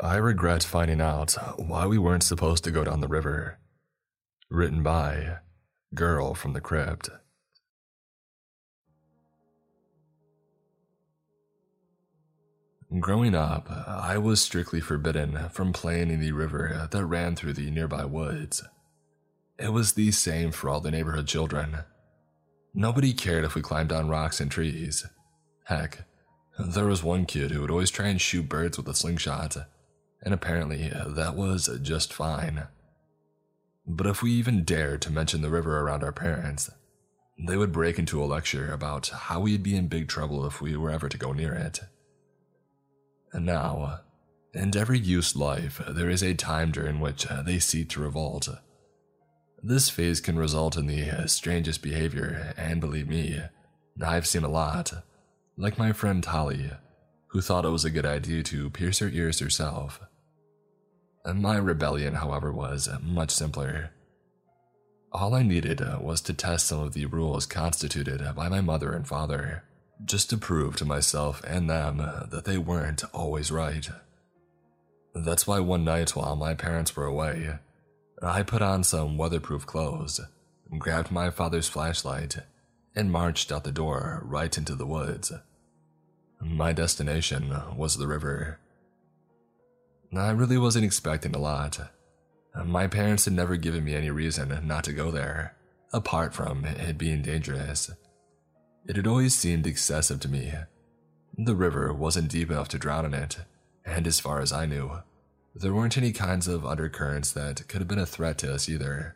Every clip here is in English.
I regret finding out why we weren't supposed to go down the river. Written by Girl from the Crypt. Growing up, I was strictly forbidden from playing in the river that ran through the nearby woods. It was the same for all the neighborhood children. Nobody cared if we climbed on rocks and trees. Heck, there was one kid who would always try and shoot birds with a slingshot, and apparently that was just fine. But if we even dared to mention the river around our parents, they would break into a lecture about how we'd be in big trouble if we were ever to go near it. And now, in every youth's life, there is a time during which they seek to revolt. This phase can result in the strangest behavior, and believe me, I've seen a lot. Like my friend Tali, who thought it was a good idea to pierce her ears herself. My rebellion, however, was much simpler. All I needed uh, was to test some of the rules constituted by my mother and father just to prove to myself and them that they weren't always right. That's why one night while my parents were away, I put on some weatherproof clothes, grabbed my father's flashlight, and marched out the door right into the woods. My destination was the river. I really wasn't expecting a lot. My parents had never given me any reason not to go there, apart from it being dangerous. It had always seemed excessive to me. The river wasn't deep enough to drown in it, and as far as I knew, there weren't any kinds of undercurrents that could have been a threat to us either.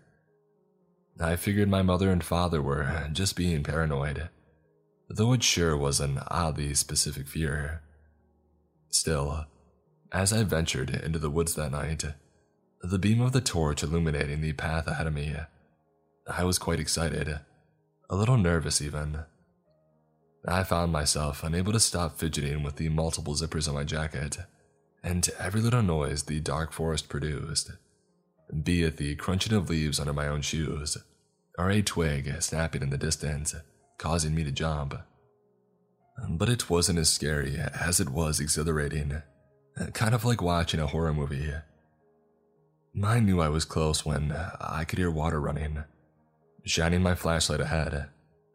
I figured my mother and father were just being paranoid, though it sure was an oddly specific fear. Still, as I ventured into the woods that night, the beam of the torch illuminating the path ahead of me, I was quite excited, a little nervous even. I found myself unable to stop fidgeting with the multiple zippers on my jacket, and every little noise the dark forest produced, be it the crunching of leaves under my own shoes, or a twig snapping in the distance, causing me to jump. Um, but it wasn't as scary as it was exhilarating, uh, kind of like watching a horror movie. I knew I was close when I could hear water running. Shining my flashlight ahead,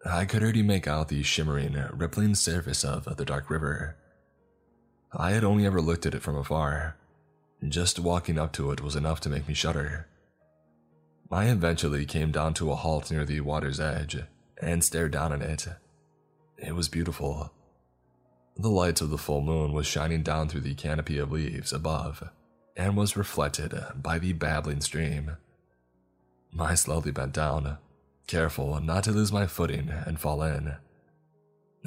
I could already make out the shimmering, rippling surface of the dark river. I had only ever looked at it from afar. Just walking up to it was enough to make me shudder. I eventually came down to a halt near the water's edge and stared down at it. It was beautiful. The light of the full moon was shining down through the canopy of leaves above and was reflected by the babbling stream. I slowly bent down, careful not to lose my footing and fall in.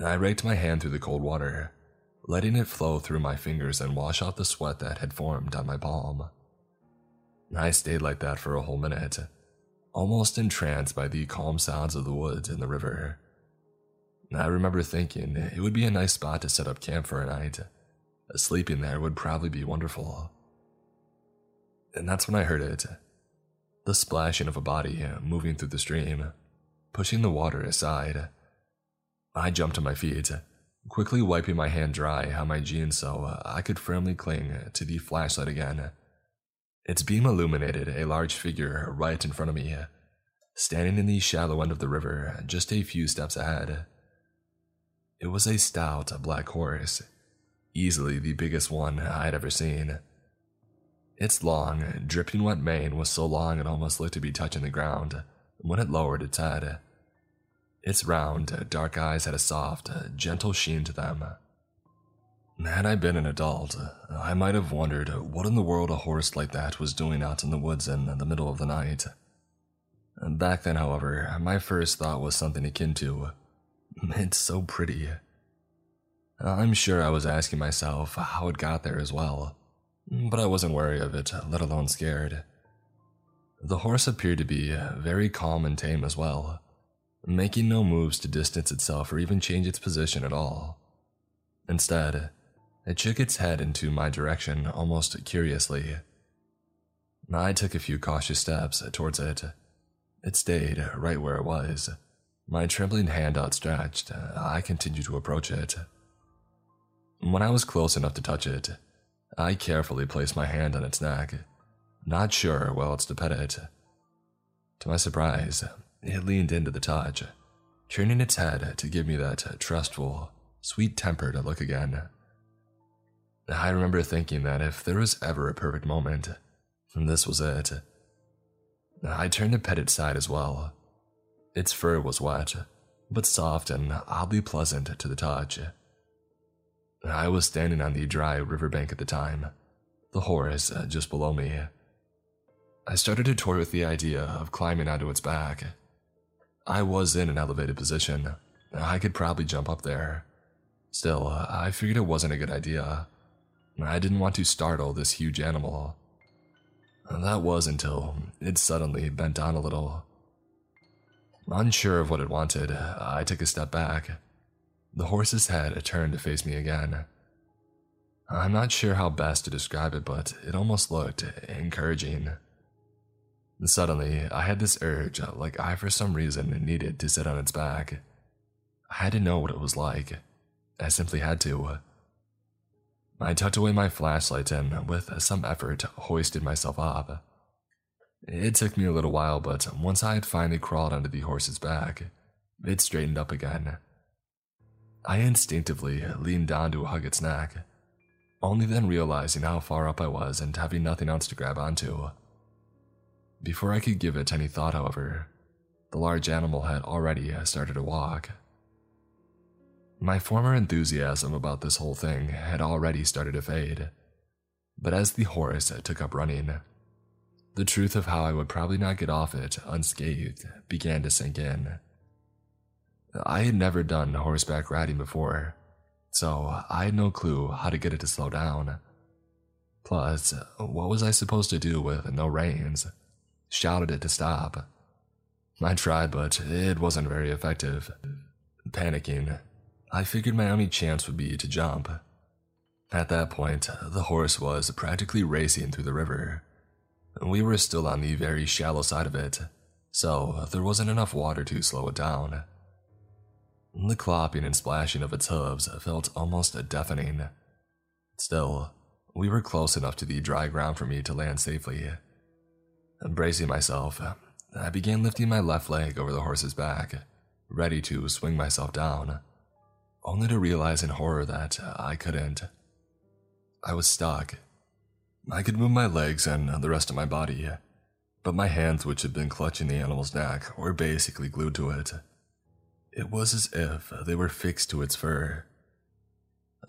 I raked my hand through the cold water, letting it flow through my fingers and wash out the sweat that had formed on my palm. I stayed like that for a whole minute, almost entranced by the calm sounds of the woods and the river. I remember thinking it would be a nice spot to set up camp for a night. Uh, sleeping there would probably be wonderful. And that's when I heard it the splashing of a body uh, moving through the stream, pushing the water aside. I jumped to my feet, quickly wiping my hand dry on my jeans so uh, I could firmly cling to the flashlight again. Its beam illuminated a large figure right in front of me, standing in the shallow end of the river just a few steps ahead. It was a stout black horse, easily the biggest one I'd ever seen. Its long, dripping wet mane was so long it almost looked to be touching the ground when it lowered its head. Its round, dark eyes had a soft, gentle sheen to them. Had I been an adult, I might have wondered what in the world a horse like that was doing out in the woods in the middle of the night. Back then, however, my first thought was something akin to, It's so pretty. I'm sure I was asking myself how it got there as well but I wasn't wary of it, let alone scared. The horse appeared to be very calm and tame as well, making no moves to distance itself or even change its position at all. Instead, it shook its head into my direction almost curiously. I took a few cautious steps towards it. It stayed right where it was. My trembling hand outstretched, I continued to approach it. When I was close enough to touch it, I carefully placed my hand on its neck, not sure where else to pet it. To my surprise, it leaned into the touch, turning its head to give me that trustful, sweet tempered look again. I remember thinking that if there was ever a perfect moment, this was it. I turned to pet its side as well. Its fur was wet, but soft and oddly pleasant to the touch. I was standing on the dry riverbank at the time, the horse uh, just below me. I started to toy with the idea of climbing onto its back. I was in an elevated position. I could probably jump up there. Still, I figured it wasn't a good idea. I didn't want to startle this huge animal. That was until it suddenly bent down a little. Unsure of what it wanted, I took a step back. The horse's head turned to face me again. I'm not sure how best to describe it, but it almost looked encouraging. Suddenly, I had this urge, like I for some reason needed to sit on its back. I had to know what it was like. I simply had to. I tucked away my flashlight and, with some effort, hoisted myself up. It took me a little while, but once I had finally crawled onto the horse's back, it straightened up again. I instinctively leaned down to hug its neck, only then realizing how far up I was and having nothing else to grab onto. Before I could give it any thought, however, the large animal had already started to walk. My former enthusiasm about this whole thing had already started to fade, but as the horse took up running, the truth of how I would probably not get off it unscathed began to sink in. I had never done horseback riding before, so I had no clue how to get it to slow down. Plus, what was I supposed to do with no reins? Shouted it to stop. I tried, but it wasn't very effective. Panicking, I figured my only chance would be to jump. At that point, the horse was practically racing through the river. We were still on the very shallow side of it, so there wasn't enough water to slow it down. The clopping and splashing of its hooves felt almost deafening. Still, we were close enough to the dry ground for me to land safely. Bracing myself, I began lifting my left leg over the horse's back, ready to swing myself down only to realize in horror that uh, I couldn't. I was stuck. I could move my legs and the rest of my body, but my hands, which had been clutching the animal's neck, were basically glued to it. It was as if they were fixed to its fur.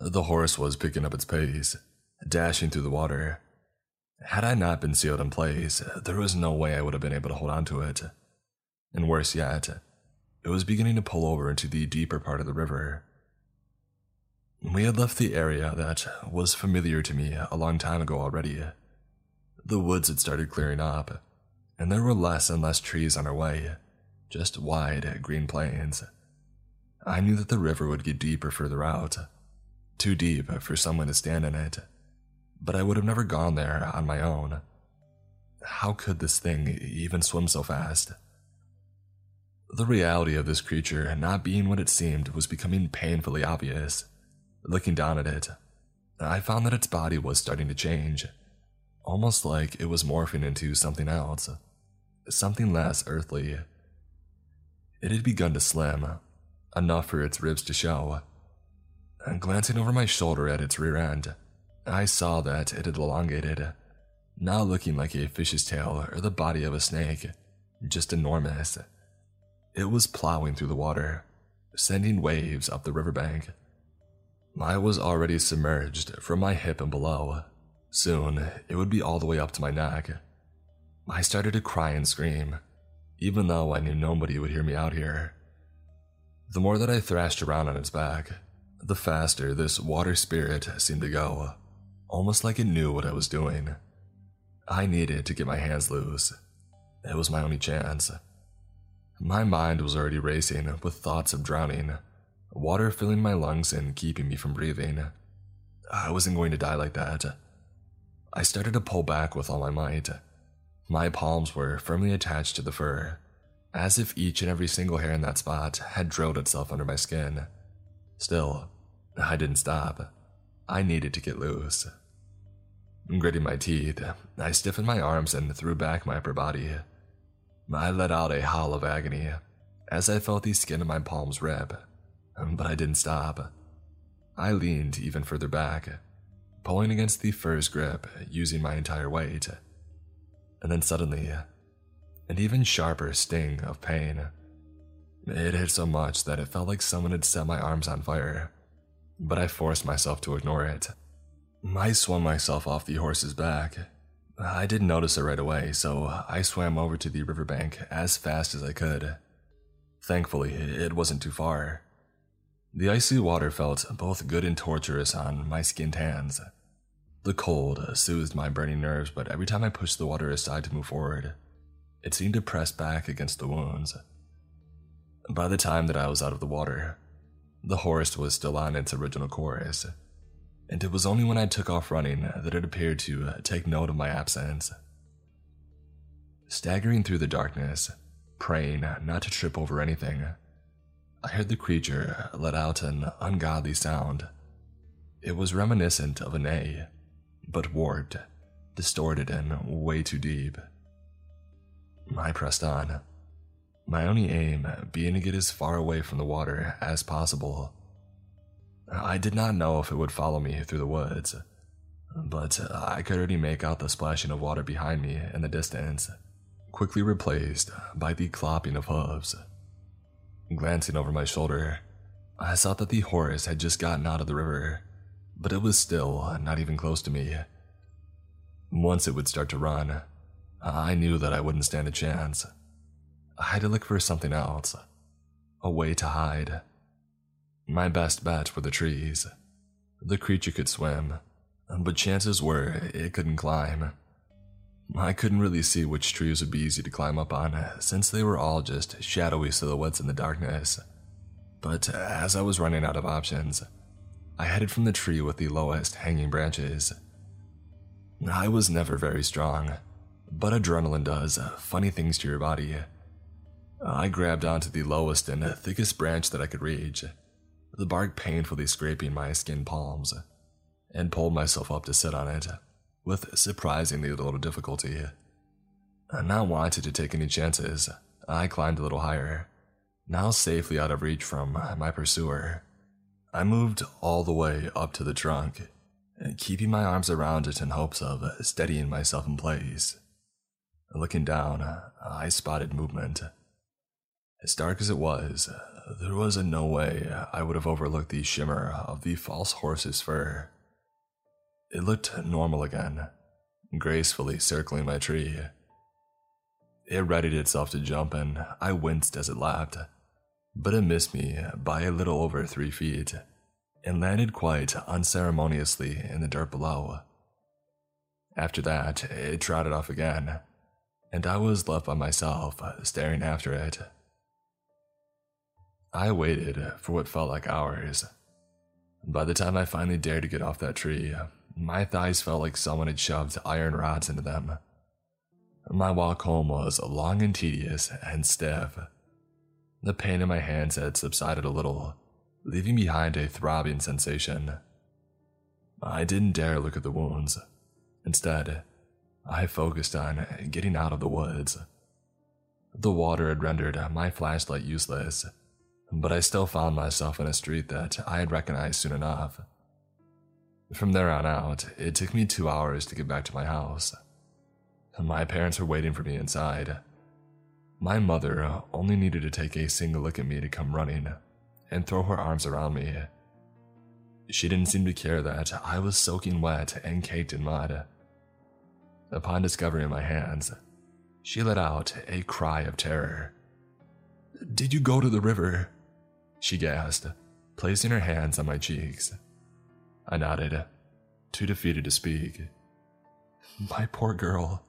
The horse was picking up its pace, dashing through the water. Had I not been sealed in place, there was no way I would have been able to hold on to it. And worse yet, it was beginning to pull over into the deeper part of the river. We had left the area that was familiar to me a long time ago already. The woods had started clearing up, and there were less and less trees on our way, just wide green plains. I knew that the river would get deeper further out, too deep for someone to stand in it, but I would have never gone there on my own. How could this thing even swim so fast? The reality of this creature not being what it seemed was becoming painfully obvious. Looking down at it, I found that its body was starting to change, almost like it was morphing into something else, something less earthly. It had begun to slim, enough for its ribs to show. And glancing over my shoulder at its rear end, I saw that it had elongated, now looking like a fish's tail or the body of a snake, just enormous. It was plowing through the water, sending waves up the riverbank. I was already submerged from my hip and below. Soon, it would be all the way up to my neck. I started to cry and scream, even though I knew nobody would hear me out here. The more that I thrashed around on its back, the faster this water spirit seemed to go, almost like it knew what I was doing. I needed to get my hands loose. It was my only chance. My mind was already racing with thoughts of drowning water filling my lungs and keeping me from breathing. I wasn't going to die like that. I started to pull back with all my might. My palms were firmly attached to the fur, as if each and every single hair in that spot had drilled itself under my skin. Still, I didn't stop. I needed to get loose. Gritting my teeth, I stiffened my arms and threw back my upper body. I let out a howl of agony as I felt the skin of my palms rip, Um, but I didn't stop. I leaned even further back, pulling against the fur's grip using my entire weight. And then suddenly, an even sharper sting of pain. It hit so much that it felt like someone had set my arms on fire, but I forced myself to ignore it. I swung myself off the horse's back. I didn't notice it right away, so I swam over to the riverbank as fast as I could. Thankfully, it wasn't too far. The icy water felt both good and torturous on my skinned hands. The cold soothed my burning nerves, but every time I pushed the water aside to move forward, it seemed to press back against the wounds. By the time that I was out of the water, the horse was still on its original course and it was only when I took off running that it appeared to take note of my absence. Staggering through the darkness, praying not to trip over anything, I heard the creature let out an ungodly sound. It was reminiscent of an a but warped, distorted, and way too deep. I pressed on, my only aim being to get as far away from the water as possible. I did not know if it would follow me through the woods, but I could already make out the splashing of water behind me in the distance, quickly replaced by the clopping of hooves. Glancing over my shoulder, I saw that the horse had just gotten out of the river, but it was still not even close to me. Once it would start to run, I knew that I wouldn't stand a chance. I had to look for something else, a way to hide. My best bet were the trees. The creature could swim, but chances were it couldn't climb. I couldn't really see which trees would be easy to climb up on, uh, since they were all just shadowy silhouettes in the darkness. But uh, as I was running out of options, I headed from the tree with the lowest hanging branches. I was never very strong, but adrenaline does uh, funny things to your body. I grabbed onto the lowest and thickest branch that I could reach the bark painfully scraping my skin palms, and pulled myself up to sit on it, with surprisingly little difficulty. Uh, not wanting to take any chances, I climbed a little higher, now safely out of reach from my pursuer. I moved all the way up to the trunk, keeping my arms around it in hopes of steadying myself in place. Looking down, I spotted movement. As dark as it was, there was in no way I would have overlooked the shimmer of the false horse's fur. It looked normal again, gracefully circling my tree. It readied itself to jump, and I winced as it lapped, but it missed me by a little over three feet and landed quite unceremoniously in the dirt below. After that, it trotted off again, and I was left by myself, staring after it. I waited for what felt like hours. By the time I finally dared to get off that tree, my thighs felt like someone had shoved iron rods into them. My walk home was long and tedious and stiff. The pain in my hands had subsided a little, leaving behind a throbbing sensation. I didn't dare look at the wounds. Instead, I focused on getting out of the woods. The water had rendered my flashlight useless, but I still found myself in a street that I had recognized soon enough. From there on out, it took me two hours to get back to my house. My parents were waiting for me inside. My mother only needed to take a single look at me to come running and throw her arms around me. She didn't seem to care that I was soaking wet and caked in mud. Upon discovering my hands, she let out a cry of terror. Did you go to the river? she gasped, placing her hands on my cheeks. I nodded, too defeated to speak. My poor girl,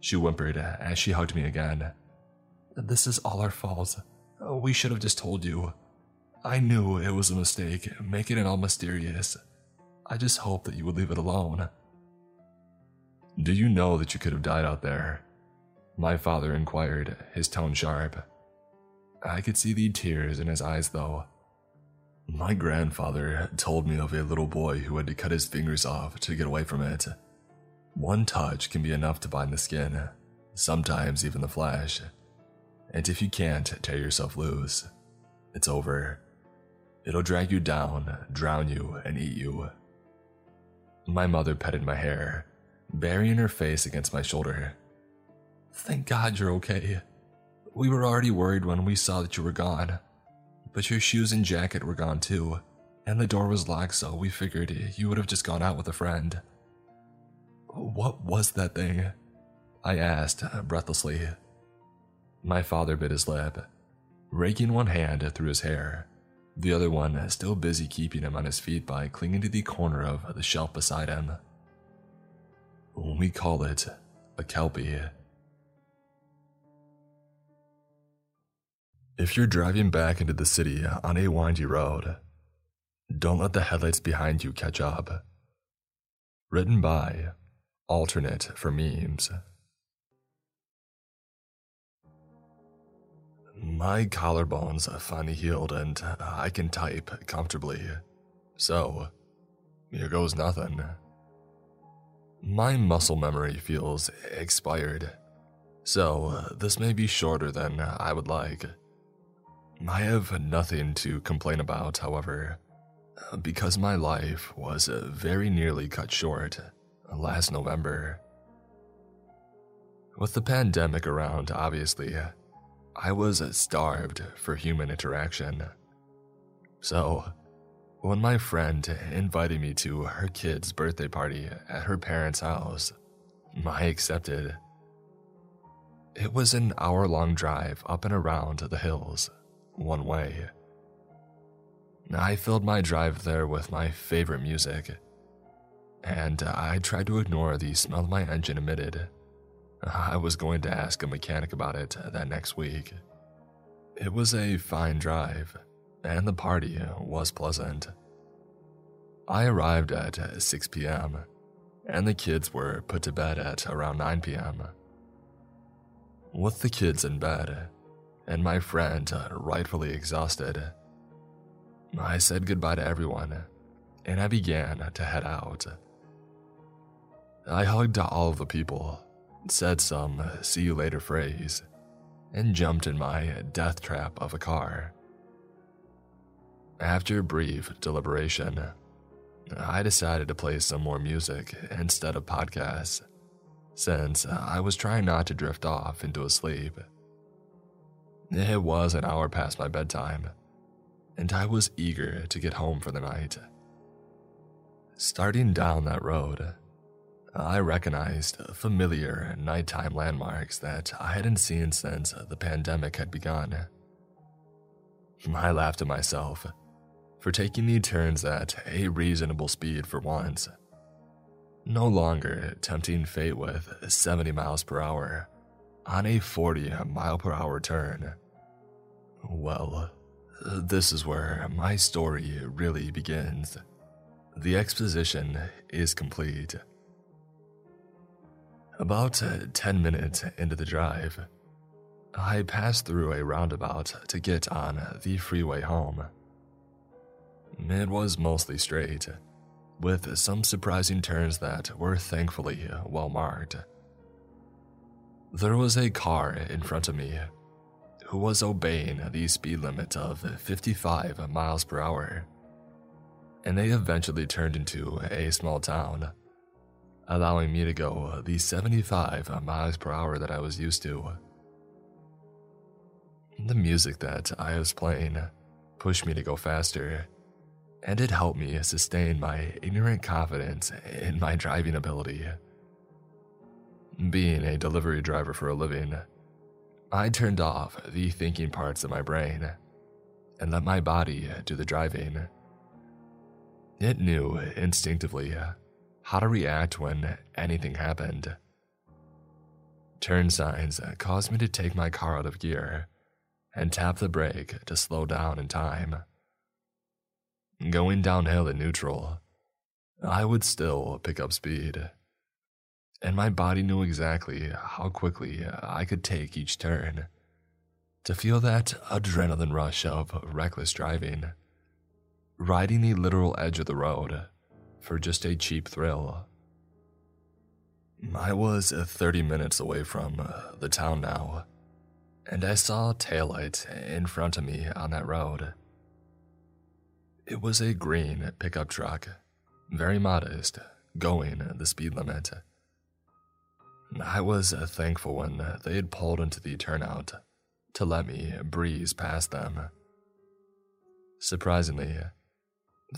she whimpered as she hugged me again. This is all our fault. We should have just told you. I knew it was a mistake, making it all mysterious. I just hope that you would leave it alone. Do you know that you could have died out there? My father inquired, his tone sharp. I could see the tears in his eyes, though. My grandfather told me of a little boy who had to cut his fingers off to get away from it. One touch can be enough to bind the skin, sometimes even the flesh. And if you can't tear yourself loose, it's over. It'll drag you down, drown you, and eat you. My mother petted my hair, burying her face against my shoulder. Thank God you're okay. We were already worried when we saw that you were gone. But your shoes and jacket were gone too, and the door was locked, so we figured you would have just gone out with a friend. What was that thing? I asked uh, breathlessly. My father bit his lip, raking one hand through his hair the other one still busy keeping him on his feet by clinging to the corner of the shelf beside him. We call it a Kelpie. If you're driving back into the city on a windy road, don't let the headlights behind you catch up. Written by Alternate for Memes. My collarbones finally healed and I can type comfortably. So, here goes nothing. My muscle memory feels expired, so this may be shorter than I would like. I have nothing to complain about, however, uh, because my life was uh, very nearly cut short uh, last November. With the pandemic around, obviously, I was starved for human interaction. So, when my friend invited me to her kid's birthday party at her parents' house, I accepted. It was an hour long drive up and around the hills, one way. I filled my drive there with my favorite music, and uh, I tried to ignore the smell my engine emitted uh, I was going to ask a mechanic about it uh, that next week. It was a fine drive, and the party was pleasant. I arrived at 6 p.m., and the kids were put to bed at around 9 p.m. With the kids in bed, and my friend uh, rightfully exhausted, I said goodbye to everyone, and I began to head out. I hugged all the people said some see you later phrase, and jumped in my death trap of a car. After brief deliberation, I decided to play some more music instead of podcasts, since I was trying not to drift off into a sleep. It was an hour past my bedtime, and I was eager to get home for the night. Starting down that road, I recognized familiar nighttime landmarks that I hadn't seen since the pandemic had begun. I laughed at myself for taking the turns at a reasonable speed for once. No longer tempting fate with 70 miles per hour on a 40 mile per hour turn. Well, this is where my story really begins. The exposition is complete. About uh, 10 minutes into the drive, I passed through a roundabout to get on the freeway home. It was mostly straight, with some surprising turns that were thankfully well marked. There was a car in front of me who was obeying the speed limit of 55 miles per hour, and they eventually turned into a small town allowing me to go the 75 miles per hour that I was used to. The music that I was playing pushed me to go faster, and it helped me sustain my ignorant confidence in my driving ability. Being a delivery driver for a living, I turned off the thinking parts of my brain and let my body do the driving. It knew instinctively how to react when anything happened. Turn signs caused me to take my car out of gear and tap the brake to slow down in time. Going downhill in neutral, I would still pick up speed, and my body knew exactly how quickly I could take each turn to feel that adrenaline rush of reckless driving, riding the literal edge of the road for just a cheap thrill. I was 30 minutes away from the town now, and I saw a taillight in front of me on that road. It was a green pickup truck, very modest, going the speed limit. I was uh, thankful when uh, they had pulled into the turnout to let me breeze past them. Surprisingly,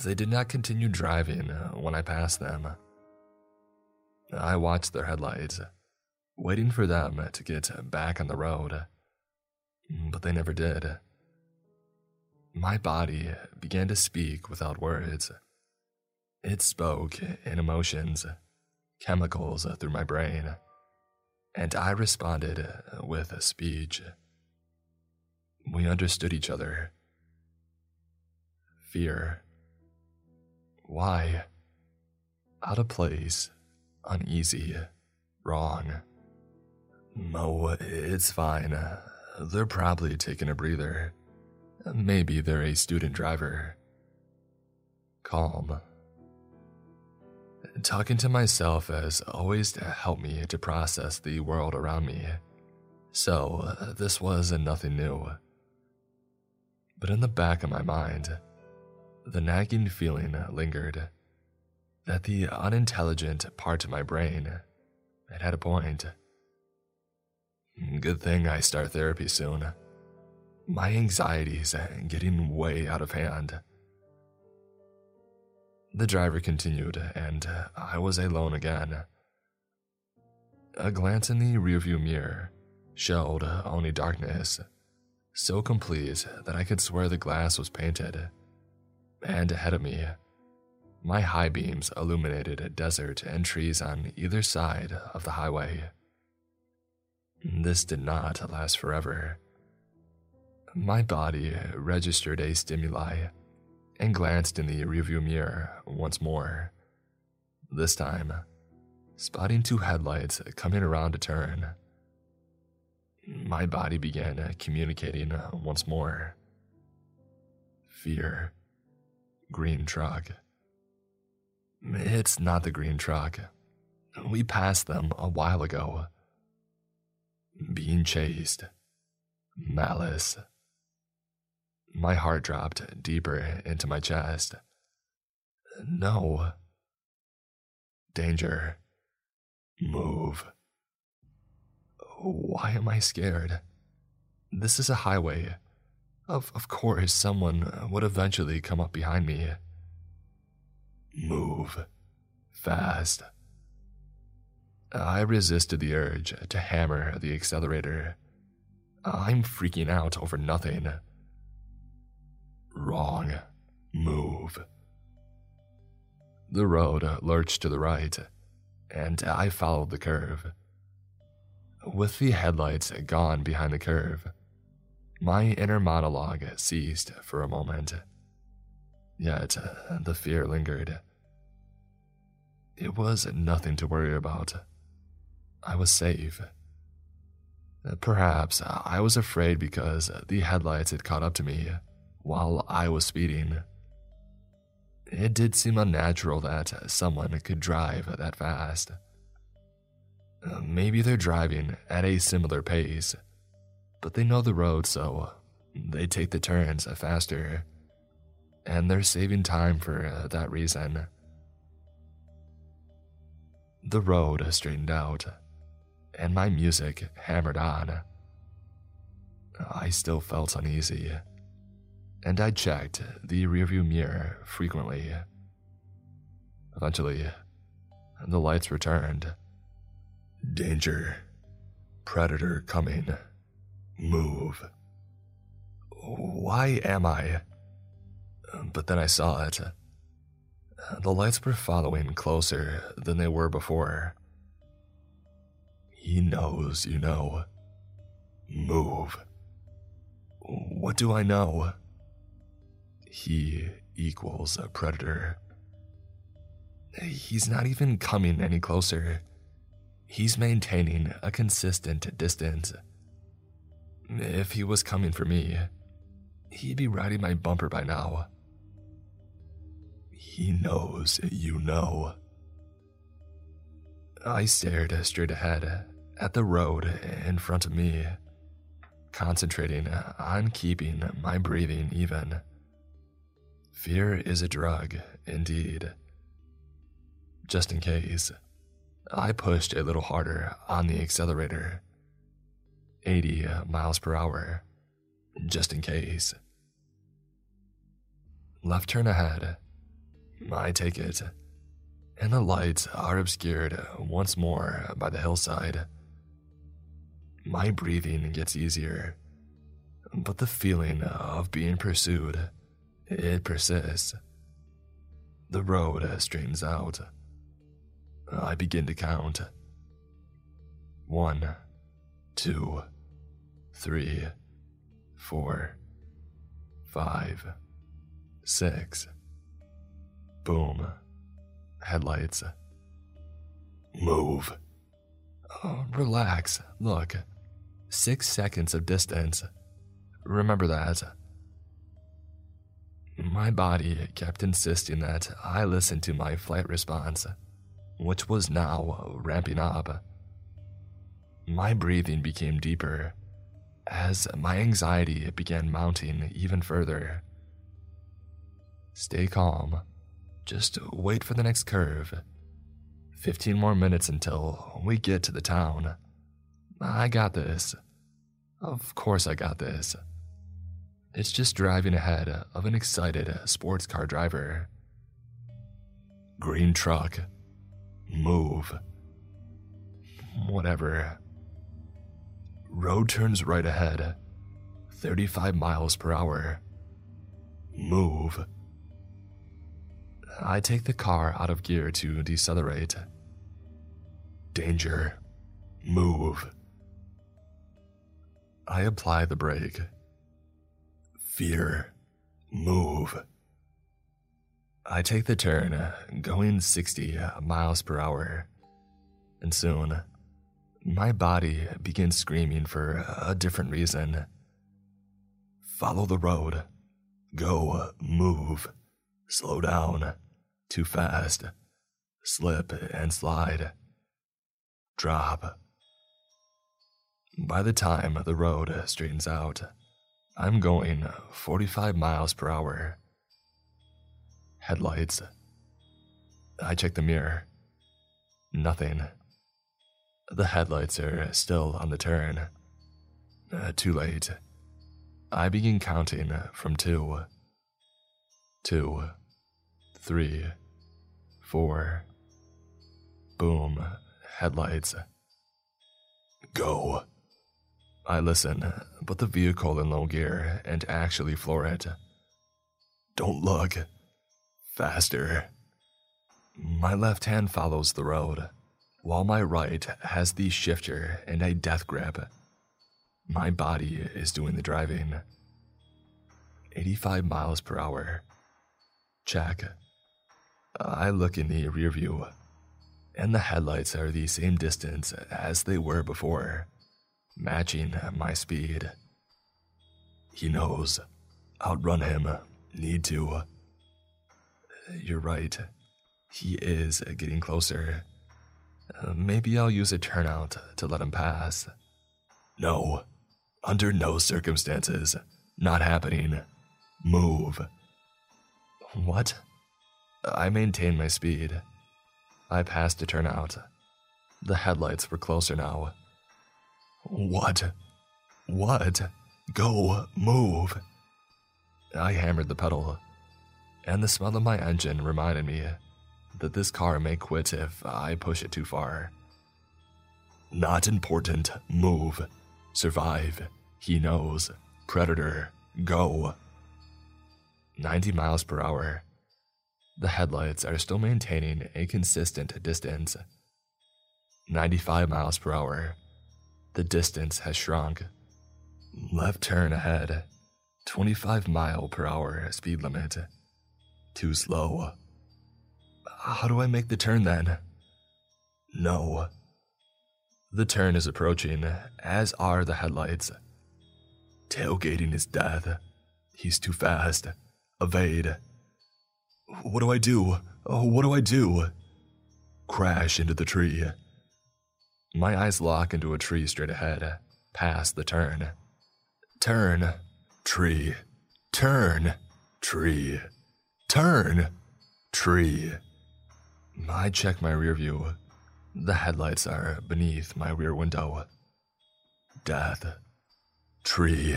they did not continue driving uh, when I passed them. I watched their headlights, waiting for them to get back on the road, but they never did. My body began to speak without words. It spoke in emotions, chemicals through my brain, and I responded uh, with a speech. We understood each other. Fear. Why? Out of place, uneasy, wrong. No, it's fine. They're probably taking a breather. Maybe they're a student driver. Calm. Talking to myself has always helped me to process the world around me, so uh, this was nothing new. But in the back of my mind, the nagging feeling lingered that the unintelligent part of my brain had had a point. Good thing I start therapy soon. My anxiety's getting way out of hand. The driver continued, and uh, I was alone again. A glance in the rearview mirror showed only darkness, so complete that I could swear the glass was painted. And ahead of me, my high beams illuminated a desert and trees on either side of the highway. This did not last forever. My body registered a stimuli and glanced in the rearview mirror once more. This time, spotting two headlights coming around a turn. My body began communicating once more. Fear. Green truck. It's not the green truck. We passed them a while ago. Being chased. Malice. My heart dropped deeper into my chest. No. Danger. Move. Why am I scared? This is a highway. Of, of course, someone would eventually come up behind me. Move. Fast. I resisted the urge to hammer the accelerator. I'm freaking out over nothing. Wrong. Move. The road lurched to the right, and I followed the curve. With the headlights gone behind the curve, my inner monologue ceased for a moment. Yet the fear lingered. It was nothing to worry about. I was safe. Perhaps I was afraid because the headlights had caught up to me while I was speeding. It did seem unnatural that someone could drive that fast. Uh, maybe they're driving at a similar pace, but they know the road, so they take the turns faster. And they're saving time for uh, that reason. The road straightened out, and my music hammered on. I still felt uneasy and I checked the rearview mirror frequently. Eventually, the lights returned. Danger. Predator coming. Move. Why am I? But then I saw it. The lights were following closer than they were before. He knows, you know. Move. What do I know? He equals a predator. He's not even coming any closer. He's maintaining a consistent distance. If he was coming for me, he'd be riding my bumper by now. He knows you know. I stared straight ahead at the road in front of me, concentrating on keeping my breathing even. Fear is a drug, indeed. Just in case, I pushed a little harder on the accelerator. 80 miles per hour, just in case. Left turn ahead. I take it. And the lights are obscured once more by the hillside. My breathing gets easier, but the feeling of being pursued, it persists. The road straightens out. I begin to count. One, two, three, four, five, six. Boom. Headlights. Move. Oh, relax. Look. Six seconds of distance. Remember that. My body kept insisting that I listen to my flight response, which was now ramping up. My breathing became deeper as my anxiety began mounting even further. Stay calm. Just wait for the next curve. 15 more minutes until we get to the town. I got this. Of course, I got this. It's just driving ahead of an excited sports car driver. Green truck. Move. Whatever. Road turns right ahead. 35 miles per hour. Move. I take the car out of gear to decelerate. Danger. Move. I apply the brake. Fear. Move. I take the turn, going 60 miles per hour. And soon, my body begins screaming for a different reason. Follow the road. Go, move. Slow down. Too fast. Slip and slide. Drop. By the time the road straightens out, I'm going 45 miles per hour. Headlights. I check the mirror. Nothing. The headlights are still on the turn. Uh, too late. I begin counting from two. two, two, three, four. Boom, headlights. Go. I listen, but the vehicle in low gear and actually floor it. Don't look. Faster. My left hand follows the road while my right has the shifter and a death grip. My body is doing the driving. 85 miles per hour. Check. I look in the rear view, and the headlights are the same distance as they were before, matching my speed. He knows. Outrun him. Need to. You're right. He is getting closer. Uh, maybe I'll use a turnout to let him pass. No. Under no circumstances. Not happening. Move. What? I maintained my speed. I passed a turnout. The headlights were closer now. What? What? Go, move. I hammered the pedal, and the smell of my engine reminded me that this car may quit if I push it too far. Not important. Move. Survive. He knows. Predator. Go. 90 miles per hour. The headlights are still maintaining a consistent distance. 95 miles per hour. The distance has shrunk. Left turn ahead. 25 mile per hour speed limit. Too slow. How do I make the turn then? No. The turn is approaching, as are the headlights. Tailgating is death. He's too fast. Evade. What do I do? Oh, what do I do? Crash into the tree. My eyes lock into a tree straight ahead, uh, past the turn. Turn, tree, turn, tree, turn, tree. I check my rear view. The headlights are beneath my rear window. Death. Tree.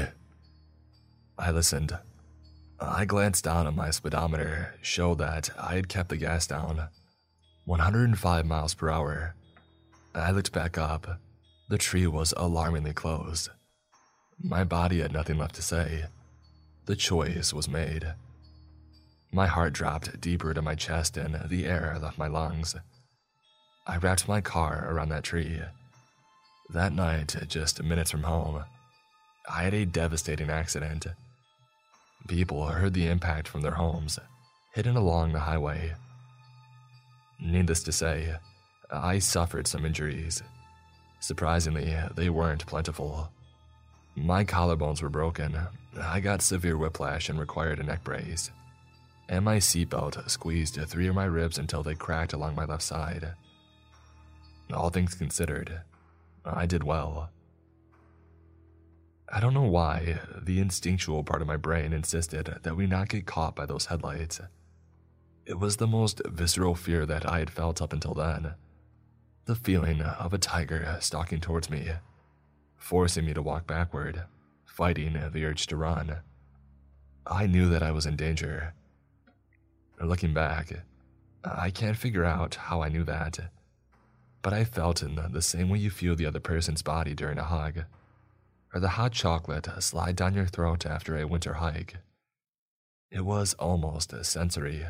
I listened. I glanced down at my speedometer, showed that I had kept the gas down. 105 miles per hour. I looked back up. The tree was alarmingly close. My body had nothing left to say. The choice was made. My heart dropped deeper to my chest and the air left my lungs. I wrapped my car around that tree. That night, just minutes from home, I had a devastating accident. People heard the impact from their homes, hidden along the highway. Needless to say, I suffered some injuries. Surprisingly, they weren't plentiful. My collarbones were broken, I got severe whiplash and required a neck brace, and my seatbelt squeezed three of my ribs until they cracked along my left side. All things considered, I did well. I don't know why, the instinctual part of my brain insisted that we not get caught by those headlights. It was the most visceral fear that I had felt up until then. The feeling of a tiger stalking towards me, forcing me to walk backward, fighting the urge to run. I knew that I was in danger. Looking back, I can't figure out how I knew that, but I felt in the same way you feel the other person's body during a hug or the hot chocolate slide down your throat after a winter hike. It was almost sensory,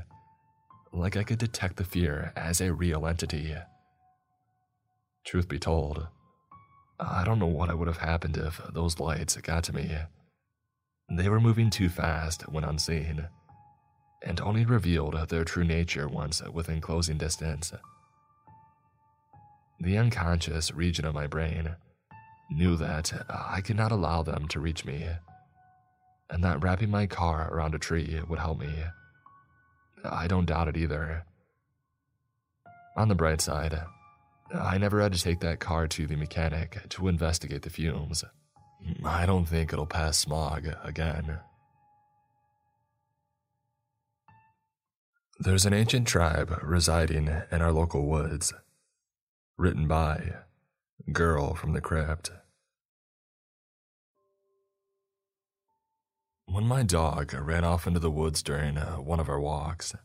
like I could detect the fear as a real entity. Truth be told, I don't know what would have happened if those lights got to me. They were moving too fast when unseen, and only revealed their true nature once within closing distance. The unconscious region of my brain knew that I could not allow them to reach me, and that wrapping my car around a tree would help me. I don't doubt it either. On the bright side, I never had to take that car to the mechanic to investigate the fumes. I don't think it'll pass smog again. There's an ancient tribe residing in our local woods. Written by Girl from the Crypt. When my dog ran off into the woods during one of our walks,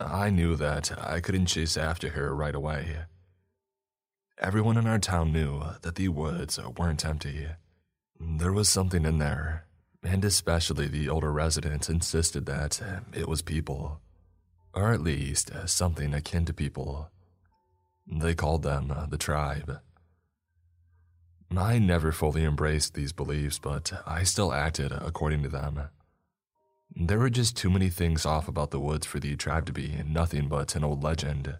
I knew that I couldn't chase after her right away. Everyone in our town knew that the woods weren't empty. There was something in there, and especially the older residents insisted that it was people, or at least something akin to people. They called them uh, the tribe. I never fully embraced these beliefs, but I still acted according to them. There were just too many things off about the woods for the tribe to be nothing but an old legend.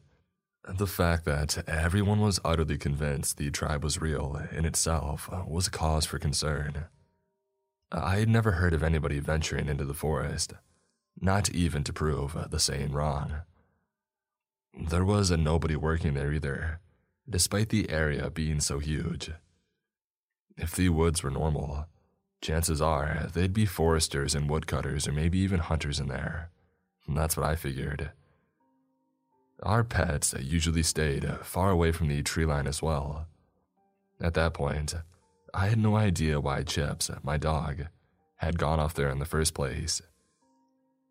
The fact that everyone was utterly convinced the tribe was real in itself uh, was a cause for concern. I had never heard of anybody venturing into the forest, not even to prove the saying wrong. There was nobody working there either, despite the area being so huge. If the woods were normal, chances are they'd be foresters and woodcutters or maybe even hunters in there. that's what I figured. Our pets usually stayed far away from the tree line as well. At that point, I had no idea why Chips, my dog, had gone off there in the first place.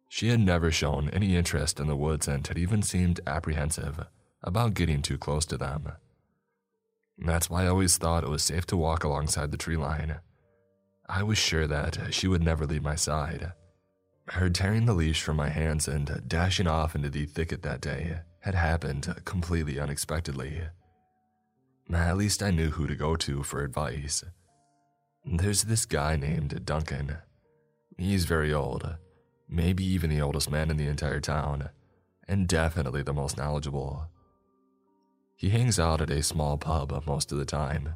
She had never shown any interest in the woods and had even seemed apprehensive about getting too close to them. That's why I always thought it was safe to walk alongside the tree line. I was sure that she would never leave my side. Her tearing the leash from my hands and dashing off into the thicket that day had happened completely unexpectedly. At least I knew who to go to for advice. There's this guy named Duncan. He's very old, maybe even the oldest man in the entire town, and definitely the most knowledgeable. He hangs out at a small pub most of the time,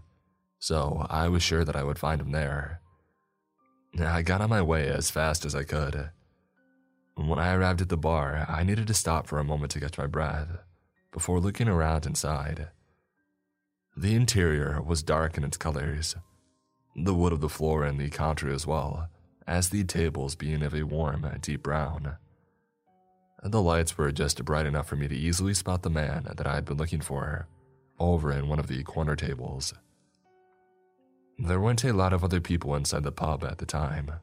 so I was sure that I would find him there. I got on my way as fast as I could. When I arrived at the bar, I needed to stop for a moment to catch my breath before looking around inside. The interior was dark in its colors, the wood of the floor and the counter as well, as the tables being of a warm, deep brown. The lights were just bright enough for me to easily spot the man that I had been looking for over in one of the corner tables. There weren't a lot of other people inside the pub at the time.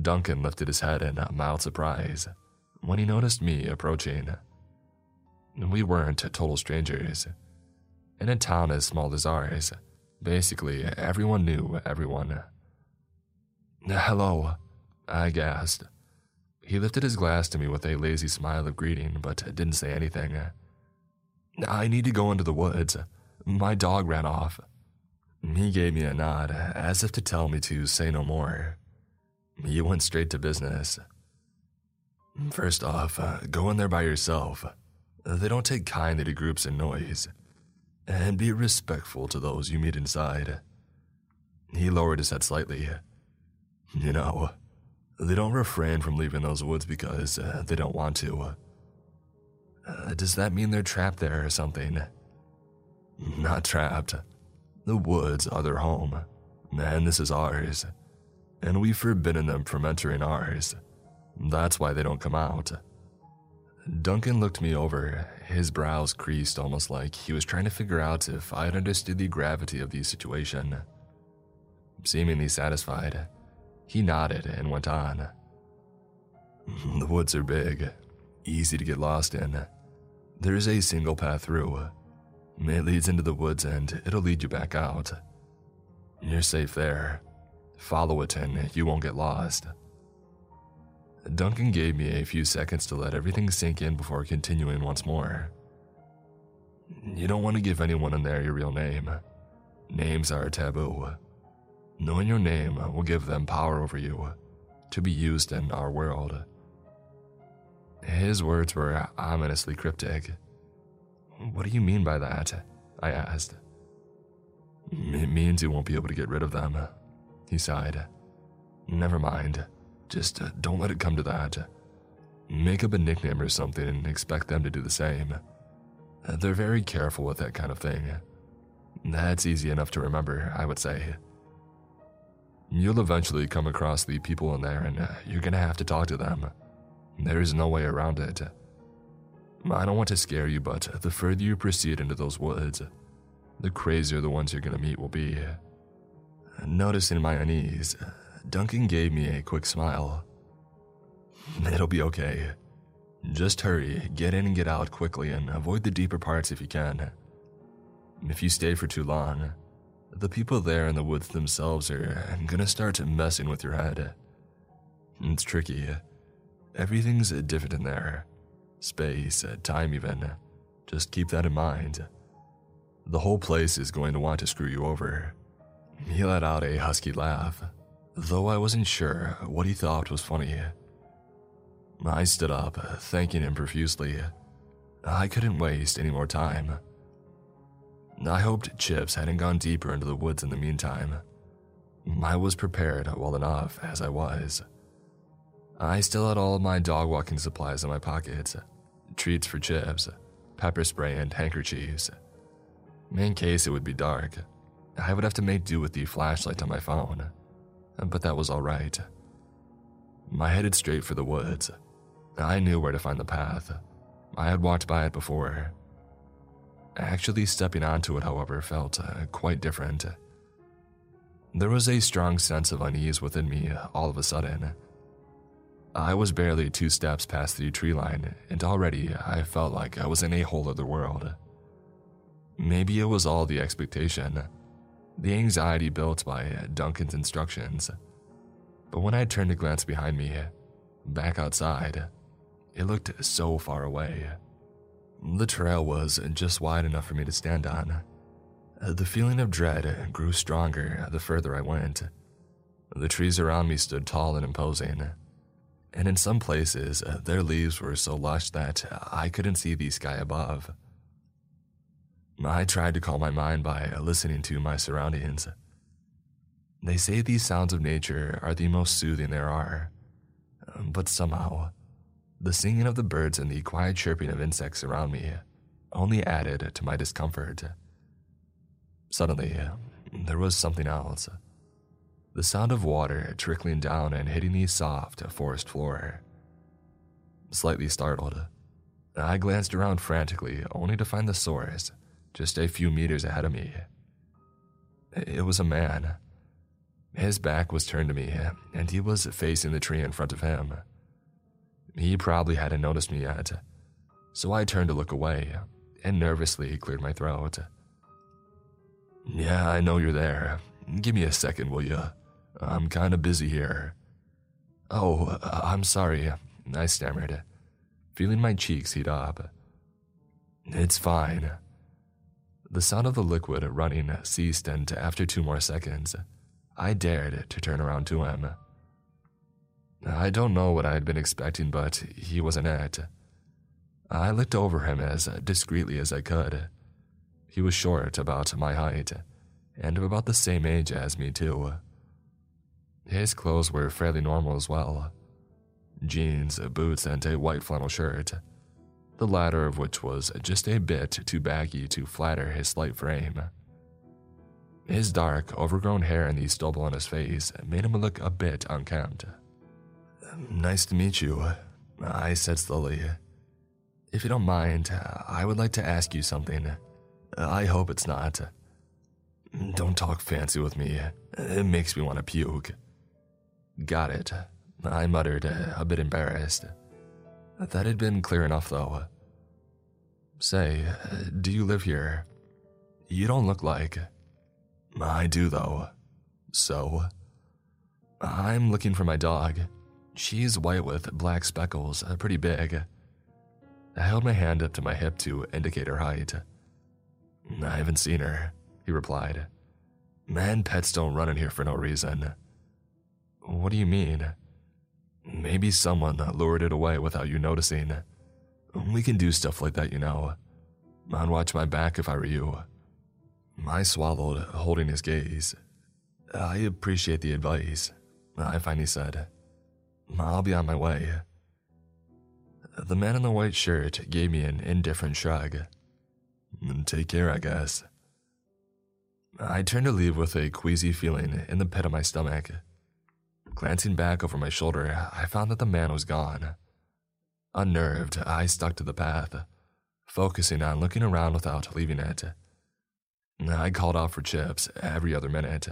Duncan lifted his head in mild surprise when he noticed me approaching. We weren't total strangers. In a town as small as ours, basically everyone knew everyone. Hello, I gasped. He lifted his glass to me with a lazy smile of greeting, but didn't say anything. I need to go into the woods. My dog ran off. He gave me a nod, as if to tell me to say no more. He went straight to business. First off, uh, go in there by yourself. They don't take kindly to groups and noise. And be respectful to those you meet inside. He lowered his head slightly. You know, they don't refrain from leaving those woods because uh, they don't want to. Uh, does that mean they're trapped there or something? Not trapped. The woods are their home, and this is ours. And we've forbidden them from entering ours. That's why they don't come out. Duncan looked me over, his brows creased almost like he was trying to figure out if I had understood the gravity of the situation. Seemingly satisfied, he nodded and went on. The woods are big, easy to get lost in. There is a single path through. It leads into the woods and it'll lead you back out. You're safe there. Follow it and you won't get lost. Duncan gave me a few seconds to let everything sink in before continuing once more. You don't want to give anyone in there your real name. Names are a taboo. Knowing your name will give them power over you, to be used in our world. His words were ominously cryptic. What do you mean by that? I asked. It means you won't be able to get rid of them, he sighed. Never mind. Just uh, don't let it come to that. Make up a nickname or something and expect them to do the same. Uh, they're very careful with that kind of thing. That's easy enough to remember, I would say. You'll eventually come across the people in there and uh, you're gonna have to talk to them. There is no way around it. I don't want to scare you, but the further you proceed into those woods, the crazier the ones you're gonna meet will be. Noticing my unease, Duncan gave me a quick smile. It'll be okay. Just hurry, get in and get out quickly, and avoid the deeper parts if you can. If you stay for too long, the people there in the woods themselves are gonna start messing with your head. It's tricky. Everything's different in there. Space, time, even. Just keep that in mind. The whole place is going to want to screw you over. He let out a husky laugh though I wasn't sure what he thought was funny. I stood up, thanking him profusely. I couldn't waste any more time. I hoped Chips hadn't gone deeper into the woods in the meantime. I was prepared well enough as I was. I still had all my dog walking supplies in my pockets treats for Chips, pepper spray, and handkerchiefs. In case it would be dark, I would have to make do with the flashlight on my phone but that was all right. I headed straight for the woods. I knew where to find the path. I had walked by it before. Actually, stepping onto it, however, felt uh, quite different. There was a strong sense of unease within me all of a sudden. I was barely two steps past the tree line, and already I felt like I was in a whole other world. Maybe it was all the expectation the anxiety built by uh, Duncan's instructions. But when I turned to glance behind me, back outside, it looked so far away. The trail was just wide enough for me to stand on. The feeling of dread grew stronger the further I went. The trees around me stood tall and imposing, and in some places, uh, their leaves were so lush that I couldn't see the sky above. I tried to calm my mind by listening to my surroundings. They say these sounds of nature are the most soothing there are, but somehow, the singing of the birds and the quiet chirping of insects around me only added to my discomfort. Suddenly, there was something else. The sound of water trickling down and hitting the soft forest floor. Slightly startled, I glanced around frantically, only to find the source just a few meters ahead of me. It was a man. His back was turned to me, and he was facing the tree in front of him. He probably hadn't noticed me yet, so I turned to look away and nervously cleared my throat. Yeah, I know you're there. Give me a second, will you? I'm kind of busy here. Oh, I'm sorry, I stammered, feeling my cheeks heat up. It's fine. The sound of the liquid running ceased, and after two more seconds, I dared to turn around to him. I don't know what I had been expecting, but he wasn't it. I looked over him as discreetly as I could. He was short, about my height, and about the same age as me, too. His clothes were fairly normal as well jeans, boots, and a white flannel shirt the latter of which was just a bit too baggy to flatter his slight frame. His dark, overgrown hair and the stubble on his face made him look a bit unkempt. Nice to meet you, I said slowly. If you don't mind, I would like to ask you something. I hope it's not. Don't talk fancy with me. It makes me want to puke. Got it, I muttered, a bit embarrassed. That had been clear enough, though. Say, do you live here? You don't look like. I do, though. So? I'm looking for my dog. She's white with black speckles, uh, pretty big. I held my hand up to my hip to indicate her height. I haven't seen her, he replied. Man, pets don't run in here for no reason. What do you mean? Maybe someone lured it away without you noticing. We can do stuff like that, you know. I'd watch my back if I were you. I swallowed, holding his gaze. I appreciate the advice, I finally said. I'll be on my way. The man in the white shirt gave me an indifferent shrug. Take care, I guess. I turned to leave with a queasy feeling in the pit of my stomach. Glancing back over my shoulder, I found that the man was gone. Unnerved, I stuck to the path, focusing on looking around without leaving it. I called out for chips every other minute,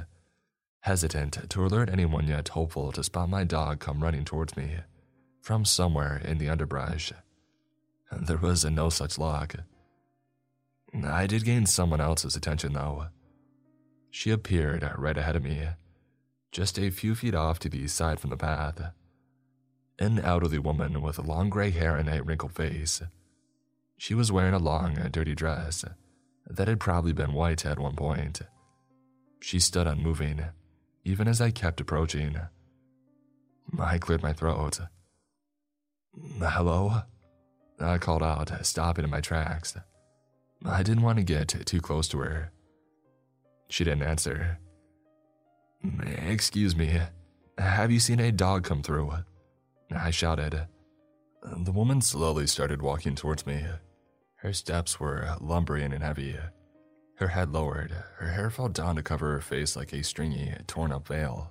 hesitant to alert anyone yet hopeful to spot my dog come running towards me from somewhere in the underbrush. There was no such luck. I did gain someone else's attention, though. She appeared right ahead of me just a few feet off to the side from the path. An elderly woman with long gray hair and a wrinkled face. She was wearing a long, dirty dress that had probably been white at one point. She stood unmoving, even as I kept approaching. I cleared my throat. Hello? I called out, stopping in my tracks. I didn't want to get too close to her. She didn't answer. Eh, excuse me, have you seen a dog come through? I shouted. The woman slowly started walking towards me. Her steps were lumbering and heavy. Her head lowered, her hair fell down to cover her face like a stringy, torn up veil.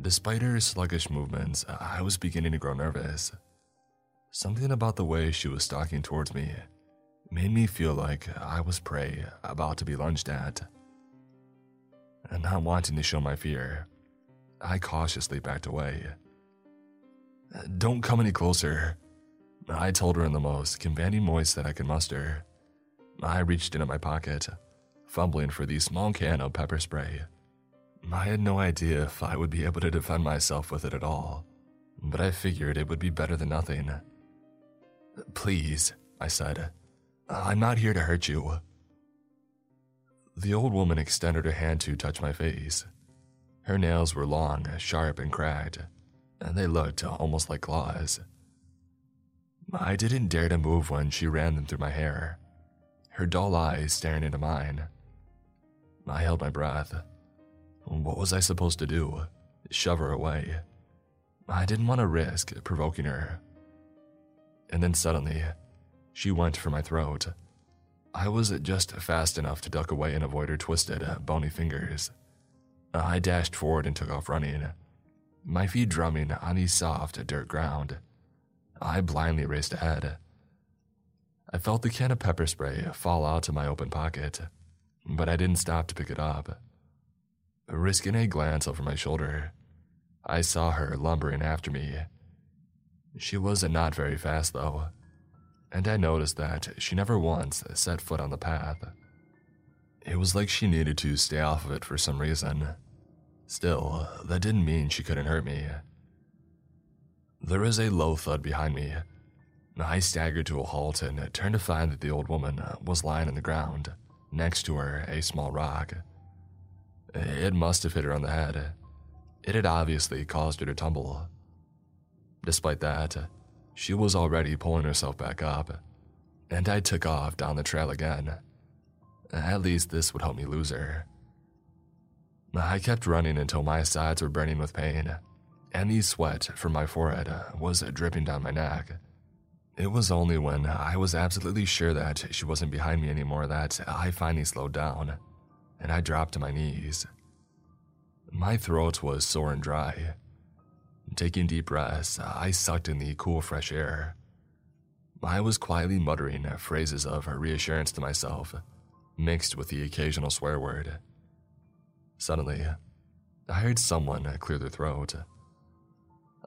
Despite her sluggish movements, I was beginning to grow nervous. Something about the way she was stalking towards me made me feel like I was prey about to be lunged at and not wanting to show my fear, I cautiously backed away. Don't come any closer, I told her in the most commanding voice that I could muster. I reached into my pocket, fumbling for the small can of pepper spray. I had no idea if I would be able to defend myself with it at all, but I figured it would be better than nothing. Please, I said. I'm not here to hurt you. The old woman extended her hand to touch my face. Her nails were long, sharp, and cracked, and they looked almost like claws. I didn't dare to move when she ran them through my hair, her dull eyes staring into mine. I held my breath. What was I supposed to do? Shove her away? I didn't want to risk provoking her. And then suddenly, she went for my throat. I was just fast enough to duck away and avoid her twisted, uh, bony fingers. I dashed forward and took off running, my feet drumming on the soft dirt ground. I blindly raced ahead. I felt the can of pepper spray fall out of my open pocket, but I didn't stop to pick it up. Risking a glance over my shoulder, I saw her lumbering after me. She was not very fast, though, and I noticed that she never once set foot on the path. It was like she needed to stay off of it for some reason. Still, that didn't mean she couldn't hurt me. There was a low thud behind me. I staggered to a halt and turned to find that the old woman was lying on the ground, next to her, a small rock. It must have hit her on the head. It had obviously caused her to tumble. Despite that, she was already pulling herself back up, and I took off down the trail again. At least this would help me lose her. I kept running until my sides were burning with pain, and the sweat from my forehead was dripping down my neck. It was only when I was absolutely sure that she wasn't behind me anymore that I finally slowed down, and I dropped to my knees. My throat was sore and dry. Taking deep breaths, I sucked in the cool, fresh air. I was quietly muttering phrases of reassurance to myself, mixed with the occasional swear word. Suddenly, I heard someone clear their throat.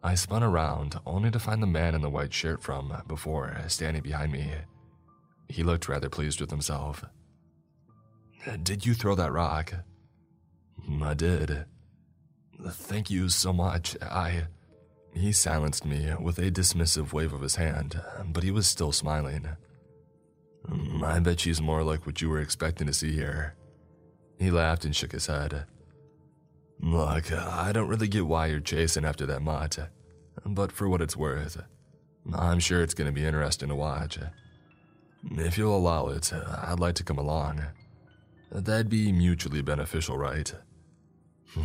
I spun around only to find the man in the white shirt from before standing behind me. He looked rather pleased with himself. Did you throw that rock? I did. Thank you so much. I. He silenced me with a dismissive wave of his hand, but he was still smiling. Mm, I bet she's more like what you were expecting to see here. He laughed and shook his head. Look, I don't really get why you're chasing after that mutt, but for what it's worth, I'm sure it's going to be interesting to watch. If you'll allow it, I'd like to come along. That'd be mutually beneficial, right?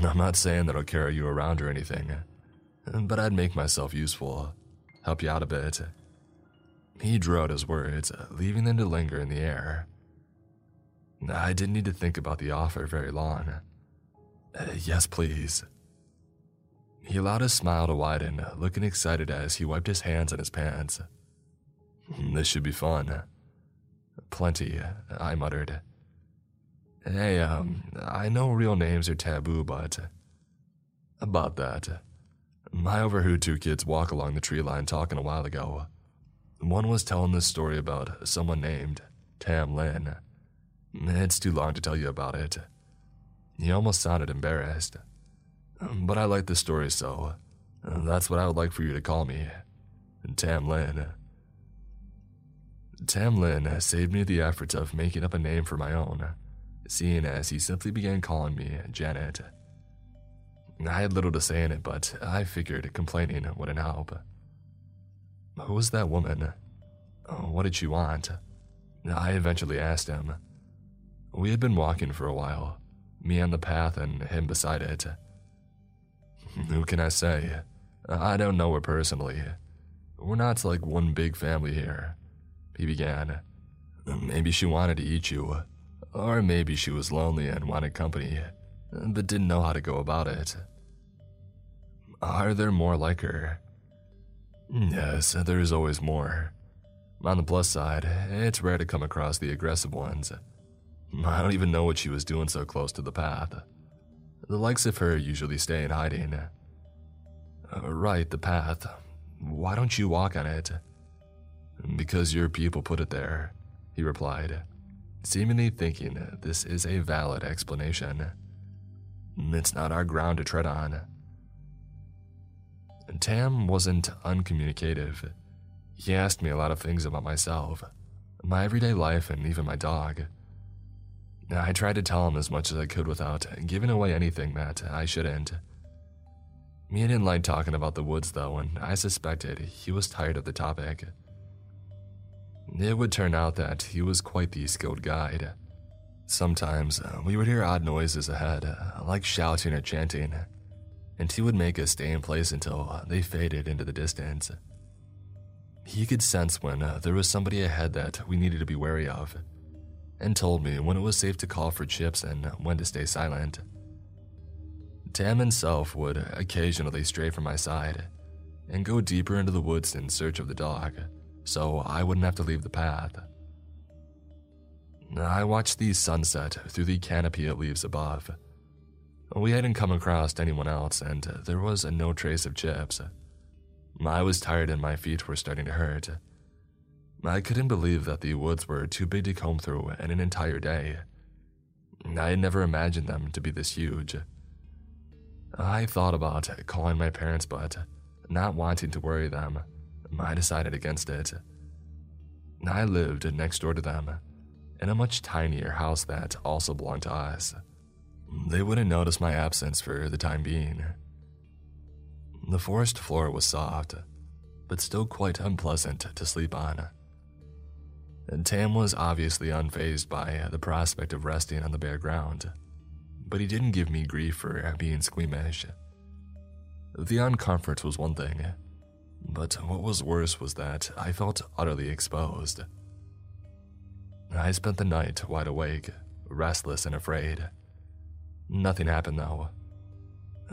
I'm not saying that I'll carry you around or anything, but I'd make myself useful, help you out a bit. He drew out his words, leaving them to linger in the air. I didn't need to think about the offer very long. Yes, please. He allowed his smile to widen, looking excited as he wiped his hands on his pants. This should be fun. Plenty, I muttered. Hey, um, I know real names are taboo, but. About that. I overheard two kids walk along the tree line talking a while ago. One was telling this story about someone named Tam Lin. It's too long to tell you about it. He almost sounded embarrassed. But I like the story, so that's what I would like for you to call me Tam Lin. Tam Lin saved me the effort of making up a name for my own, seeing as he simply began calling me Janet. I had little to say in it, but I figured complaining wouldn't help. Who was that woman? Oh, what did she want? I eventually asked him. We had been walking for a while, me on the path and him beside it. Who can I say? I don't know her personally. We're not like one big family here, he began. Maybe she wanted to eat you, or maybe she was lonely and wanted company, but didn't know how to go about it. Are there more like her? Yes, there is always more. On the plus side, it's rare to come across the aggressive ones. I don't even know what she was doing so close to the path. The likes of her usually stay in hiding. Uh, right, the path. Why don't you walk on it? Because your people put it there, he replied, seemingly thinking this is a valid explanation. Mm, it's not our ground to tread on. Tam wasn't uncommunicative. He asked me a lot of things about myself, my everyday life, and even my dog. I tried to tell him as much as I could without giving away anything that I shouldn't. He didn't like talking about the woods, though, and I suspected he was tired of the topic. It would turn out that he was quite the skilled guide. Sometimes uh, we would hear odd noises ahead, uh, like shouting or chanting, and he would make us stay in place until they faded into the distance. He could sense when uh, there was somebody ahead that we needed to be wary of, and told me when it was safe to call for chips and when to stay silent. Tam himself would occasionally stray from my side and go deeper into the woods in search of the dog, so I wouldn't have to leave the path. I watched the sunset through the canopy of leaves above. We hadn't come across anyone else, and there was no trace of chips. I was tired and my feet were starting to hurt. I couldn't believe that the woods were too big to comb through in an entire day. I had never imagined them to be this huge. I thought about calling my parents, but not wanting to worry them, I decided against it. I lived next door to them, in a much tinier house that also belonged to us. They wouldn't notice my absence for the time being. The forest floor was soft, but still quite unpleasant to sleep on. And Tam was obviously unfazed by the prospect of resting on the bare ground, but he didn't give me grief for being squeamish. The uncomfort was one thing, but what was worse was that I felt utterly exposed. I spent the night wide awake, restless and afraid. Nothing happened though.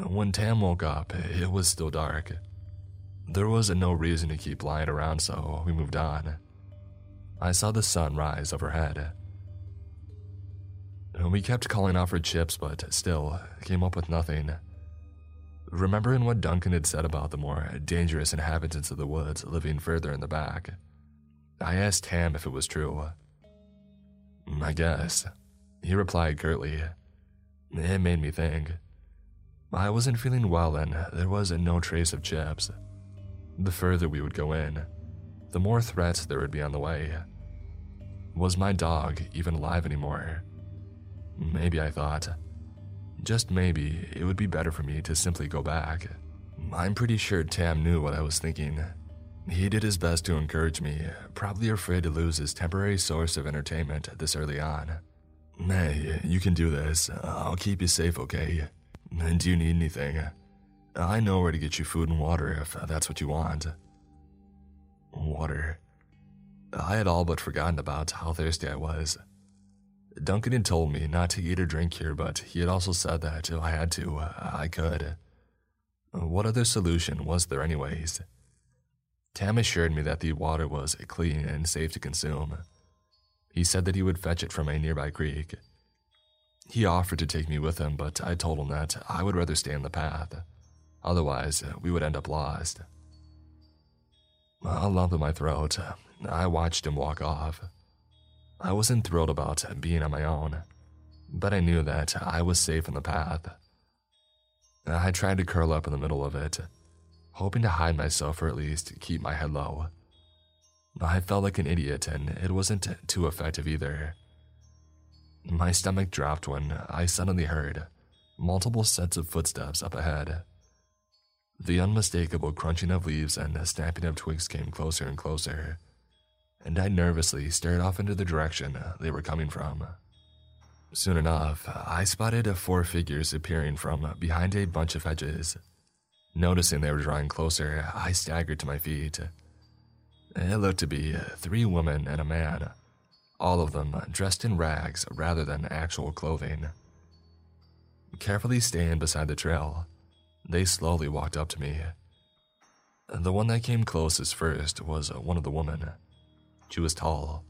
When Tam woke up, it was still dark. There was no reason to keep lying around, so we moved on. I saw the sun rise overhead. We kept calling out for chips, but still came up with nothing. Remembering what Duncan had said about the more dangerous inhabitants of the woods living further in the back, I asked Tam if it was true. I guess. He replied curtly. It made me think. I wasn't feeling well and there was no trace of chips. The further we would go in, the more threats there would be on the way. Was my dog even alive anymore? Maybe I thought. Just maybe it would be better for me to simply go back. I'm pretty sure Tam knew what I was thinking. He did his best to encourage me, probably afraid to lose his temporary source of entertainment this early on. Hey, you can do this. I'll keep you safe, okay? And do you need anything? I know where to get you food and water if that's what you want. Water. I had all but forgotten about how thirsty I was. Duncan had told me not to eat or drink here, but he had also said that if I had to, I could. What other solution was there, anyways? Tam assured me that the water was clean and safe to consume. He said that he would fetch it from a nearby creek. He offered to take me with him, but I told him that I would rather stay in the path. Otherwise, we would end up lost. A lump in my throat, I watched him walk off. I wasn't thrilled about being on my own, but I knew that I was safe in the path. I tried to curl up in the middle of it, hoping to hide myself or at least keep my head low. I felt like an idiot and it wasn't too effective either. My stomach dropped when I suddenly heard multiple sets of footsteps up ahead. The unmistakable crunching of leaves and the snapping of twigs came closer and closer and I nervously stared off into the direction they were coming from. Soon enough, I spotted four figures appearing from behind a bunch of hedges. Noticing they were drawing closer, I staggered to my feet. It looked to be three women and a man, all of them dressed in rags rather than actual clothing. Carefully staying beside the trail, they slowly walked up to me. The one that came closest first was one of the women. She was tall,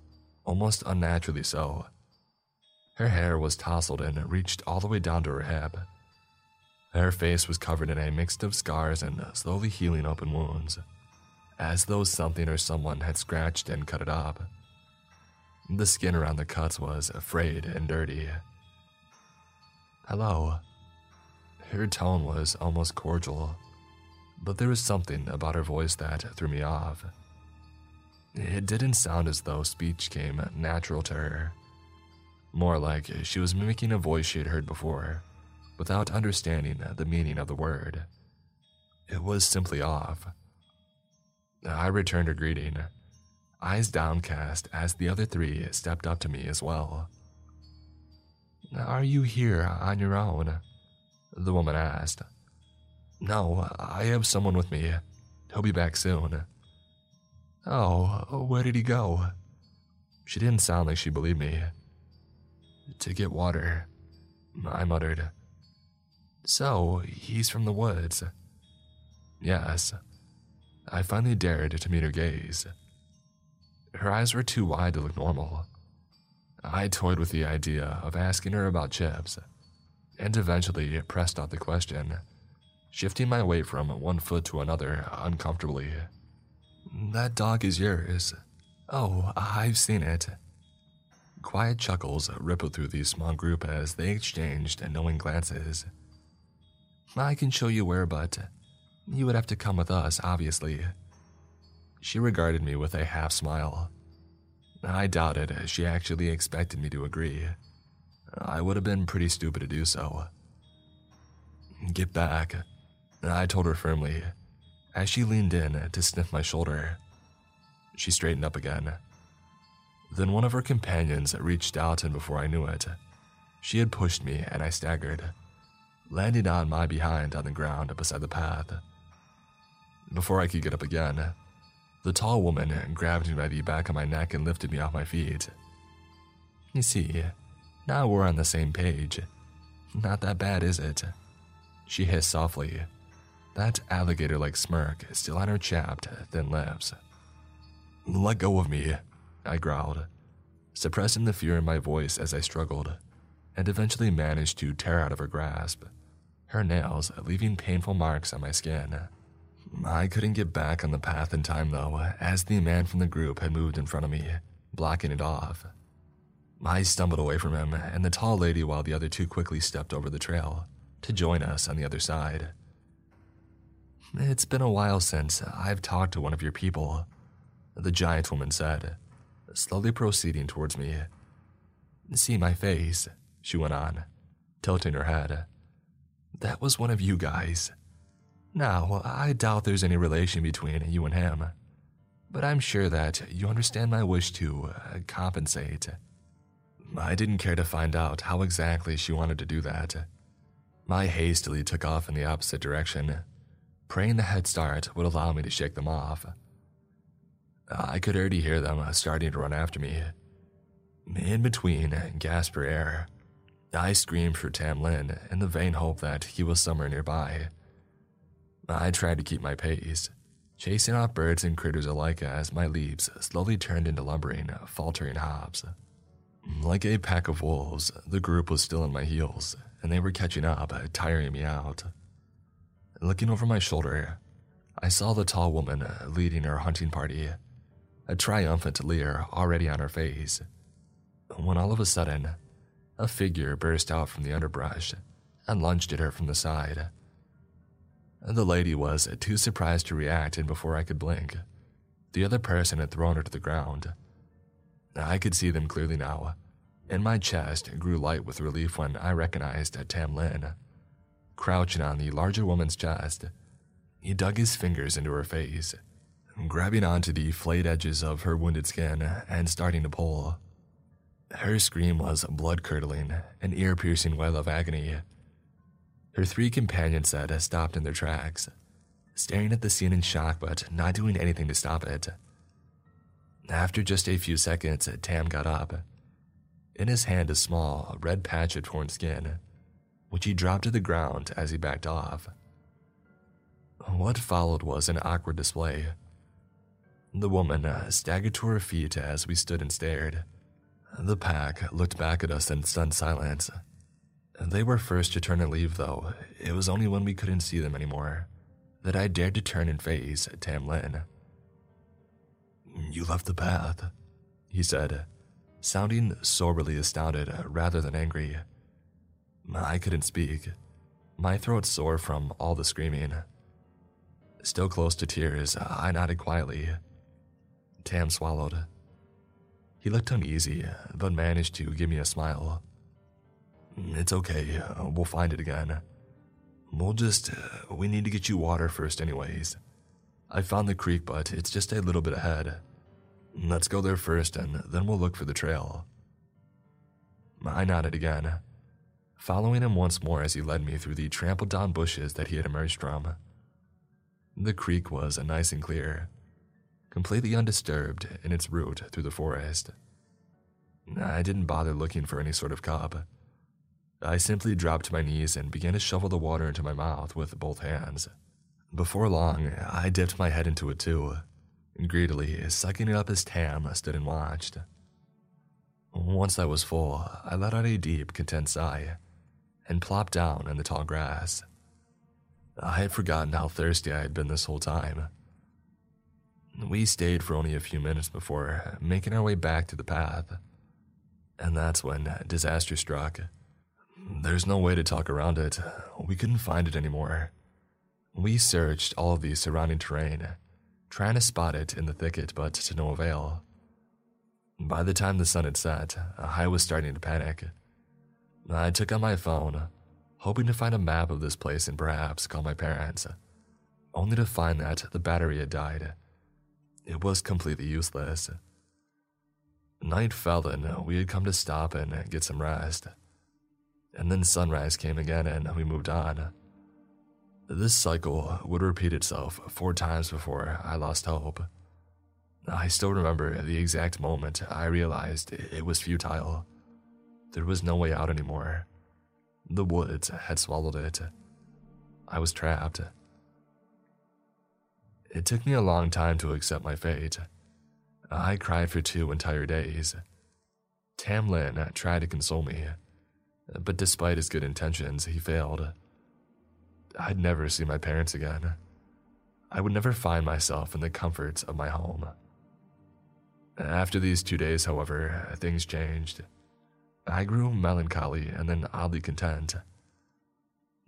almost unnaturally so. Her hair was tousled and reached all the way down to her hip. Her face was covered in a mix of scars and slowly healing open wounds, as though something or someone had scratched and cut it up. The skin around the cuts was frayed and dirty. Hello. Her tone was almost cordial, but there was something about her voice that threw me off. It didn't sound as though speech came natural to her. More like she was mimicking a voice she had heard before, without understanding the meaning of the word. It was simply off. I returned her greeting, eyes downcast as the other three stepped up to me as well. Are you here on your own? The woman asked. No, I have someone with me. He'll be back soon. Oh, where did he go? She didn't sound like she believed me. To get water, I muttered. So, he's from the woods. Yes. I finally dared to meet her gaze. Her eyes were too wide to look normal. I toyed with the idea of asking her about chips, and eventually pressed out the question, shifting my weight from one foot to another uncomfortably. That dog is yours. Oh, I've seen it. Quiet chuckles rippled through the small group as they exchanged knowing glances. I can show you where, but you would have to come with us, obviously. She regarded me with a half smile. I doubted she actually expected me to agree. I would have been pretty stupid to do so. Get back, I told her firmly, as she leaned in to sniff my shoulder. She straightened up again. Then one of her companions reached out, and before I knew it, she had pushed me and I staggered, landing on my behind on the ground beside the path. Before I could get up again, the tall woman grabbed me by the back of my neck and lifted me off my feet. You see, now we're on the same page. Not that bad, is it? She hissed softly, that alligator like smirk still on her chapped, thin lips. Let go of me, I growled, suppressing the fear in my voice as I struggled, and eventually managed to tear out of her grasp, her nails leaving painful marks on my skin. I couldn't get back on the path in time, though, as the man from the group had moved in front of me, blocking it off. I stumbled away from him and the tall lady while the other two quickly stepped over the trail to join us on the other side. It's been a while since I've talked to one of your people, the giant woman said, slowly proceeding towards me. See my face, she went on, tilting her head. That was one of you guys. Now, I doubt there's any relation between you and him, but I'm sure that you understand my wish to uh, compensate. I didn't care to find out how exactly she wanted to do that. I hastily took off in the opposite direction, praying the head start would allow me to shake them off. I could already hear them starting to run after me. In between, gasp for air, I screamed for Tam Lin in the vain hope that he was somewhere nearby. I tried to keep my pace, chasing off birds and critters alike as my leaps slowly turned into lumbering, faltering hops. Like a pack of wolves, the group was still on my heels, and they were catching up, tiring me out. Looking over my shoulder, I saw the tall woman leading her hunting party, a triumphant leer already on her face. When all of a sudden, a figure burst out from the underbrush and lunged at her from the side. The lady was too surprised to react, and before I could blink, the other person had thrown her to the ground. I could see them clearly now, and my chest grew light with relief when I recognized Tam Lin. Crouching on the larger woman's chest, he dug his fingers into her face, grabbing onto the flayed edges of her wounded skin and starting to pull. Her scream was blood curdling, an ear piercing wail of agony her three companions said stopped in their tracks, staring at the scene in shock but not doing anything to stop it. After just a few seconds, Tam got up. In his hand, a small, red patch of torn skin, which he dropped to the ground as he backed off. What followed was an awkward display. The woman staggered to her feet as we stood and stared. The pack looked back at us in stunned silence. They were first to turn and leave, though. It was only when we couldn't see them anymore that I dared to turn and face Tam Lin. You left the path, he said, sounding soberly astounded rather than angry. I couldn't speak, my throat sore from all the screaming. Still close to tears, I nodded quietly. Tam swallowed. He looked uneasy, but managed to give me a smile. It's okay. We'll find it again. We'll just. Uh, we need to get you water first, anyways. I found the creek, but it's just a little bit ahead. Let's go there first, and then we'll look for the trail. I nodded again, following him once more as he led me through the trampled down bushes that he had emerged from. The creek was nice and clear, completely undisturbed in its route through the forest. I didn't bother looking for any sort of cup. I simply dropped to my knees and began to shovel the water into my mouth with both hands. Before long, I dipped my head into it too, greedily sucking it up as Tam stood and watched. Once I was full, I let out a deep, content sigh and plopped down in the tall grass. I had forgotten how thirsty I had been this whole time. We stayed for only a few minutes before making our way back to the path. And that's when disaster struck. There's no way to talk around it. We couldn't find it anymore. We searched all of the surrounding terrain, trying to spot it in the thicket, but to no avail. By the time the sun had set, I was starting to panic. I took out my phone, hoping to find a map of this place and perhaps call my parents, only to find that the battery had died. It was completely useless. Night fell and we had come to stop and get some rest. And then sunrise came again and we moved on. This cycle would repeat itself four times before I lost hope. I still remember the exact moment I realized it was futile. There was no way out anymore. The woods had swallowed it. I was trapped. It took me a long time to accept my fate. I cried for two entire days. Tamlin tried to console me, but despite his good intentions, he failed. I'd never see my parents again. I would never find myself in the comforts of my home. After these two days, however, things changed. I grew melancholy and then oddly content.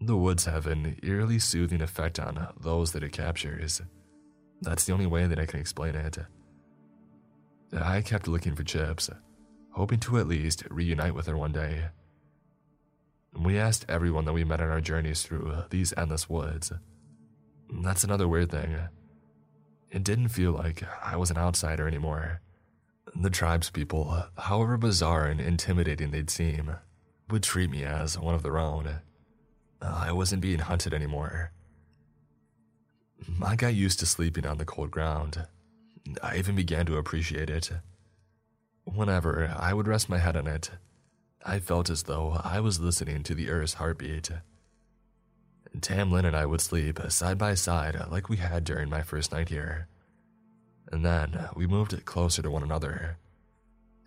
The woods have an eerily soothing effect on those that it captures. That's the only way that I can explain it. I kept looking for Chips, hoping to at least reunite with her one day. We asked everyone that we met on our journeys through these endless woods. That's another weird thing. It didn't feel like I was an outsider anymore. The tribespeople, however bizarre and intimidating they'd seem, would treat me as one of their own. I wasn't being hunted anymore. I got used to sleeping on the cold ground. I even began to appreciate it. Whenever I would rest my head on it, I felt as though I was listening to the Earth's heartbeat. Tamlin and I would sleep side by side like we had during my first night here. And then we moved closer to one another,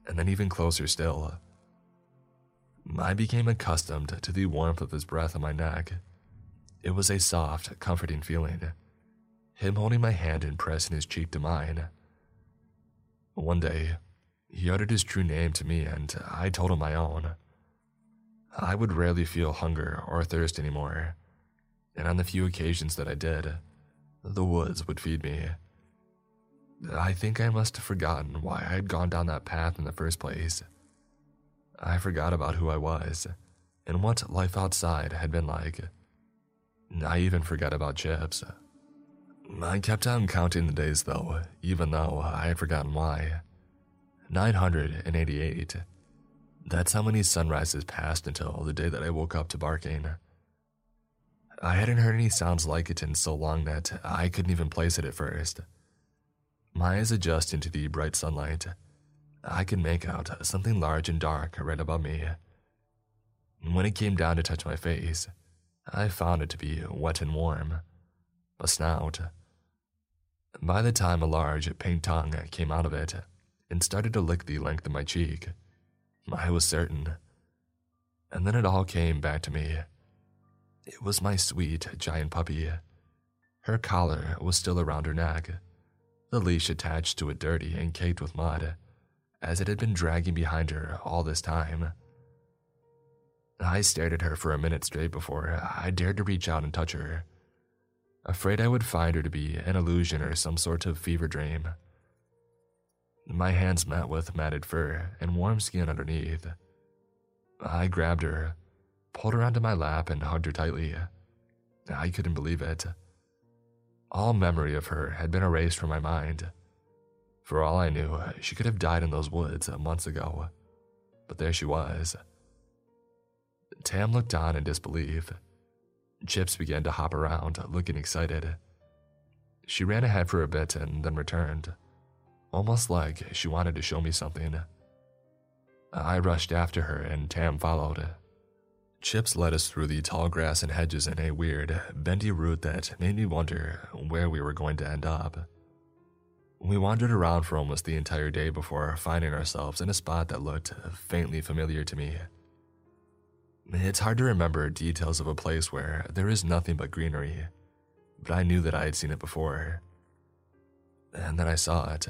and then even closer still. I became accustomed to the warmth of his breath on my neck. It was a soft, comforting feeling. Him holding my hand and pressing his cheek to mine. One day, he uttered his true name to me, and I told him my own. I would rarely feel hunger or thirst anymore, and on the few occasions that I did, the woods would feed me. I think I must have forgotten why I had gone down that path in the first place. I forgot about who I was and what life outside had been like. I even forgot about Chips. I kept on counting the days though, even though I had forgotten why. 988. That's how many sunrises passed until the day that I woke up to barking. I hadn't heard any sounds like it in so long that I couldn't even place it at first. My eyes adjusting to the bright sunlight. I could make out something large and dark right above me. When it came down to touch my face, I found it to be wet and warm. A snout. By the time a large pink tongue came out of it and started to lick the length of my cheek, I was certain. And then it all came back to me. It was my sweet giant puppy. Her collar was still around her neck the leash attached to it dirty and caked with mud, as it had been dragging behind her all this time. I stared at her for a minute straight before I dared to reach out and touch her, afraid I would find her to be an illusion or some sort of fever dream. My hands met with matted fur and warm skin underneath. I grabbed her, pulled her onto my lap, and hugged her tightly. I couldn't believe it. All memory of her had been erased from my mind. For all I knew, she could have died in those woods months ago. But there she was. Tam looked on in disbelief. Chips began to hop around, looking excited. She ran ahead for a bit and then returned, almost like she wanted to show me something. I rushed after her and Tam followed. Chips led us through the tall grass and hedges in a weird, bendy route that made me wonder where we were going to end up. We wandered around for almost the entire day before finding ourselves in a spot that looked faintly familiar to me. It's hard to remember details of a place where there is nothing but greenery, but I knew that I had seen it before. And then I saw it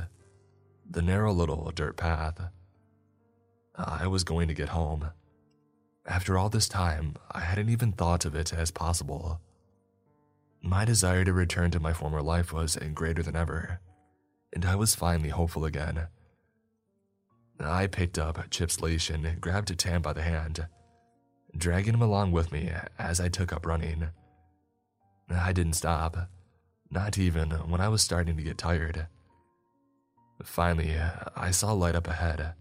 the narrow little dirt path. I was going to get home. After all this time, I hadn't even thought of it as possible. My desire to return to my former life was greater than ever, and I was finally hopeful again. I picked up Chip's leash and grabbed Tam by the hand, dragging him along with me as I took up running. I didn't stop, not even when I was starting to get tired. Finally, I saw light up ahead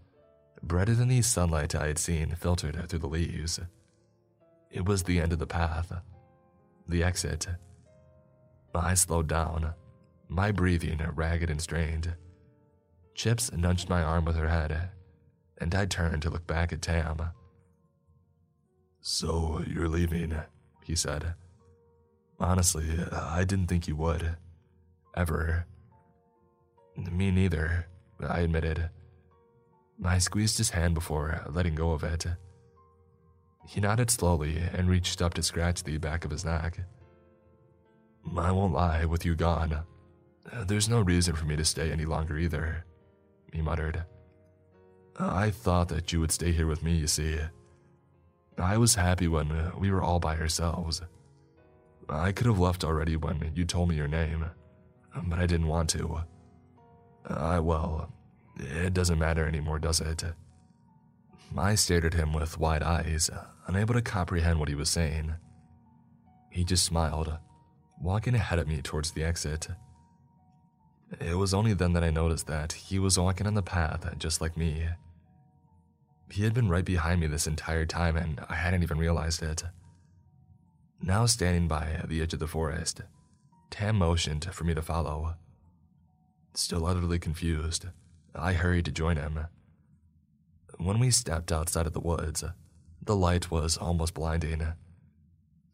brighter than the sunlight I had seen filtered through the leaves. It was the end of the path, the exit. I slowed down, my breathing ragged and strained. Chips nudged my arm with her head, and I turned to look back at Tam. So, you're leaving, he said. Honestly, I didn't think you would. Ever. Me neither, I admitted. I squeezed his hand before letting go of it. He nodded slowly and reached up to scratch the back of his neck. I won't lie, with you gone, there's no reason for me to stay any longer either, he muttered. I thought that you would stay here with me, you see. I was happy when uh, we were all by ourselves. I could have left already when you told me your name, but I didn't want to. I, well, it doesn't matter anymore, does it? I stared at him with wide eyes, unable to comprehend what he was saying. He just smiled, walking ahead of me towards the exit. It was only then that I noticed that he was walking on the path just like me. He had been right behind me this entire time and I hadn't even realized it. Now standing by the edge of the forest, Tam motioned for me to follow. Still utterly confused, I hurried to join him. When we stepped outside of the woods, the light was almost blinding.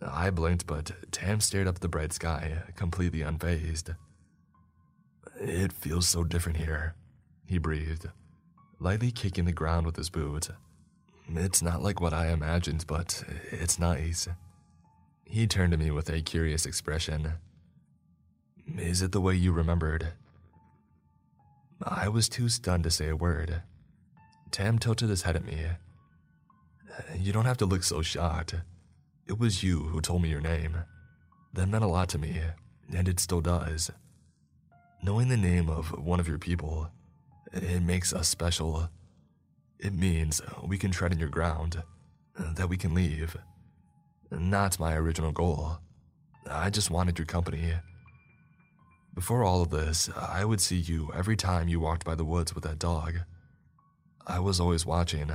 I blinked, but Tam stared up at the bright sky, completely unfazed. It feels so different here, he breathed, lightly kicking the ground with his boot. It's not like what I imagined, but it's nice. He turned to me with a curious expression. Is it the way you remembered? I was too stunned to say a word. Tam tilted his head at me. You don't have to look so shocked. It was you who told me your name. That meant a lot to me, and it still does. Knowing the name of one of your people, it makes us special. It means we can tread in your ground, that we can leave. Not my original goal. I just wanted your company. Before all of this, I would see you every time you walked by the woods with that dog. I was always watching,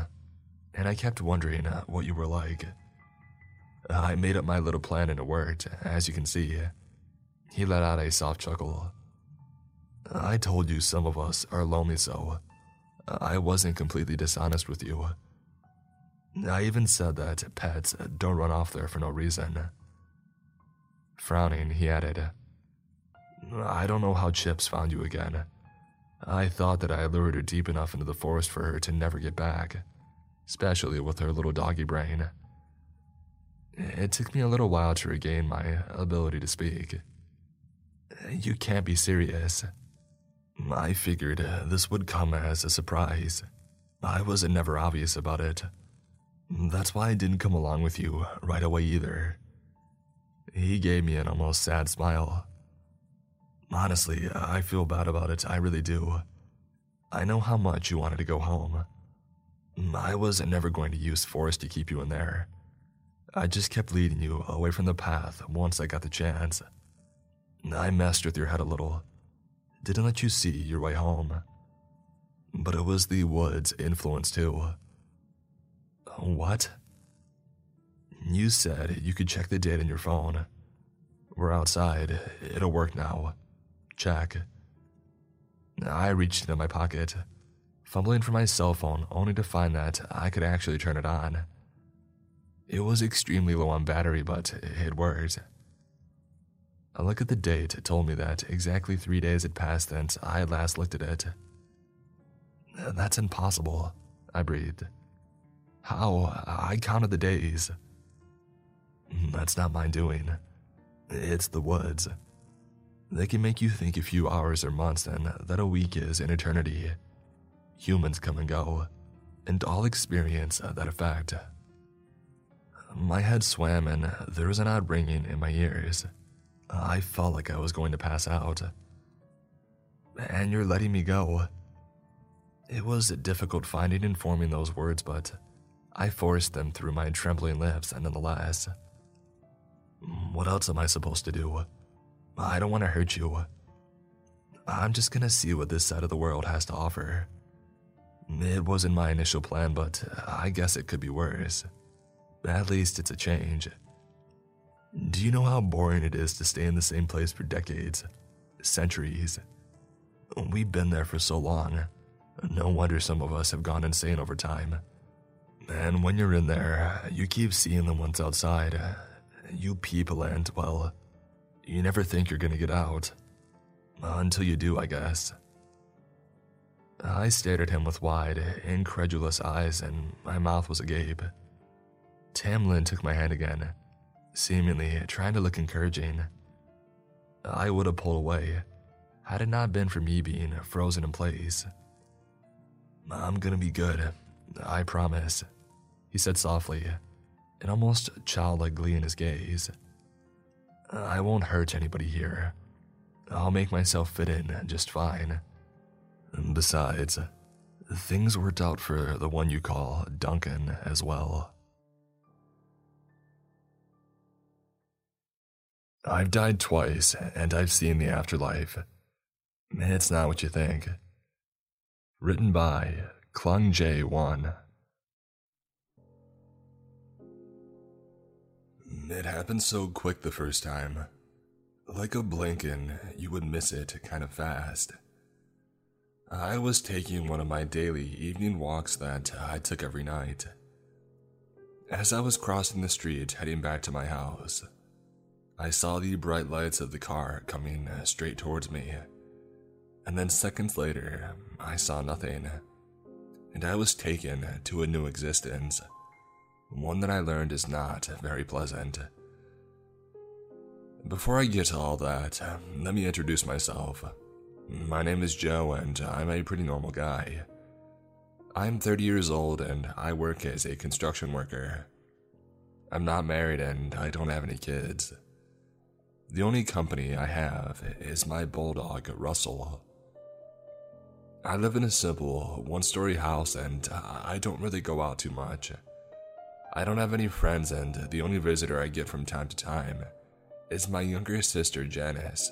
and I kept wondering uh, what you were like. I made up my little plan and it worked, as you can see. He let out a soft chuckle. I told you some of us are lonely, so uh, I wasn't completely dishonest with you. I even said that pets don't run off there for no reason. Frowning, he added, I don't know how Chips found you again. I thought that I lured her deep enough into the forest for her to never get back, especially with her little doggy brain. It took me a little while to regain my ability to speak. You can't be serious. I figured uh, this would come as a surprise. I wasn't never obvious about it. That's why I didn't come along with you right away either. He gave me an almost sad smile. Honestly, I feel bad about it, I really do. I know how much you wanted to go home. I was never going to use force to keep you in there. I just kept leading you away from the path once I got the chance. I messed with your head a little, didn't let you see your way home. But it was the woods' influence too. What? You said you could check the date in your phone. We're outside, it'll work now. Check. I reached into my pocket, fumbling for my cell phone only to find that I could actually turn it on. It was extremely low on battery, but it worked. A look at the date told me that exactly three days had passed since I last looked at it. That's impossible, I breathed. How? I counted the days. That's not my doing. It's the woods. They can make you think a few hours or months and that a week is an eternity. Humans come and go, and all experience that effect. My head swam and there was an odd ringing in my ears. I felt like I was going to pass out. And you're letting me go. It was difficult finding and forming those words, but I forced them through my trembling lips and nonetheless. What else am I supposed to do? I don't want to hurt you. I'm just gonna see what this side of the world has to offer. It wasn't my initial plan, but I guess it could be worse. At least it's a change. Do you know how boring it is to stay in the same place for decades, centuries? We've been there for so long. No wonder some of us have gone insane over time. And when you're in there, you keep seeing the ones outside. You people and, well, you never think you're gonna get out. Until you do, I guess. I stared at him with wide, incredulous eyes, and my mouth was agape. Tamlin took my hand again, seemingly trying to look encouraging. I would have pulled away had it not been for me being frozen in place. I'm gonna be good, I promise, he said softly, an almost childlike glee in his gaze. I won't hurt anybody here. I'll make myself fit in just fine. Besides, things worked out for the one you call Duncan as well. I've died twice, and I've seen the afterlife. It's not what you think. Written by Clung J1. It happened so quick the first time. Like a blink and you would miss it kind of fast. I was taking one of my daily evening walks that I took every night. As I was crossing the street heading back to my house, I saw the bright lights of the car coming uh, straight towards me. And then seconds later, I saw nothing. And I was taken to a new existence. One that I learned is not very pleasant. Before I get to all that, let me introduce myself. My name is Joe, and I'm a pretty normal guy. I'm 30 years old and I work as a construction worker. I'm not married and I don't have any kids. The only company I have is my bulldog, Russell. I live in a simple, one story house and uh, I don't really go out too much. I don't have any friends, and the only visitor I get from time to time is my younger sister, Janice,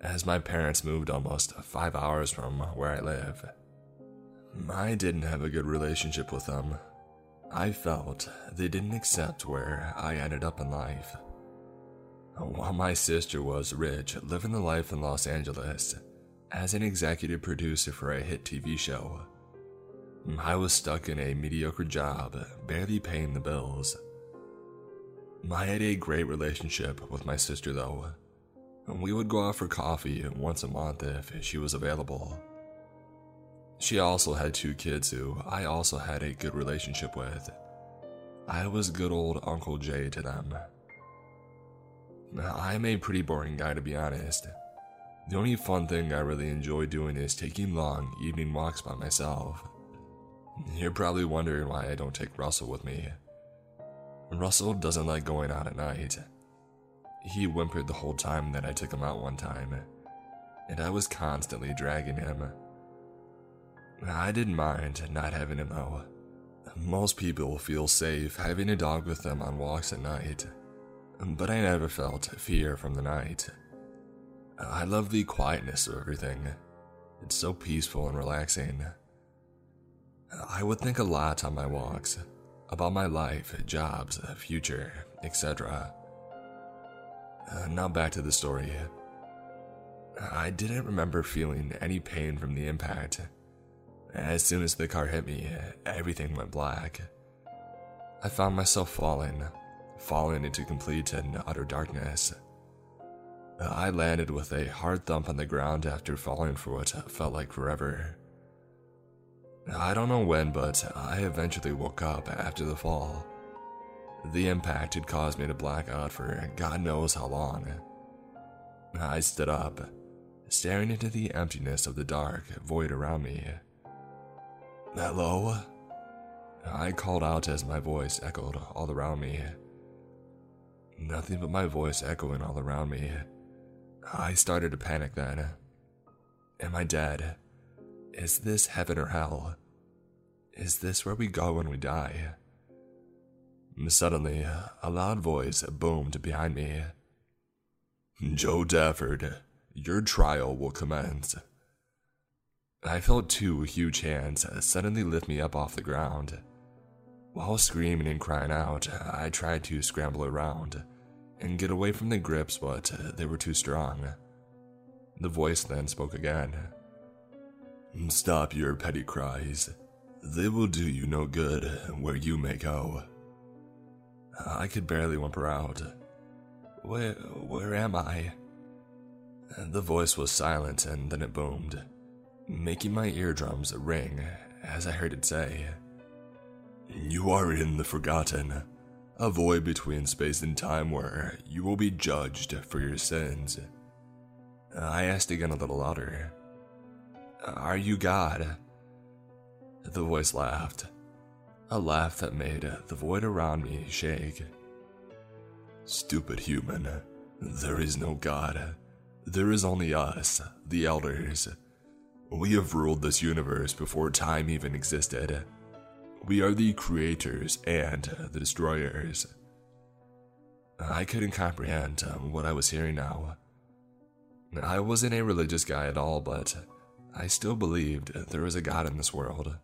as my parents moved almost five hours from where I live. I didn't have a good relationship with them. I felt they didn't accept where I ended up in life. While my sister was rich, living the life in Los Angeles as an executive producer for a hit TV show, I was stuck in a mediocre job, barely paying the bills. I had a great relationship with my sister, though. We would go out for coffee once a month if she was available. She also had two kids who I also had a good relationship with. I was good old Uncle Jay to them. I'm a pretty boring guy to be honest. The only fun thing I really enjoy doing is taking long evening walks by myself. You're probably wondering why I don't take Russell with me. Russell doesn't like going out at night. He whimpered the whole time that I took him out one time, and I was constantly dragging him. I didn't mind not having him though. Most people feel safe having a dog with them on walks at night, but I never felt fear from the night. I love the quietness of everything. It's so peaceful and relaxing. I would think a lot on my walks about my life, jobs, future, etc. Uh, now back to the story. I didn't remember feeling any pain from the impact. As soon as the car hit me, everything went black. I found myself falling, falling into complete and utter darkness. I landed with a hard thump on the ground after falling for what felt like forever. I don't know when, but I eventually woke up after the fall. The impact had caused me to black out for God knows how long. I stood up, staring into the emptiness of the dark void around me. Hello? I called out as my voice echoed all around me. Nothing but my voice echoing all around me. I started to panic then. Am I dead? Is this heaven or hell? Is this where we go when we die? Suddenly, a loud voice boomed behind me. Joe Dafford, your trial will commence. I felt two huge hands suddenly lift me up off the ground. While screaming and crying out, I tried to scramble around and get away from the grips, but they were too strong. The voice then spoke again. Stop your petty cries. They will do you no good where you may go. I could barely whimper out. Where, where am I? The voice was silent and then it boomed, making my eardrums ring as I heard it say, You are in the Forgotten, a void between space and time where you will be judged for your sins. I asked again a little louder, Are you God? The voice laughed, a laugh that made the void around me shake. Stupid human, there is no God. There is only us, the Elders. We have ruled this universe before time even existed. We are the creators and the destroyers. I couldn't comprehend um, what I was hearing now. I wasn't a religious guy at all, but I still believed there was a God in this world.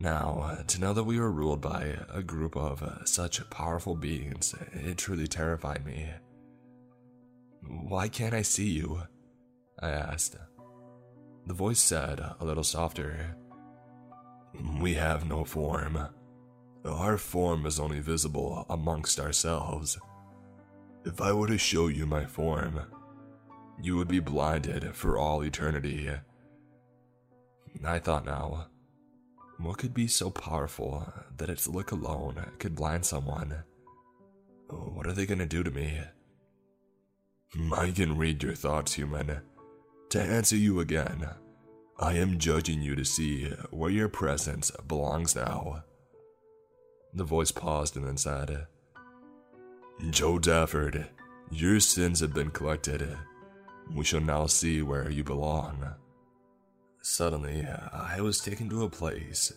Now, to know that we were ruled by a group of such powerful beings, it truly terrified me. Why can't I see you? I asked. The voice said, a little softer, We have no form. Our form is only visible amongst ourselves. If I were to show you my form, you would be blinded for all eternity. I thought now, what could be so powerful that its look alone could blind someone? What are they gonna do to me? I can read your thoughts, human. To answer you again, I am judging you to see where your presence belongs now. The voice paused and then said, Joe Dafford, your sins have been collected. We shall now see where you belong. Suddenly, I was taken to a place.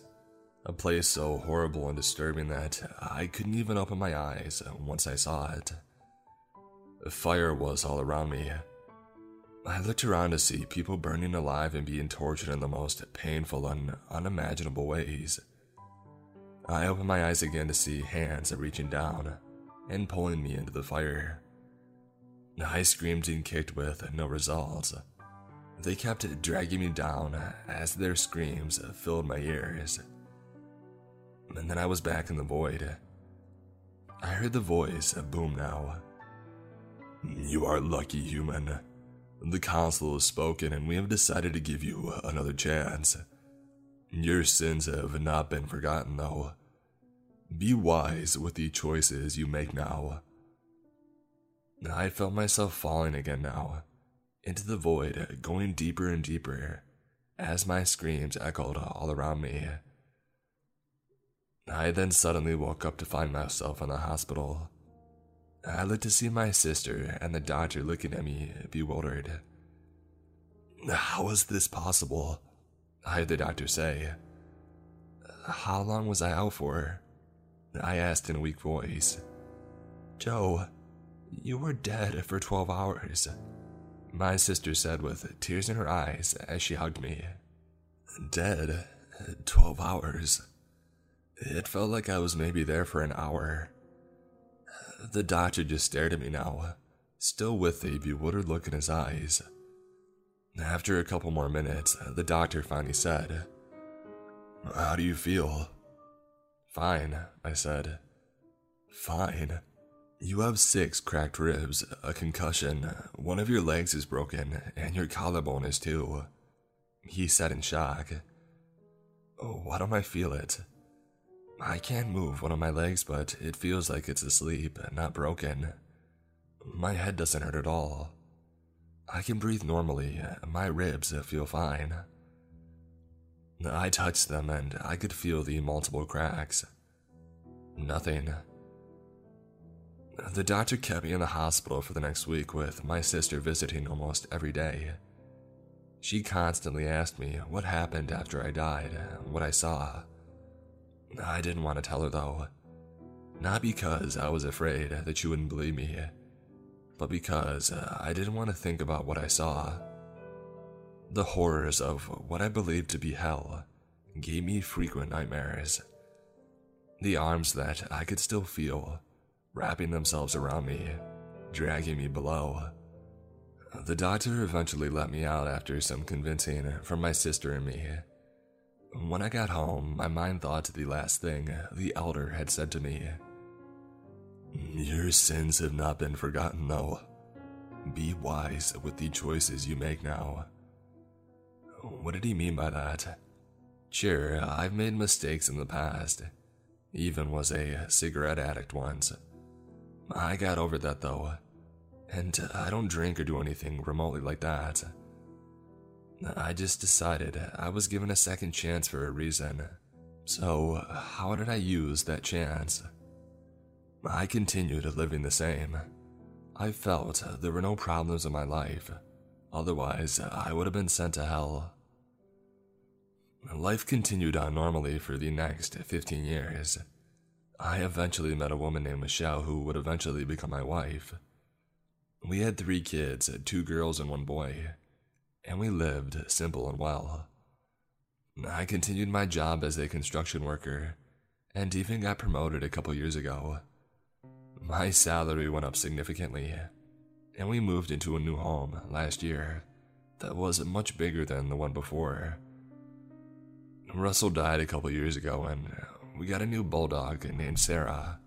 A place so horrible and disturbing that I couldn't even open my eyes once I saw it. Fire was all around me. I looked around to see people burning alive and being tortured in the most painful and unimaginable ways. I opened my eyes again to see hands reaching down and pulling me into the fire. I screamed and kicked with no results. They kept dragging me down as their screams filled my ears. And then I was back in the void. I heard the voice boom now. You are lucky, human. The council has spoken, and we have decided to give you another chance. Your sins have not been forgotten, though. Be wise with the choices you make now. I felt myself falling again now into the void, going deeper and deeper as my screams echoed all around me. I then suddenly woke up to find myself in the hospital. I looked to see my sister and the doctor looking at me, bewildered. How was this possible? I heard the doctor say. How long was I out for? I asked in a weak voice. Joe, you were dead for 12 hours. My sister said with tears in her eyes as she hugged me. Dead? 12 hours. It felt like I was maybe there for an hour. The doctor just stared at me now, still with a bewildered look in his eyes. After a couple more minutes, the doctor finally said, How do you feel? Fine, I said. Fine. You have six cracked ribs, a concussion, one of your legs is broken, and your collarbone is too. He said in shock. Oh, why don't I feel it? I can't move one of my legs, but it feels like it's asleep, and not broken. My head doesn't hurt at all. I can breathe normally, my ribs feel fine. I touched them and I could feel the multiple cracks. Nothing. The doctor kept me in the hospital for the next week with my sister visiting almost every day. She constantly asked me what happened after I died, what I saw. I didn't want to tell her though. Not because I was afraid that she wouldn't believe me, but because uh, I didn't want to think about what I saw. The horrors of what I believed to be hell gave me frequent nightmares. The arms that I could still feel wrapping themselves around me, dragging me below. The doctor eventually let me out after some convincing from my sister and me. When I got home, my mind thought to the last thing the elder had said to me. Your sins have not been forgotten, though. Be wise with the choices you make now. What did he mean by that? Sure, I've made mistakes in the past. Even was a cigarette addict once. I got over that though. And I don't drink or do anything remotely like that. I just decided I was given a second chance for a reason. So, how did I use that chance? I continued living the same. I felt there were no problems in my life, otherwise, I would have been sent to hell. Life continued on normally for the next 15 years. I eventually met a woman named Michelle who would eventually become my wife. We had three kids, two girls and one boy, and we lived simple and well. I continued my job as a construction worker and even got promoted a couple years ago. My salary went up significantly, and we moved into a new home last year that was much bigger than the one before. Russell died a couple years ago, and we got a new bulldog named Sarah.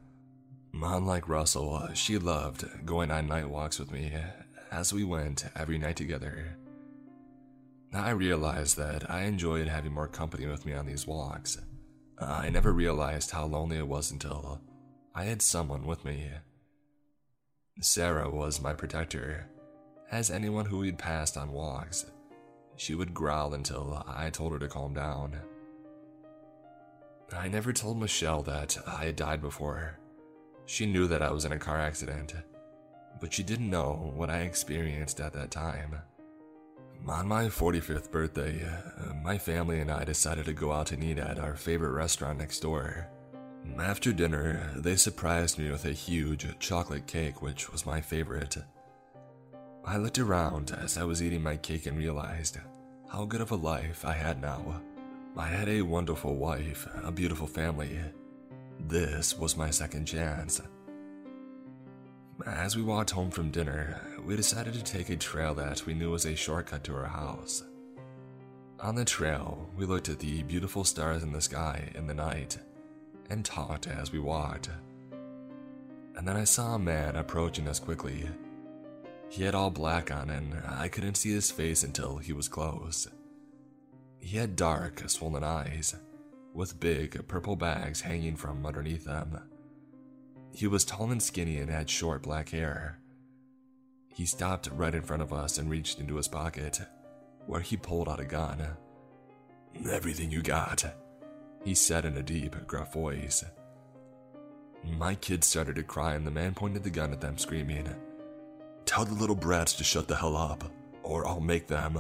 Unlike Russell, she loved going on night walks with me as we went every night together. I realized that I enjoyed having more company with me on these walks. Uh, I never realized how lonely it was until I had someone with me. Sarah was my protector, as anyone who we'd passed on walks. She would growl until I told her to calm down. I never told Michelle that I had died before. She knew that I was in a car accident, but she didn't know what I experienced at that time. On my 45th birthday, uh, my family and I decided to go out and eat at our favorite restaurant next door. After dinner, they surprised me with a huge chocolate cake, which was my favorite. I looked around as I was eating my cake and realized how good of a life I had now. I had a wonderful wife, a beautiful family. This was my second chance. As we walked home from dinner, we decided to take a trail that we knew was a shortcut to our house. On the trail, we looked at the beautiful stars in the sky in the night and talked as we walked. And then I saw a man approaching us quickly. He had all black on, and I couldn't see his face until he was close. He had dark, swollen eyes, with big purple bags hanging from underneath them. He was tall and skinny and had short black hair. He stopped right in front of us and reached into his pocket, where he pulled out a gun. Everything you got, he said in a deep, gruff voice. My kids started to cry, and the man pointed the gun at them, screaming, Tell the little brats to shut the hell up, or I'll make them.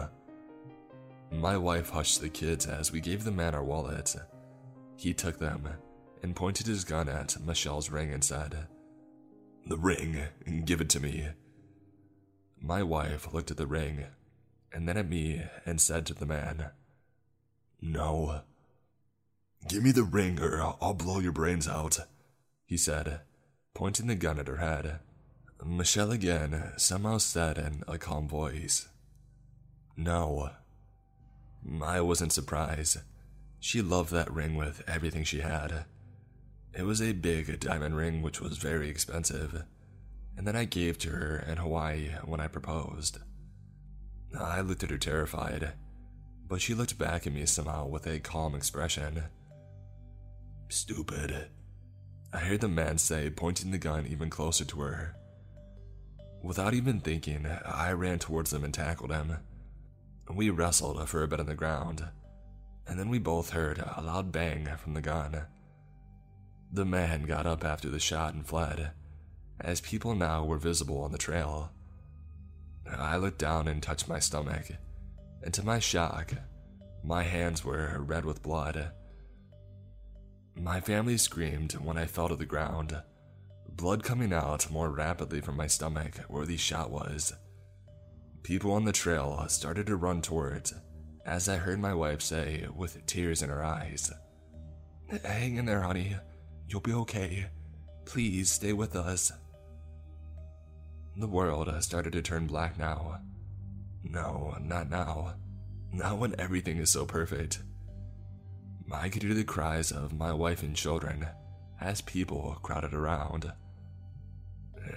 My wife hushed the kids as we gave the man our wallets. He took them and pointed his gun at Michelle's ring and said, The ring, give it to me. My wife looked at the ring and then at me and said to the man, No. Give me the ring or I'll blow your brains out, he said, pointing the gun at her head. Michelle again somehow said in a calm voice, No. I wasn't surprised. She loved that ring with everything she had. It was a big diamond ring which was very expensive, and that I gave to her in Hawaii when I proposed. I looked at her terrified, but she looked back at me somehow with a calm expression. Stupid. I heard the man say, pointing the gun even closer to her. Without even thinking, I ran towards him and tackled him. We wrestled for a bit on the ground, and then we both heard a loud bang from the gun. The man got up after the shot and fled, as people now were visible on the trail. I looked down and touched my stomach, and to my shock, my hands were red with blood. My family screamed when I fell to the ground, blood coming out more rapidly from my stomach where the shot was. People on the trail started to run towards, as I heard my wife say with tears in her eyes, Hang in there, honey. You'll be okay. Please stay with us. The world has started to turn black now. No, not now. Not when everything is so perfect. I could hear the cries of my wife and children as people crowded around.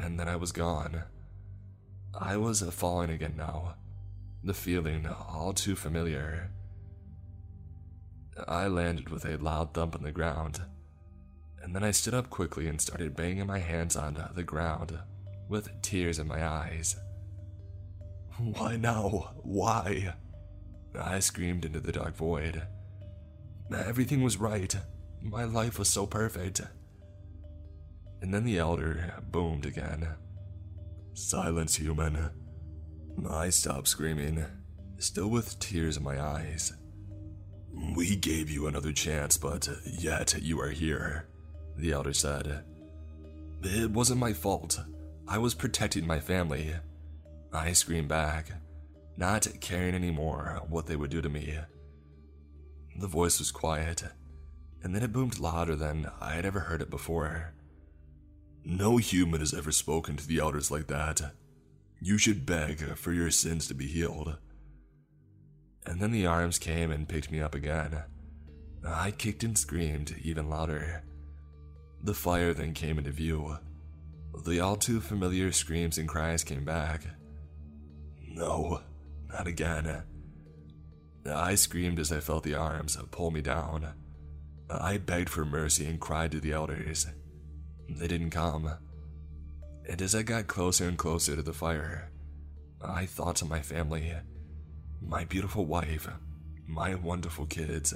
And then I was gone. I was falling again now, the feeling all too familiar. I landed with a loud thump on the ground, and then I stood up quickly and started banging my hands on the ground with tears in my eyes. Why now? Why? I screamed into the dark void. Everything was right. My life was so perfect. And then the elder boomed again. Silence, human. I stopped screaming, still with tears in my eyes. We gave you another chance, but yet you are here, the elder said. It wasn't my fault. I was protecting my family. I screamed back, not caring anymore what they would do to me. The voice was quiet, and then it boomed louder than I had ever heard it before. No human has ever spoken to the elders like that. You should beg for your sins to be healed. And then the arms came and picked me up again. I kicked and screamed even louder. The fire then came into view, the all too familiar screams and cries came back. No, not again. I screamed as I felt the arms pull me down. I begged for mercy and cried to the elders. They didn't come. And as I got closer and closer to the fire, I thought to my family, my beautiful wife, my wonderful kids.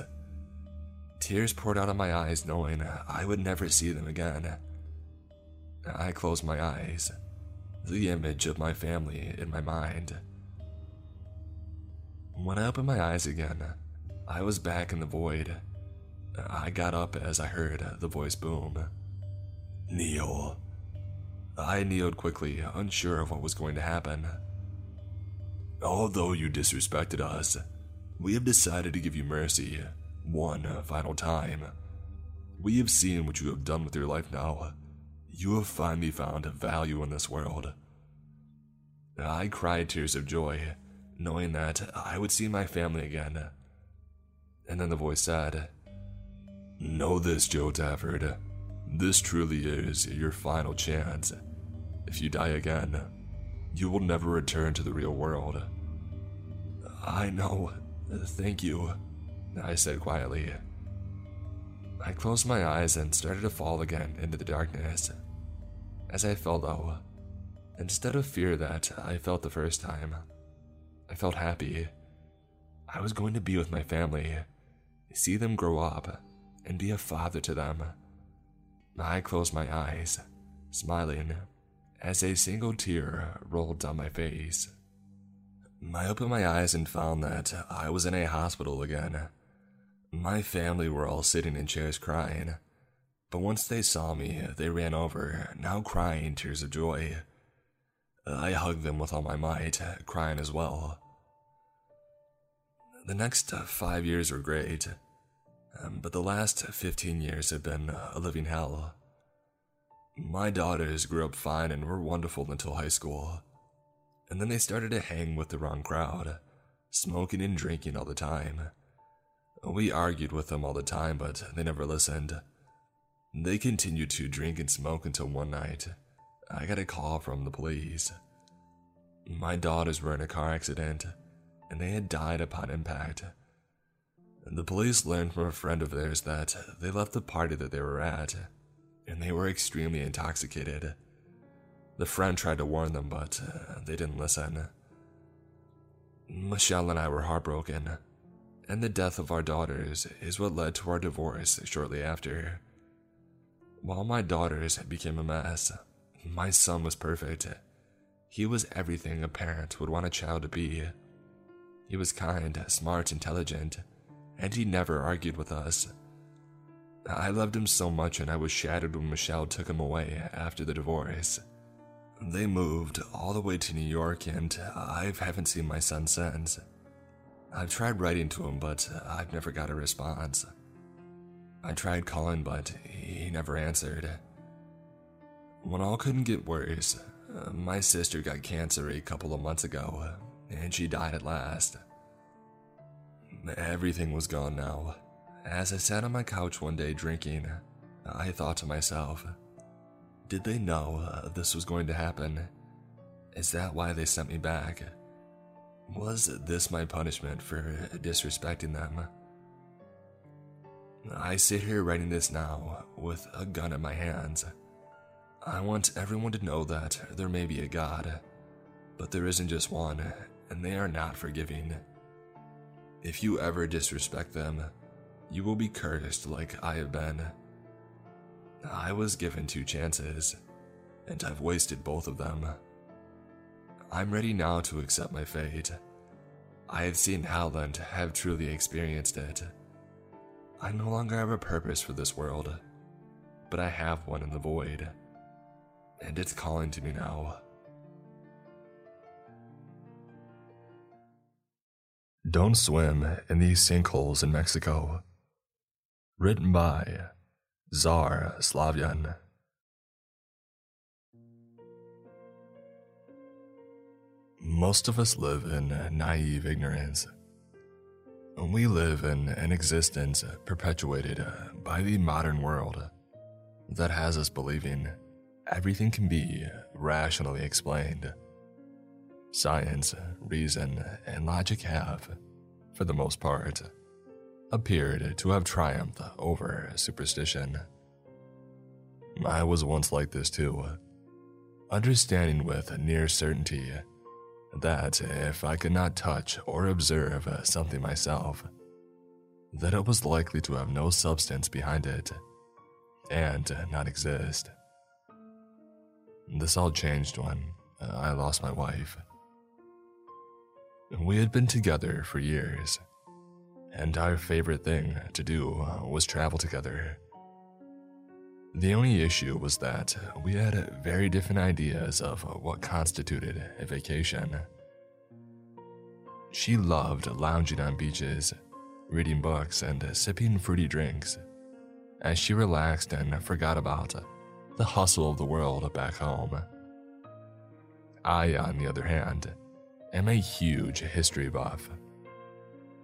Tears poured out of my eyes knowing I would never see them again. I closed my eyes, the image of my family in my mind. When I opened my eyes again, I was back in the void. I got up as I heard the voice boom. Kneel. I kneeled quickly, unsure of what was going to happen. Although you disrespected us, we have decided to give you mercy one final time. We have seen what you have done with your life now, you have finally found value in this world. I cried tears of joy, knowing that I would see my family again. And then the voice said, Know this, Joe Tafford. This truly is your final chance. If you die again, you will never return to the real world. I know. Thank you, I said quietly. I closed my eyes and started to fall again into the darkness. As I fell low, instead of fear that I felt the first time, I felt happy. I was going to be with my family, see them grow up, and be a father to them. I closed my eyes, smiling, as a single tear rolled down my face. I opened my eyes and found that I was in a hospital again. My family were all sitting in chairs crying. But once they saw me, they ran over, now crying tears of joy. I hugged them with all my might, crying as well. The next five years were great, um, but the last 15 years have been a living hell. My daughters grew up fine and were wonderful until high school, and then they started to hang with the wrong crowd, smoking and drinking all the time. We argued with them all the time, but they never listened. They continued to drink and smoke until one night. I got a call from the police. My daughters were in a car accident, and they had died upon impact. The police learned from a friend of theirs that they left the party that they were at, and they were extremely intoxicated. The friend tried to warn them, but uh, they didn't listen. Michelle and I were heartbroken and the death of our daughters is what led to our divorce shortly after. While my daughters became a mess, my son was perfect. He was everything a parent would want a child to be. He was kind, smart, intelligent, and he never argued with us. I loved him so much, and I was shattered when Michelle took him away after the divorce. They moved all the way to New York, and I haven't seen my son since. I've tried writing to him, but I've never got a response. I tried calling, but he never answered. When all couldn't get worse, my sister got cancer a couple of months ago, and she died at last. Everything was gone now. As I sat on my couch one day drinking, I thought to myself, did they know uh, this was going to happen? Is that why they sent me back? Was this my punishment for disrespecting them? I sit here writing this now with a gun in my hands. I want everyone to know that there may be a God, but there isn't just one, and they are not forgiving. If you ever disrespect them, you will be cursed like I have been. I was given two chances, and I've wasted both of them. I'm ready now to accept my fate. I have seen Howland, have truly experienced it. I no longer have a purpose for this world, but I have one in the void, and it's calling to me now. Don't swim in these sinkholes in Mexico. Written by Czar Slavyan. Most of us live in naive ignorance. We live in an existence perpetuated uh, by the modern world uh, that has us believing everything can be rationally explained. Science, reason, and logic have, for the most part, appeared to have triumphed over superstition. I was once like this too, uh, understanding with near certainty that if I could not touch or observe something myself, that it was likely to have no substance behind it and not exist. This all changed when uh, I lost my wife. We had been together for years, and our favorite thing to do was travel together. The only issue was that we had very different ideas of what constituted a vacation. She loved lounging on beaches, reading books, and sipping fruity drinks as she relaxed and forgot about the hustle of the world back home. I, on the other hand, am a huge history buff.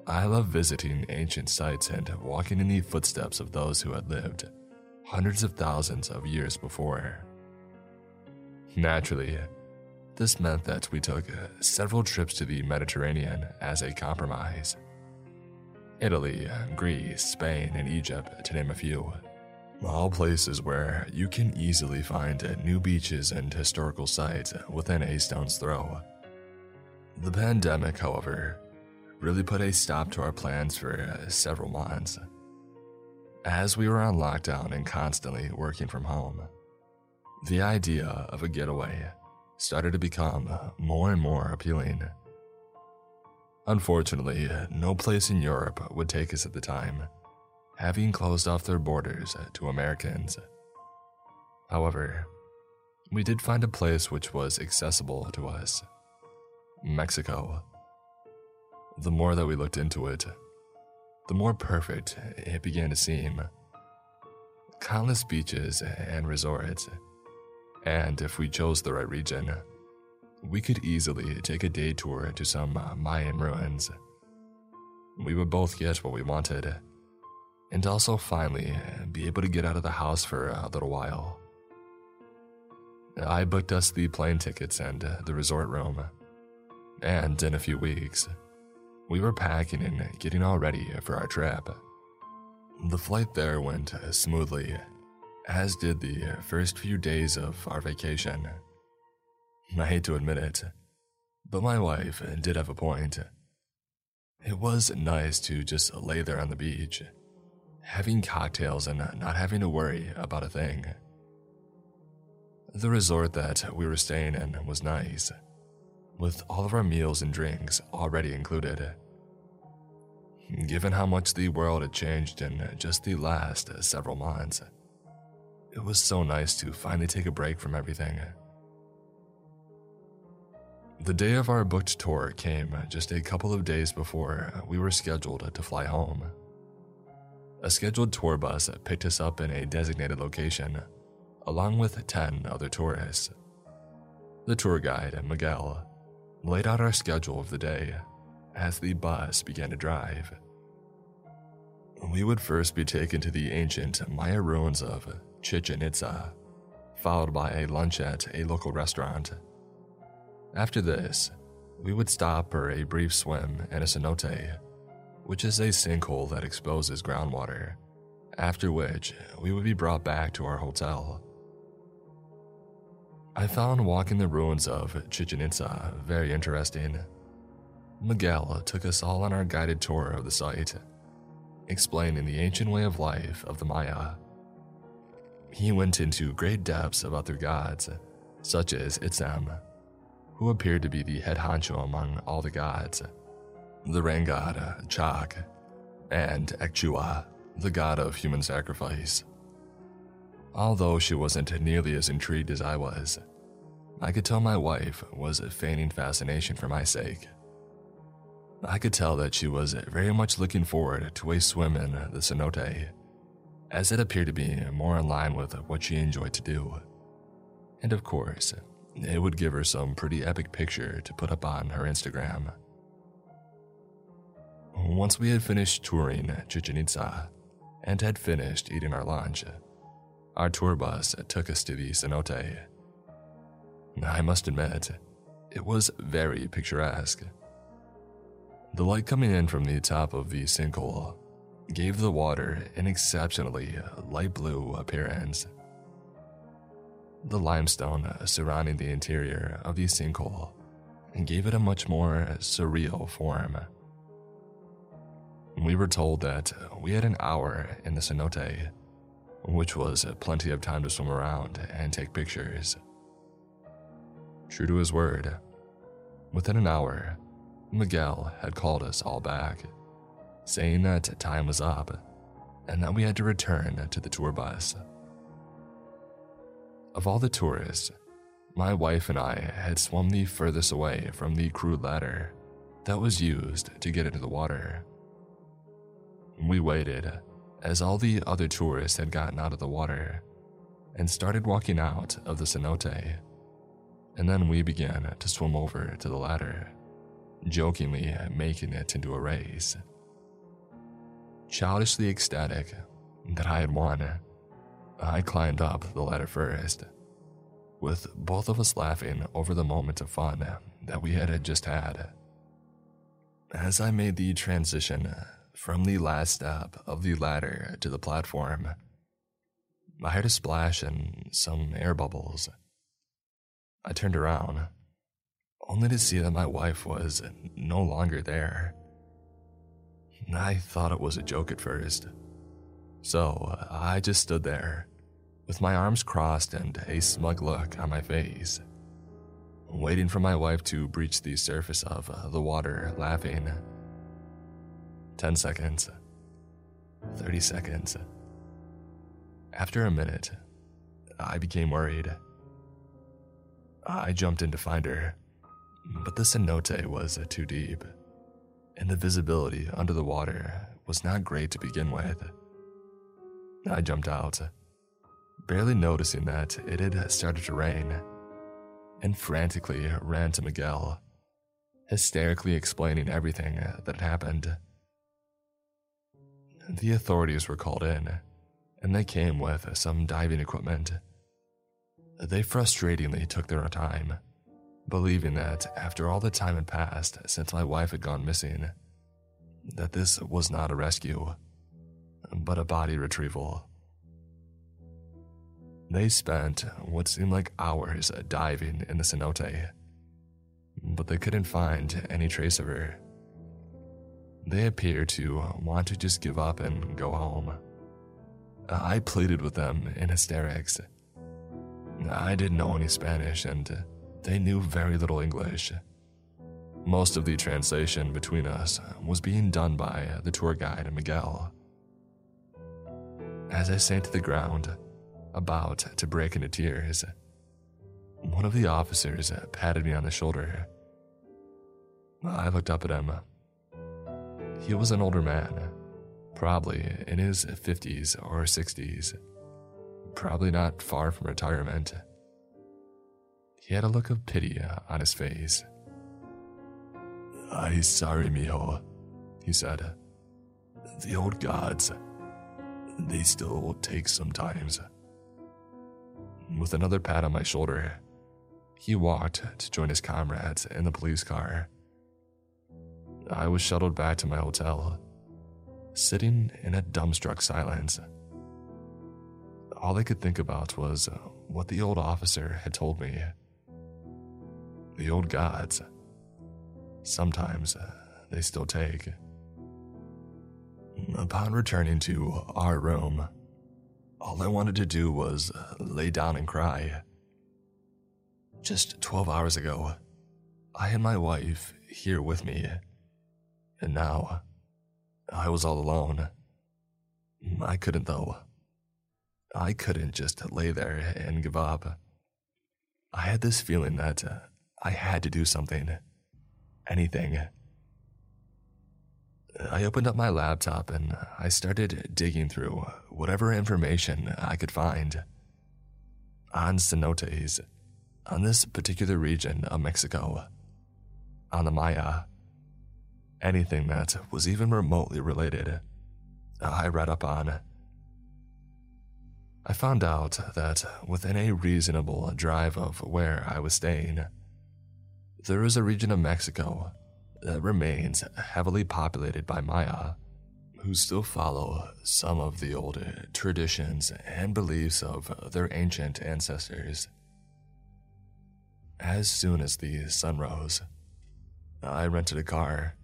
I love visiting ancient sites and walking in the footsteps of those who had lived hundreds of thousands of years before. Naturally, this meant that we took several trips to the Mediterranean as a compromise. Italy, Greece, Spain, and Egypt, to name a few. All places where you can easily find new beaches and historical sites within a stone's throw. The pandemic, however, really put a stop to our plans for several months. As we were on lockdown and constantly working from home, the idea of a getaway started to become more and more appealing. Unfortunately, no place in Europe would take us at the time, having closed off their borders to Americans. However, we did find a place which was accessible to us Mexico. The more that we looked into it, the more perfect it began to seem. Countless beaches and resorts, and if we chose the right region, we could easily take a day tour to some Mayan ruins. we would both get what we wanted, and also finally be able to get out of the house for a little while. I booked us the plane tickets and the resort room, and in a few weeks, we were packing and getting all ready for our trip. The flight there went smoothly, as did the first few days of our vacation. I hate to admit it, but my wife did have a point. It was nice to just lay there on the beach, having cocktails and not having to worry about a thing. The resort that we were staying in was nice, with all of our meals and drinks already included. Given how much the world had changed in just the last several months, it was so nice to finally take a break from everything. The day of our booked tour came just a couple of days before we were scheduled to fly home. A scheduled tour bus picked us up in a designated location, along with 10 other tourists. The tour guide, Miguel, laid out our schedule of the day as the bus began to drive. We would first be taken to the ancient Maya ruins of Chichen Itza, followed by a lunch at a local restaurant. After this, we would stop for a brief swim in a cenote, which is a sinkhole that exposes groundwater, after which we would be brought back to our hotel. I found walking the ruins of Chichen Itza very interesting. Miguel took us all on our guided tour of the site, explaining the ancient way of life of the Maya. He went into great depths about their gods, such as Itzam, who appeared to be the head honcho among all the gods, the rain god Chak, and Ekchua, the god of human sacrifice. Although she wasn't nearly as intrigued as I was, I could tell my wife was feigning fascination for my sake. I could tell that she was very much looking forward to a swim in the cenote, as it appeared to be more in line with what she enjoyed to do. And of course, it would give her some pretty epic picture to put up on her Instagram. Once we had finished touring Chichen Itza and had finished eating our lunch, our tour bus took us to the cenote. I must admit, it was very picturesque. The light coming in from the top of the sinkhole gave the water an exceptionally light blue appearance. The limestone surrounding the interior of the sinkhole gave it a much more surreal form. We were told that we had an hour in the cenote, which was plenty of time to swim around and take pictures. True to his word, within an hour, Miguel had called us all back, saying that time was up and that we had to return to the tour bus. Of all the tourists, my wife and I had swum the furthest away from the crude ladder that was used to get into the water. We waited as all the other tourists had gotten out of the water and started walking out of the cenote. And then we began to swim over to the ladder, jokingly making it into a race. Childishly ecstatic that I had won, I climbed up the ladder first, with both of us laughing over the moment of fun that we had just had. As I made the transition from the last step of the ladder to the platform, I heard a splash and some air bubbles. I turned around, only to see that my wife was no longer there. I thought it was a joke at first. So I just stood there, with my arms crossed and a smug look on my face, waiting for my wife to breach the surface of the water, laughing 10 seconds, 30 seconds. After a minute, I became worried. I jumped in to find her, but the cenote was too deep, and the visibility under the water was not great to begin with. I jumped out, barely noticing that it had started to rain, and frantically ran to Miguel, hysterically explaining everything that had happened the authorities were called in, and they came with some diving equipment. They frustratingly took their time, believing that after all the time had passed since my wife had gone missing, that this was not a rescue, but a body retrieval. They spent what seemed like hours diving in the cenote, but they couldn't find any trace of her. They appeared to want to just give up and go home. I pleaded with them in hysterics. I didn't know any Spanish and they knew very little English. Most of the translation between us was being done by the tour guide Miguel. As I sank to the ground, about to break into tears. One of the officers patted me on the shoulder. I looked up at him. He was an older man, probably in his 50s or 60s, probably not far from retirement. He had a look of pity on his face. I'm sorry, mijo, he said. The old gods, they still take sometimes. With another pat on my shoulder, he walked to join his comrades in the police car. I was shuttled back to my hotel, sitting in a dumbstruck silence. All I could think about was what the old officer had told me. The old gods. Sometimes they still take. Upon returning to our room, all I wanted to do was uh, lay down and cry. Just 12 hours ago, I had my wife here with me, and now I was all alone. I couldn't, though. I couldn't just lay there and give up. I had this feeling that uh, I had to do something. Anything. I opened up my laptop and I started digging through whatever information I could find. On cenotes, on this particular region of Mexico, on the Maya, anything that was even remotely related, I read up on. I found out that within a reasonable drive of where I was staying, there is a region of Mexico that remains heavily populated by Maya, who still follow some of the old traditions and beliefs of their ancient ancestors. As soon as the sun rose, I rented a car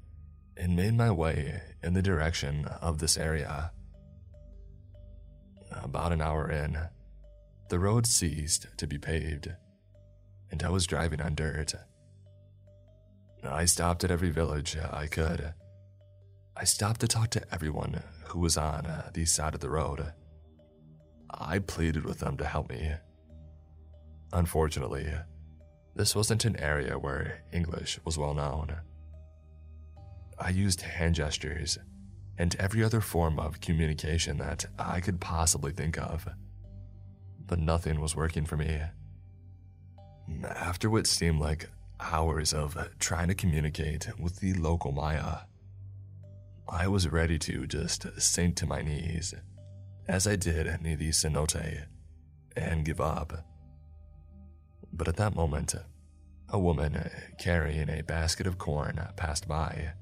and made my way in the direction of this area. About an hour in, the road ceased to be paved, and I was driving on dirt. I stopped at every village I could. I stopped to talk to everyone who was on the side of the road. I pleaded with them to help me. Unfortunately, this wasn't an area where English was well known. I used hand gestures and every other form of communication that I could possibly think of, but nothing was working for me. After what seemed like hours of trying to communicate with the local Maya. I was ready to just sink to my knees, as I did near the cenote, and give up. But at that moment, a woman carrying a basket of corn passed by.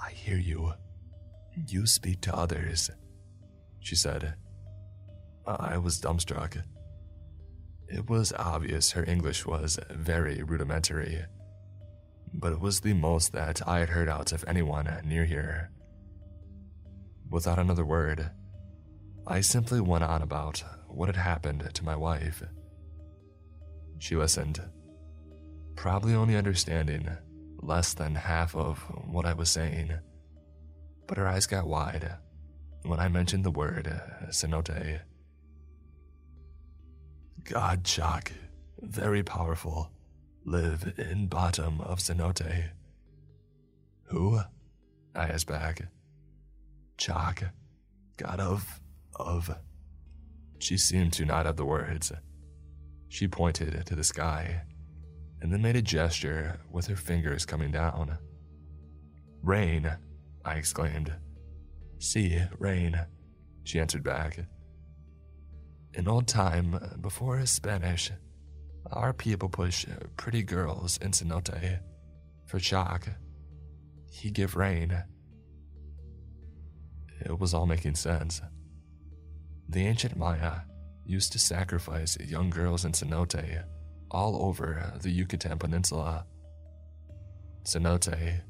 I hear you. You speak to others, she said. I was dumbstruck. It was obvious her English was very rudimentary, but it was the most that I had heard out of anyone near here. Without another word, I simply went on about what had happened to my wife. She listened, probably only understanding less than half of what I was saying, but her eyes got wide when I mentioned the word uh, cenote. God Chak, very powerful, live in bottom of cenote. Who? I asked back. Chak, god of, of. She seemed to not have the words. She pointed to the sky and then made a gesture with her fingers coming down. Rain, I exclaimed. See, rain, she answered back. In old time, before Spanish, our people push pretty girls in cenote for Chak. He give rain. It was all making sense. The ancient Maya used to sacrifice young girls in cenote all over uh, the Yucatan Peninsula. Cenote,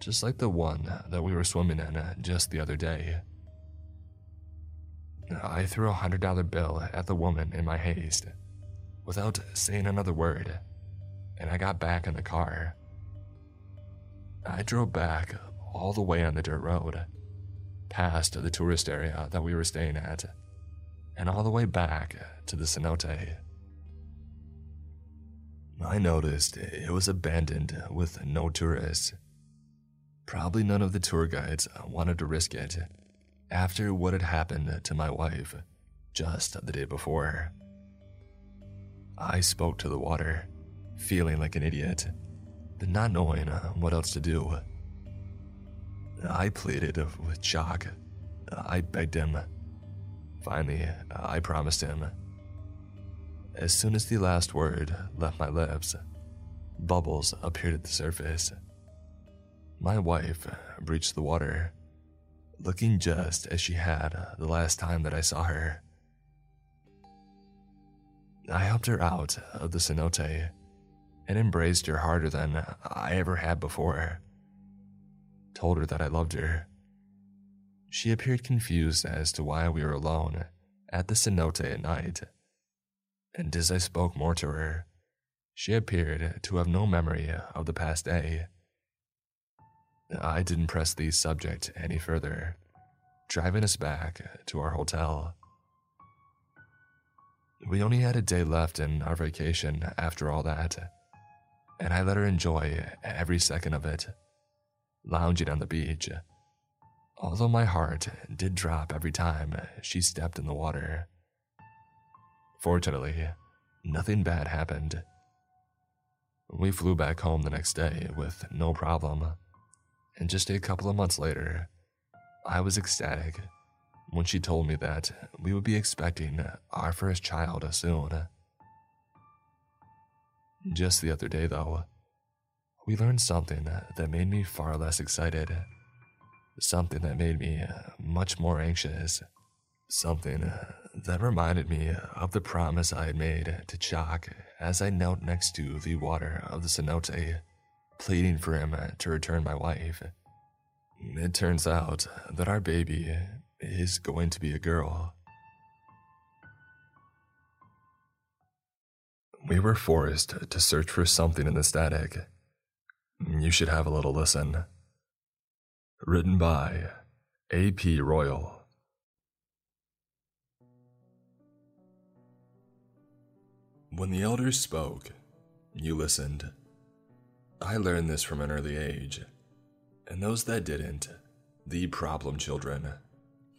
just like the one that we were swimming in uh, just the other day. I threw a hundred dollar bill at the woman in my haste, without saying another word, and I got back in the car. I drove back all the way on the dirt road, past the tourist area that we were staying at, and all the way back to the cenote. I noticed it was abandoned with no tourists. Probably none of the tour guides wanted to risk it after what had happened to my wife just the day before. I spoke to the water, feeling like an idiot, but not knowing uh, what else to do. I pleaded with Chak. I begged him. Finally, I promised him. As soon as the last word left my lips, bubbles appeared at the surface. My wife breached the water looking just as she had the last time that I saw her. I helped her out of the cenote and embraced her harder than I ever had before. Told her that I loved her. She appeared confused as to why we were alone at the cenote at night. And as I spoke more to her, she appeared to have no memory of the past day. I didn't press the subject any further, driving us back to our hotel. We only had a day left in our vacation after all that, and I let her enjoy every second of it, lounging on the beach. Although my heart did drop every time she stepped in the water. Fortunately, nothing bad happened. We flew back home the next day with no problem and just a couple of months later, I was ecstatic when she told me that we would be expecting our first child soon. Just the other day, though, we learned something that made me far less excited. Something that made me much more anxious. Something that reminded me of the promise I had made to Chak as I knelt next to the water of the cenote pleading for him to return my wife. It turns out that our baby is going to be a girl. We were forced to search for something in the static. You should have a little listen. Written by A.P. Royal. When the elders spoke, you listened. I learned this from an early age. And those that didn't, the problem children,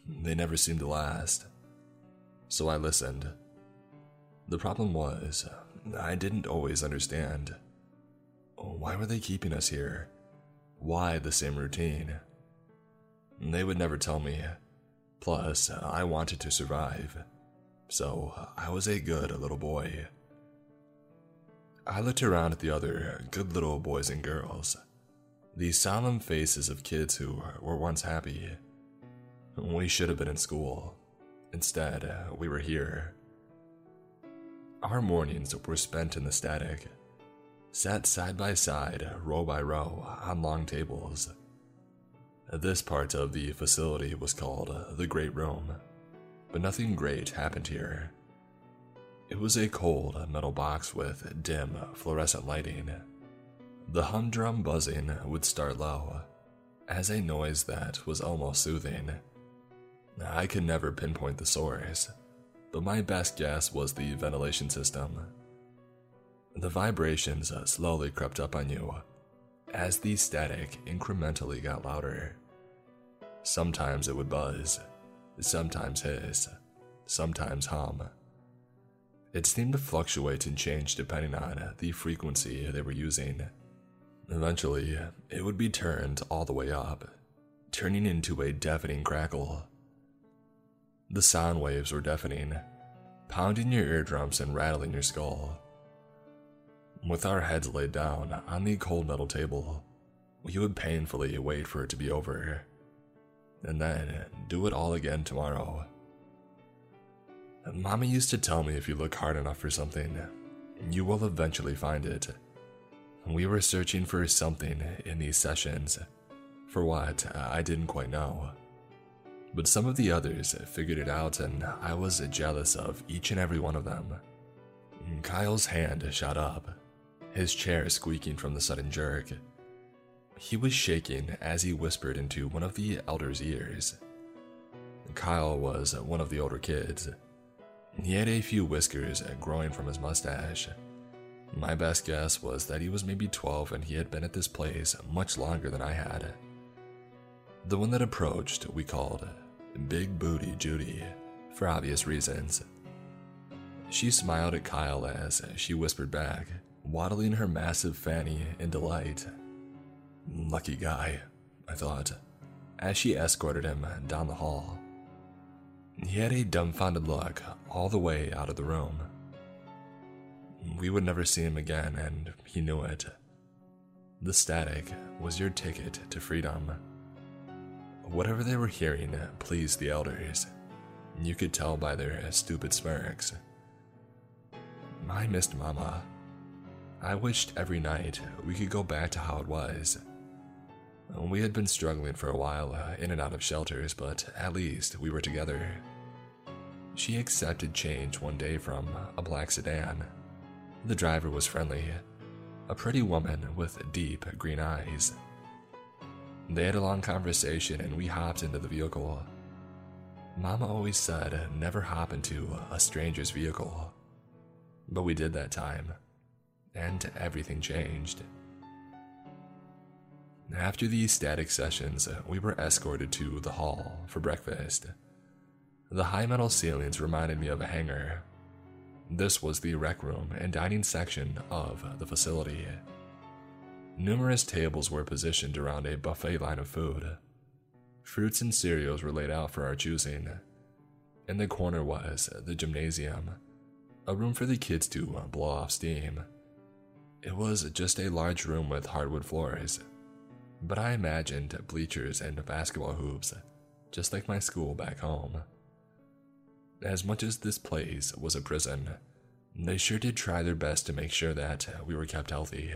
they never seemed to last. So I listened. The problem was, I didn't always understand. Why were they keeping us here? Why the same routine? They would never tell me. Plus, I wanted to survive. So I was a good little boy. I looked around at the other good little boys and girls, the solemn faces of kids who were once happy. We should have been in school. Instead, uh, we were here. Our mornings were spent in the static, sat side by side, row by row, on long tables. This part of the facility was called the Great Room, but nothing great happened here. It was a cold metal box with dim fluorescent lighting. The humdrum buzzing would start low, as a noise that was almost soothing. I could never pinpoint the source, but my best guess was the ventilation system. The vibrations slowly crept up on you as the static incrementally got louder. Sometimes it would buzz, sometimes hiss, sometimes hum. It seemed to fluctuate and change depending on uh, the frequency they were using. Eventually, it would be turned all the way up, turning into a deafening crackle. The sound waves were deafening, pounding your eardrums and rattling your skull. With our heads laid down on the cold metal table, we would painfully wait for it to be over, and then do it all again tomorrow. Mommy used to tell me if you look hard enough for something, you will eventually find it. We were searching for something in these sessions. For what, I didn't quite know. But some of the others figured it out, and I was jealous of each and every one of them. Kyle's hand shot up, his chair squeaking from the sudden jerk. He was shaking as he whispered into one of the elders' ears. Kyle was one of the older kids. He had a few whiskers growing from his mustache. My best guess was that he was maybe 12 and he had been at this place much longer than I had. The one that approached, we called Big Booty Judy, for obvious reasons. She smiled at Kyle as she whispered back, waddling her massive fanny in delight. Lucky guy, I thought, as she escorted him down the hall. He had a dumbfounded look all the way out of the room. We would never see him again, and he knew it. The static was your ticket to freedom. Whatever they were hearing pleased the elders. You could tell by their stupid smirks. I missed Mama. I wished every night we could go back to how it was. We had been struggling for a while in and out of shelters, but at least we were together. She accepted change one day from a black sedan. The driver was friendly, a pretty woman with deep green eyes. They had a long conversation and we hopped into the vehicle. Mama always said never hop into a stranger's vehicle. But we did that time, and everything changed. After these static sessions, we were escorted to the hall for breakfast. The high metal ceilings reminded me of a hangar. This was the rec room and dining section of the facility. Numerous tables were positioned around a buffet line of food. Fruits and cereals were laid out for our choosing. In the corner was the gymnasium, a room for the kids to uh, blow off steam. It was just a large room with hardwood floors, but I imagined bleachers and basketball hoops, just like my school back home. As much as this place was a prison, they sure did try their best to make sure that we were kept healthy.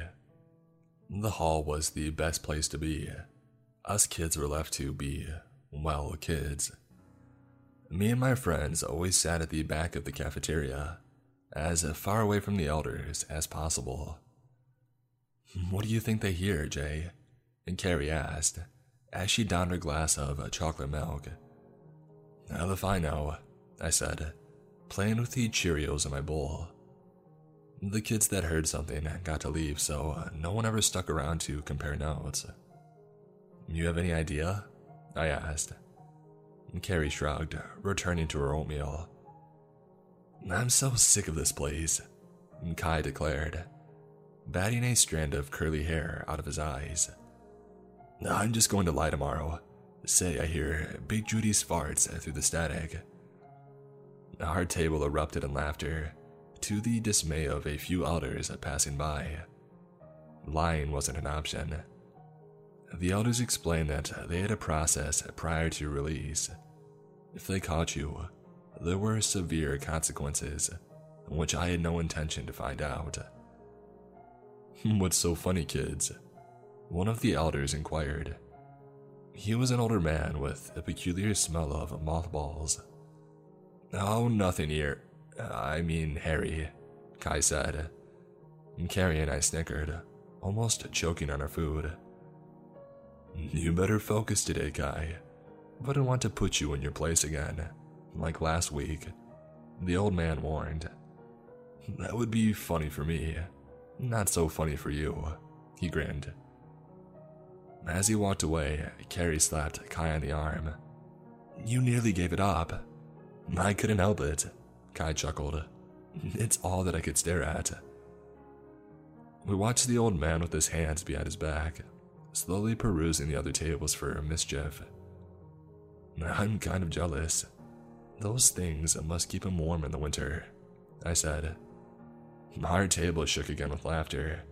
The hall was the best place to be. Us kids were left to be, well, kids. Me and my friends always sat at the back of the cafeteria, as far away from the elders as possible. What do you think they hear, Jay? And Carrie asked, as she donned her glass of chocolate milk. Hell if I know, I said, playing with the Cheerios in my bowl. The kids that heard something got to leave, so uh, no one ever stuck around to compare notes. You have any idea? I asked. Carrie shrugged, returning to her oatmeal. I'm so sick of this place, Kai declared, batting a strand of curly hair out of his eyes. I'm just going to lie tomorrow. Say I hear Big Judy's farts through the static. Our table erupted in laughter, to the dismay of a few elders passing by. Lying wasn't an option. The elders explained that they had a process prior to release. If they caught you, there were severe consequences, which I had no intention to find out. What's so funny, kids? One of the elders inquired. He was an older man with a peculiar smell of mothballs. Oh, nothing here. Uh, I mean, Harry, Kai said. Carrie and I snickered, almost choking on our food. You better focus today, Kai. Wouldn't want to put you in your place again, like last week. The old man warned. That would be funny for me. Not so funny for you, he grinned. As he walked away, Carrie slapped Kai on the arm. You nearly gave it up. I couldn't help it, Kai chuckled. It's all that I could stare at. We watched the old man with his hands behind his back, slowly perusing the other tables for mischief. I'm kind of jealous. Those things must keep him warm in the winter, I said. Our table shook again with laughter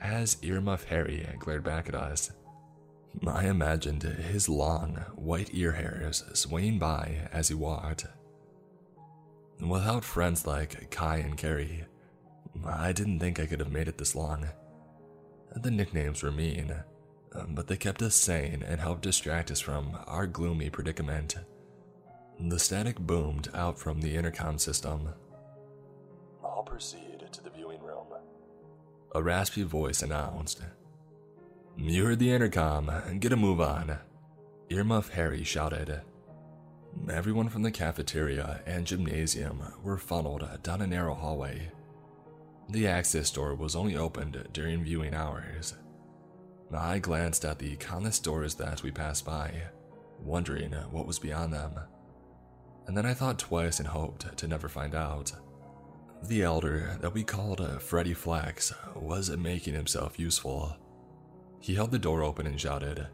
as Earmuff Harry glared back at us. I imagined his long, white ear hairs swaying by as he walked. Without friends like Kai and Carrie, I didn't think I could have made it this long. The nicknames were mean, um, but they kept us sane and helped distract us from our gloomy predicament. The static boomed out from the intercom system. I'll proceed to the viewing room. A raspy voice announced. You heard the intercom. Get a move on. Earmuff Harry shouted. Everyone from the cafeteria and gymnasium were funneled down a narrow hallway. The access door was only opened during viewing hours. I glanced at the countless doors that we passed by, wondering what was beyond them. And then I thought twice and hoped to never find out. The elder that we called Freddy Flax was making himself useful. He held the door open and shouted,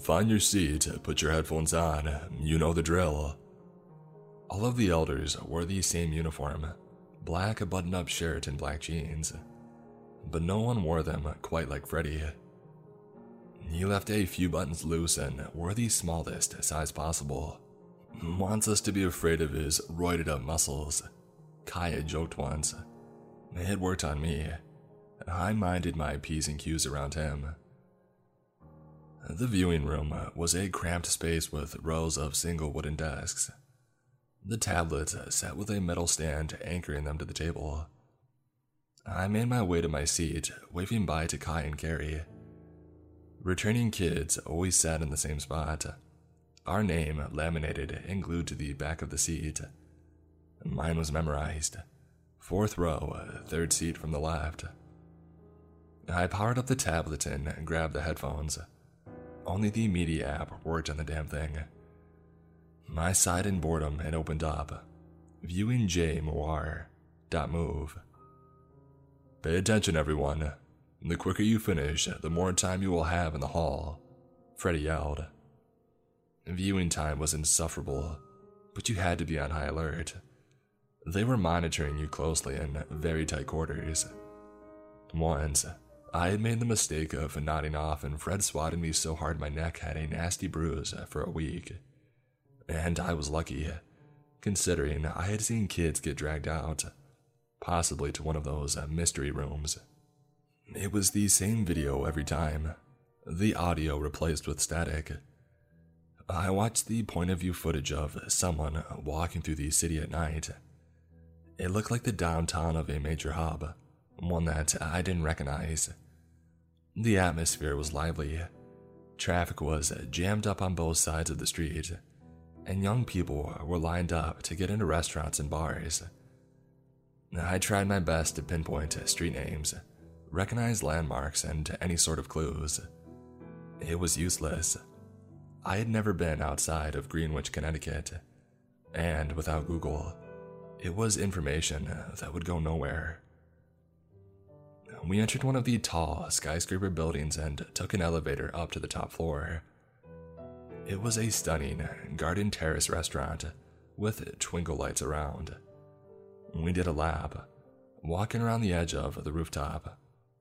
Find your seat, put your headphones on, you know the drill. All of the elders wore the same uniform black button up shirt and black jeans, but no one wore them quite like Freddy. He left a few buttons loose and wore the smallest size possible. Wants us to be afraid of his roided up muscles. Kaya joked once. It worked on me. I minded my P's and Q's around him. The viewing room was a cramped space with rows of single wooden desks. The tablets sat with a metal stand anchoring them to the table. I made my way to my seat, waving bye to Kai and Carrie. Returning kids always sat in the same spot. Our name laminated and glued to the back of the seat. Mine was memorized. Fourth row, third seat from the left. I powered up the tablet and grabbed the headphones. Only the media app worked on the damn thing. My sighed in boredom and opened up, viewing J Moir. Move. Pay attention, everyone. The quicker you finish, the more time you will have in the hall, Freddy yelled. Viewing time was insufferable, but you had to be on high alert. They were monitoring you closely in very tight quarters. Once, I had made the mistake of nodding off, and Fred swatted me so hard my neck had a nasty bruise for a week. And I was lucky, considering I had seen kids get dragged out, possibly to one of those uh, mystery rooms. It was the same video every time, the audio replaced with static. I watched the point of view footage of someone walking through the city at night. It looked like the downtown of a major hub, one that I didn't recognize. The atmosphere was lively. Traffic was jammed up on both sides of the street, and young people were lined up to get into restaurants and bars. I tried my best to pinpoint street names recognize landmarks, and any sort of clues. It was useless. I had never been outside of Greenwich, Connecticut, and without Google, it was information that would go nowhere. We entered one of the tall skyscraper buildings and took an elevator up to the top floor. It was a stunning garden terrace restaurant with twinkle lights around. We did a lap, walking around the edge of the rooftop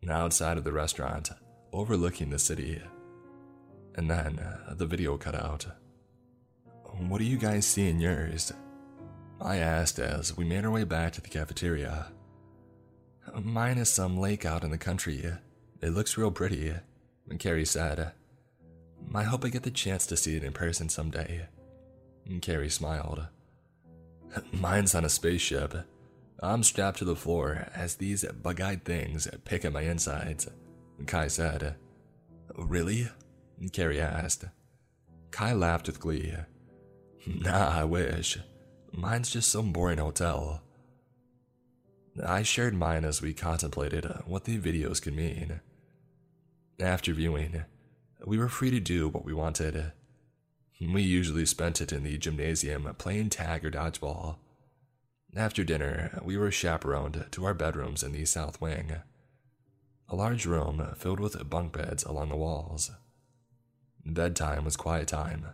outside of the restaurant, overlooking the city. And then uh, the video cut out. What do you guys see in yours? I asked as we made our way back to the cafeteria. Mine is some lake out in the country. It looks real pretty, Carrie said. I hope I get the chance to see it in person someday. Carrie smiled. Mine's on a spaceship. I'm strapped to the floor as these bug eyed things pick at my insides. Kai said. Really? Carrie asked. Kai laughed with glee. Nah, I wish. Mine's just some boring hotel. I shared mine as we contemplated uh, what the videos could mean. After viewing, we were free to do what we wanted. We usually spent it in the gymnasium playing tag or dodgeball. After dinner, we were chaperoned to our bedrooms in the south wing. A large room filled with bunk beds along the walls. Bedtime was quiet time,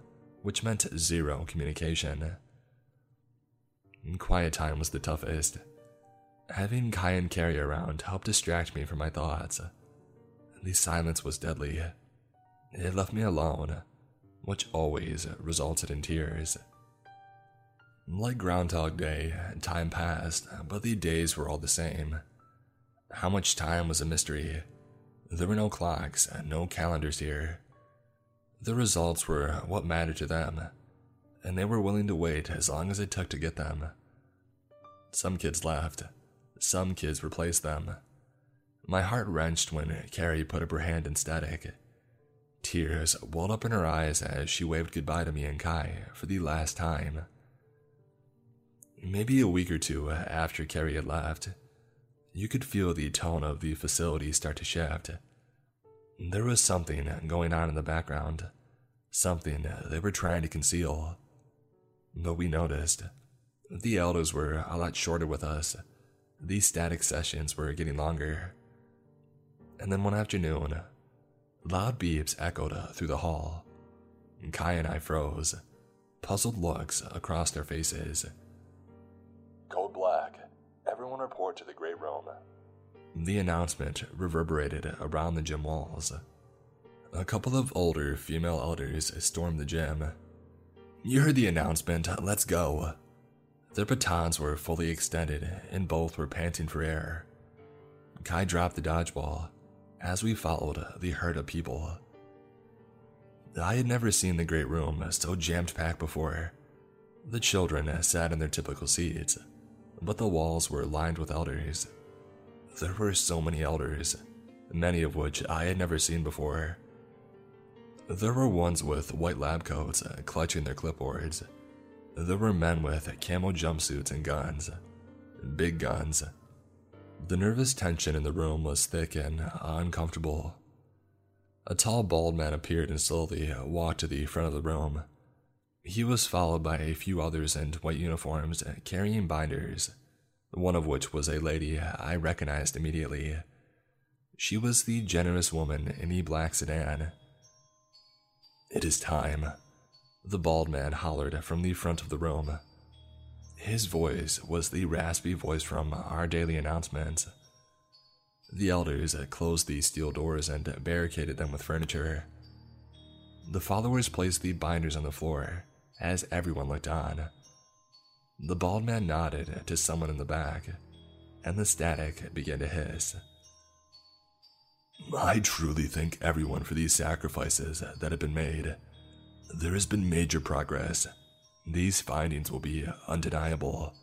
which meant zero communication. Quiet time was the toughest. Having Kai and Carrie around helped distract me from my thoughts. The silence was deadly. It left me alone, which always resulted in tears. Like Groundhog Day, time passed, but the days were all the same. How much time was a mystery. There were no clocks, and no calendars here. The results were what mattered to them, and they were willing to wait as long as it took to get them. Some kids left, some kids replaced them. My heart wrenched when Carrie put up her hand in static. Tears welled up in her eyes as she waved goodbye to me and Kai for the last time. Maybe a week or two after Carrie had left, you could feel the tone of the facility start to shift. There was something going on in the background, something they were trying to conceal. But we noticed. The elders were a lot shorter with us. These static sessions were getting longer. And then one afternoon, loud beeps echoed uh, through the hall. Kai and I froze, puzzled looks across their faces. Code Black. Everyone report to the Great Room. The announcement reverberated around the gym walls. A couple of older female elders stormed the gym. You heard the announcement, let's go. Their batons were fully extended, and both were panting for air. Kai dropped the dodgeball as we followed the herd of people. I had never seen the great room so jammed packed before. The children sat in their typical seats, but the walls were lined with elders. There were so many elders, many of which I had never seen before. There were ones with white lab coats clutching their clipboards. There were men with camo jumpsuits and guns, big guns. The nervous tension in the room was thick and uncomfortable. A tall, bald man appeared and slowly walked to the front of the room. He was followed by a few others in white uniforms carrying binders, one of which was a lady I recognized immediately. She was the generous woman in the black sedan. It is time, the bald man hollered from the front of the room. His voice was the raspy voice from our daily announcements. The elders closed the steel doors and barricaded them with furniture. The followers placed the binders on the floor as everyone looked on. The bald man nodded to someone in the back, and the static began to hiss. I truly thank everyone for these sacrifices that have been made. There has been major progress. These findings will be undeniable.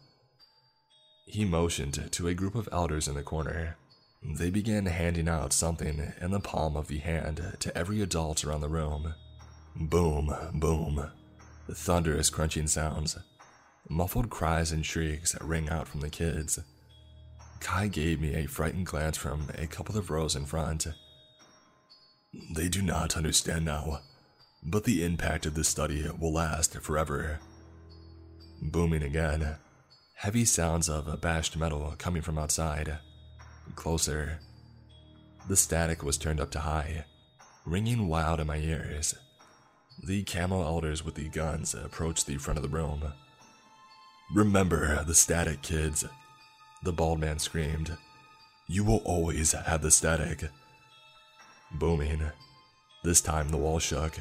He motioned to a group of elders in the corner. They began handing out something in the palm of the hand to every adult around the room. Boom, boom. Thunderous crunching sounds. Muffled cries and shrieks rang out from the kids. Kai gave me a frightened glance from a couple of rows in front. They do not understand now, but the impact of this study will last forever. Booming again. Heavy sounds of bashed metal coming from outside. Closer. The static was turned up to high, ringing wild in my ears. The camel elders with the guns approached the front of the room. Remember the static, kids, the bald man screamed. You will always have the static. Booming. This time the wall shook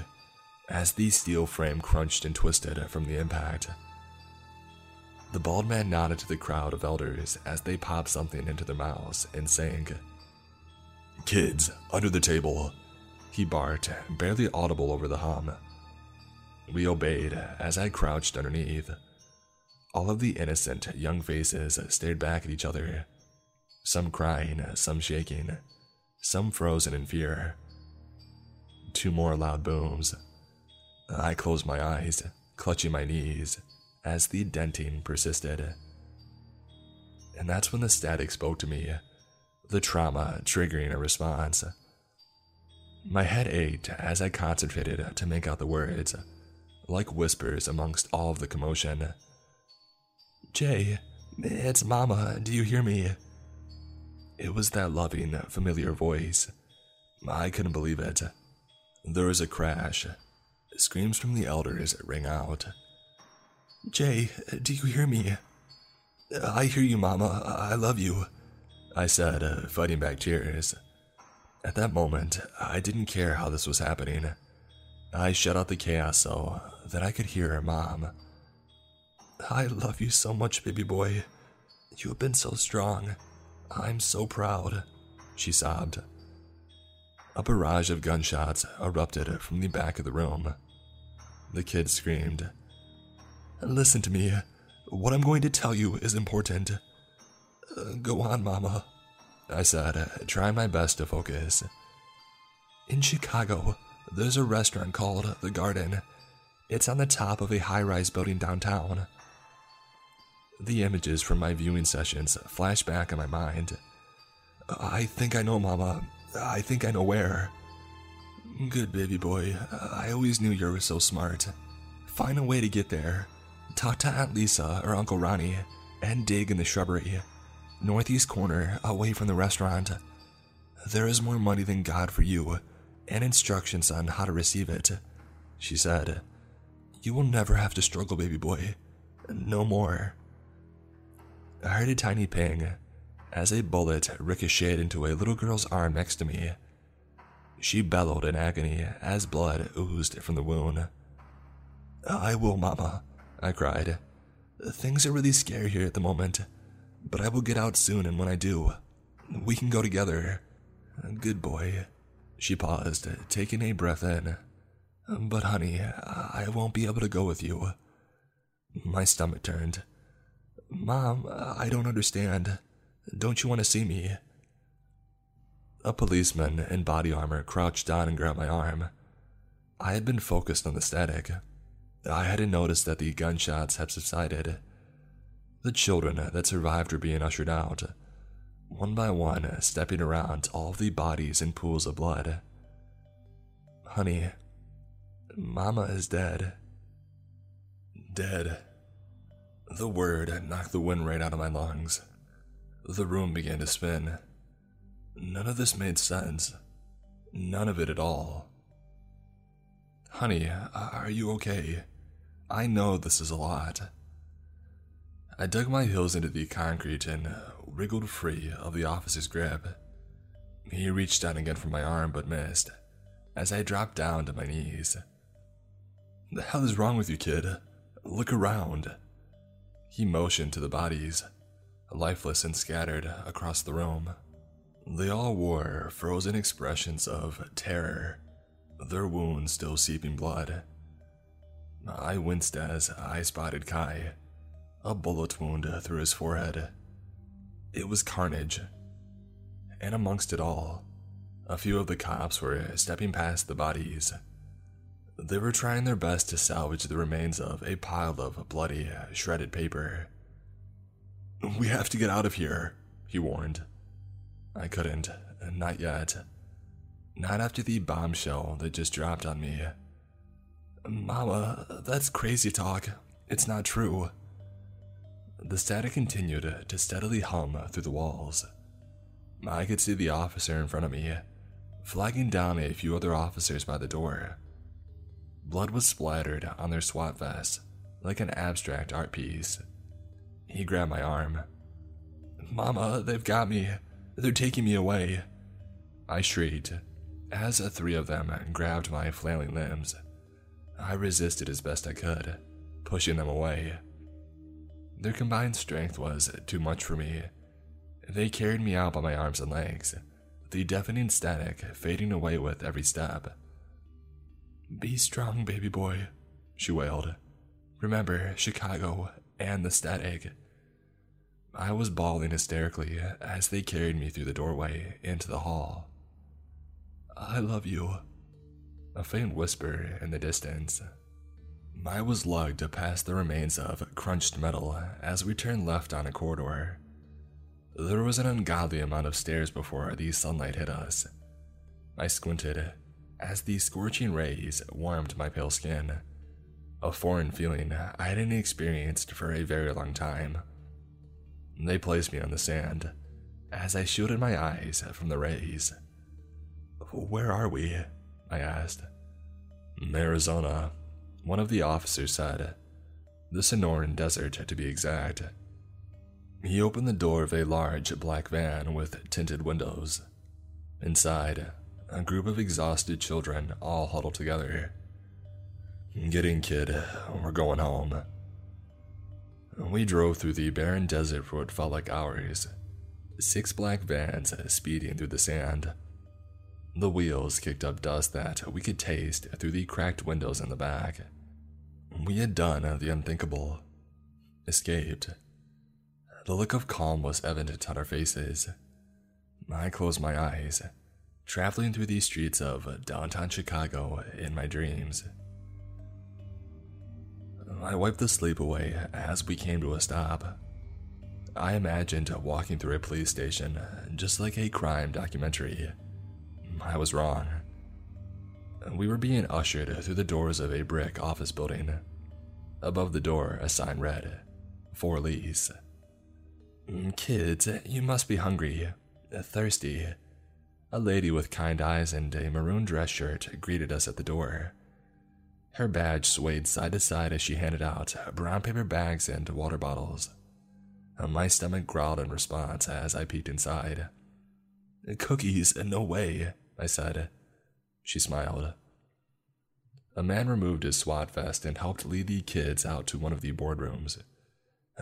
as the steel frame crunched and twisted from the impact. The bald man nodded to the crowd of elders as they popped something into their mouths and sang. Kids, under the table, he barked, barely audible over the hum. We obeyed as I crouched underneath. All of the innocent young faces stared back at each other, some crying, some shaking, some frozen in fear. Two more loud booms. I closed my eyes, clutching my knees, as the denting persisted. And that's when the static spoke to me, the trauma triggering a response. My head ached as I concentrated to make out the words, like whispers amongst all of the commotion. Jay, it's Mama, do you hear me? It was that loving, familiar voice. I couldn't believe it. There was a crash. Screams from the elders rang out. Jay, do you hear me? I hear you, Mama. I love you, I said, uh, fighting back tears. At that moment, I didn't care how this was happening. I shut out the chaos so that I could hear her mom. I love you so much, baby boy. You have been so strong. I'm so proud, she sobbed. A barrage of gunshots erupted from the back of the room. The kid screamed. Listen to me. What I'm going to tell you is important. Uh, go on, Mama, I said, trying my best to focus. In Chicago, there's a restaurant called The Garden. It's on the top of a high rise building downtown. The images from my viewing sessions flash back in my mind. I think I know, Mama. I think I know where. Good baby boy. Uh, I always knew you were so smart. Find a way to get there. Talk to Aunt Lisa or Uncle Ronnie and dig in the shrubbery. Northeast corner, away from the restaurant. There is more money than God for you, and instructions on how to receive it. She said, You will never have to struggle, baby boy. No more. I heard a tiny ping as a bullet ricocheted into a little girl's arm next to me. She bellowed in agony as blood oozed from the wound. I will, Mama, I cried. Things are really scary here at the moment, but I will get out soon, and when I do, we can go together. Good boy. She paused, taking a breath in. But, honey, I won't be able to go with you. My stomach turned. Mom, I don't understand. Don't you want to see me? A policeman in body armor crouched down and grabbed my arm. I had been focused on the static. I hadn't noticed that the gunshots had subsided. The children that survived were being ushered out, one by one, stepping around all the bodies in pools of blood. Honey, Mama is dead. Dead. The word knocked the wind right out of my lungs. The room began to spin. None of this made sense. None of it at all. Honey, are you okay? I know this is a lot. I dug my heels into the concrete and wriggled free of the officer's grip. He reached down again for my arm but missed as I dropped down to my knees. The hell is wrong with you, kid? Look around. He motioned to the bodies, lifeless and scattered across the room. They all wore frozen expressions of terror, their wounds still seeping blood. I winced as I spotted Kai, a bullet wound through his forehead. It was carnage. And amongst it all, a few of the cops were stepping past the bodies they were trying their best to salvage the remains of a pile of bloody, shredded paper. We have to get out of here, he warned. I couldn't, not yet. Not after the bombshell that just dropped on me. Mama, that's crazy talk. It's not true. The static continued to steadily hum through the walls. I could see the officer in front of me, flagging down a few other officers by the door. Blood was splattered on their SWAT vests, like an abstract art piece. He grabbed my arm. Mama, they've got me. They're taking me away. I shrieked, as the three of them grabbed my flailing limbs. I resisted as best I could, pushing them away. Their combined strength was too much for me. They carried me out by my arms and legs, the deafening static fading away with every step. Be strong, baby boy, she wailed. Remember Chicago and the static. I was bawling hysterically as they carried me through the doorway into the hall. I love you. A faint whisper in the distance. I was lugged past the remains of crunched metal as we turned left on a corridor. There was an ungodly amount of stairs before the sunlight hit us. I squinted as the scorching rays warmed my pale skin, a foreign feeling I hadn't experienced for a very long time. They placed me on the sand, as I shielded my eyes from the rays. Where are we? I asked. Arizona, one of the officers said. The Sonoran Desert, to be exact. He opened the door of a large black van with tinted windows. Inside, a group of exhausted children all huddled together. Get in, kid. We're going home. We drove through the barren desert for what felt like hours. Six black vans speeding through the sand. The wheels kicked up dust that we could taste through the cracked windows in the back. We had done the unthinkable. Escaped. The look of calm was evident on our faces. I closed my eyes, traveling through the streets of downtown Chicago in my dreams. I wiped the sleep away as we came to a stop. I imagined walking through a police station, just like a crime documentary. I was wrong. We were being ushered through the doors of a brick office building. Above the door, a sign read, For lease. Kids, you must be hungry, thirsty. A lady with kind eyes and a maroon dress shirt greeted us at the door. Her badge swayed side to side as she handed out brown paper bags and water bottles. My stomach growled in response as I peeked inside. Cookies, no way, I said. She smiled. A man removed his SWAT vest and helped lead the kids out to one of the boardrooms.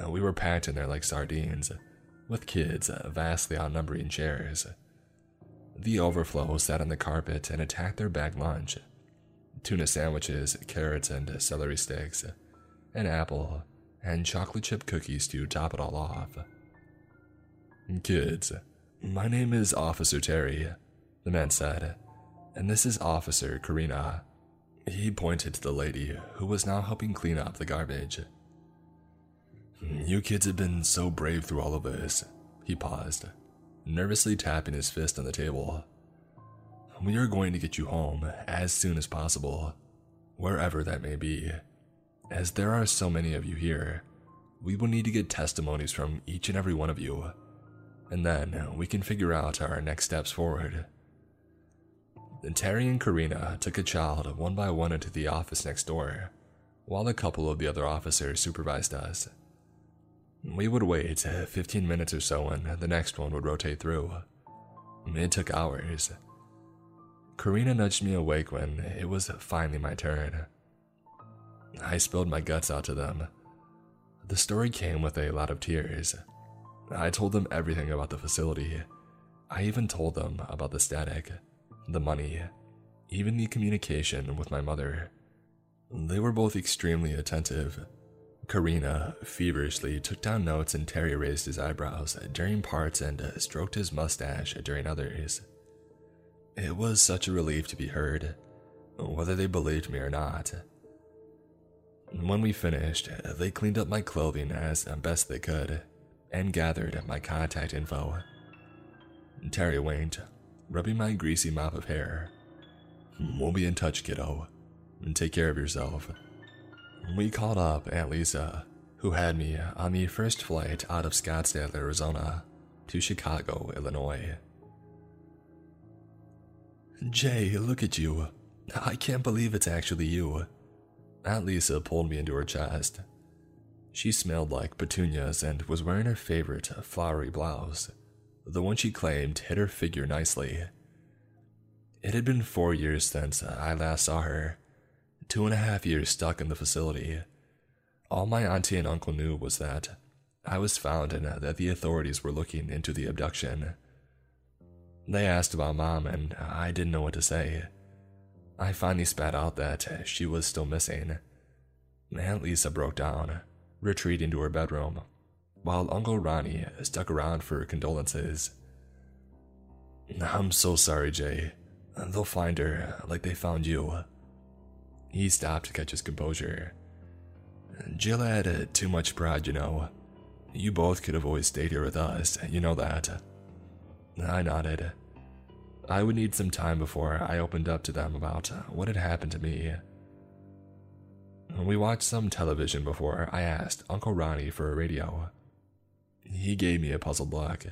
We were packed in there like sardines, with kids vastly outnumbering chairs. The overflow sat on the carpet and attacked their bag lunch tuna sandwiches, carrots and celery sticks, an apple, and chocolate chip cookies to top it all off. Kids, my name is Officer Terry, the man said, and this is Officer Karina. He pointed to the lady who was now helping clean up the garbage. You kids have been so brave through all of this. He paused, nervously tapping his fist on the table. We are going to get you home as soon as possible, wherever that may be. As there are so many of you here, we will need to get testimonies from each and every one of you, and then we can figure out our next steps forward. Then Terry and Karina took a child one by one into the office next door, while a couple of the other officers supervised us. We would wait 15 minutes or so and the next one would rotate through. It took hours, Karina nudged me awake when it was finally my turn. I spilled my guts out to them. The story came with a lot of tears. I told them everything about the facility. I even told them about the static, the money, even the communication with my mother. They were both extremely attentive. Karina feverishly took down notes and Terry raised his eyebrows during parts and stroked his mustache during others. It was such a relief to be heard, whether they believed me or not. When we finished, they cleaned up my clothing as best they could and gathered my contact info. Terry winked, rubbing my greasy mop of hair. We'll be in touch, kiddo. Take care of yourself. We called up Aunt Lisa, who had me on the first flight out of Scottsdale, Arizona, to Chicago, Illinois. Jay, look at you. I can't believe it's actually you. Aunt Lisa pulled me into her chest. She smelled like petunias and was wearing her favorite flowery blouse, the one she claimed hid her figure nicely. It had been four years since I last saw her, two and a half years stuck in the facility. All my auntie and uncle knew was that I was found and that the authorities were looking into the abduction. They asked about mom, and I didn't know what to say. I finally spat out that she was still missing. Aunt Lisa broke down, retreating to her bedroom, while Uncle Ronnie stuck around for condolences. I'm so sorry, Jay. They'll find her like they found you. He stopped to catch his composure. Jill had too much pride, you know. You both could have always stayed here with us, you know that. I nodded. I would need some time before I opened up to them about what had happened to me. We watched some television before I asked Uncle Ronnie for a radio. He gave me a puzzled look.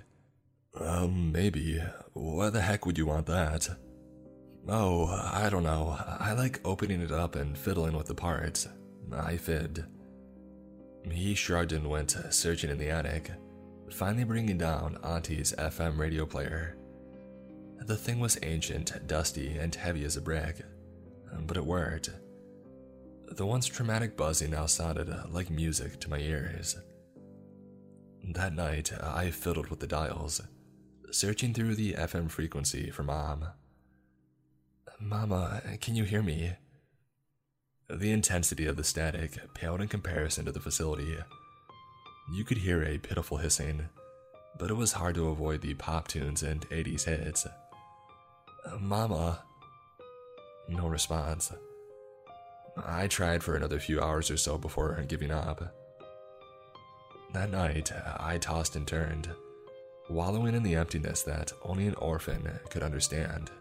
Um, maybe. Why the heck would you want that? Oh, I don't know. I like opening it up and fiddling with the parts. I fibbed. He shrugged and went searching in the attic, finally bringing down Auntie's FM radio player. The thing was ancient, dusty, and heavy as a brick, but it worked. The once traumatic buzzing now sounded like music to my ears. That night, I fiddled with the dials, searching through the FM frequency for Mom. Mama, can you hear me? The intensity of the static paled in comparison to the facility. You could hear a pitiful hissing, but it was hard to avoid the pop tunes and 80s hits. Uh, Mama. No response. I tried for another few hours or so before giving up. That night, I tossed and turned, wallowing in the emptiness that only an orphan could understand.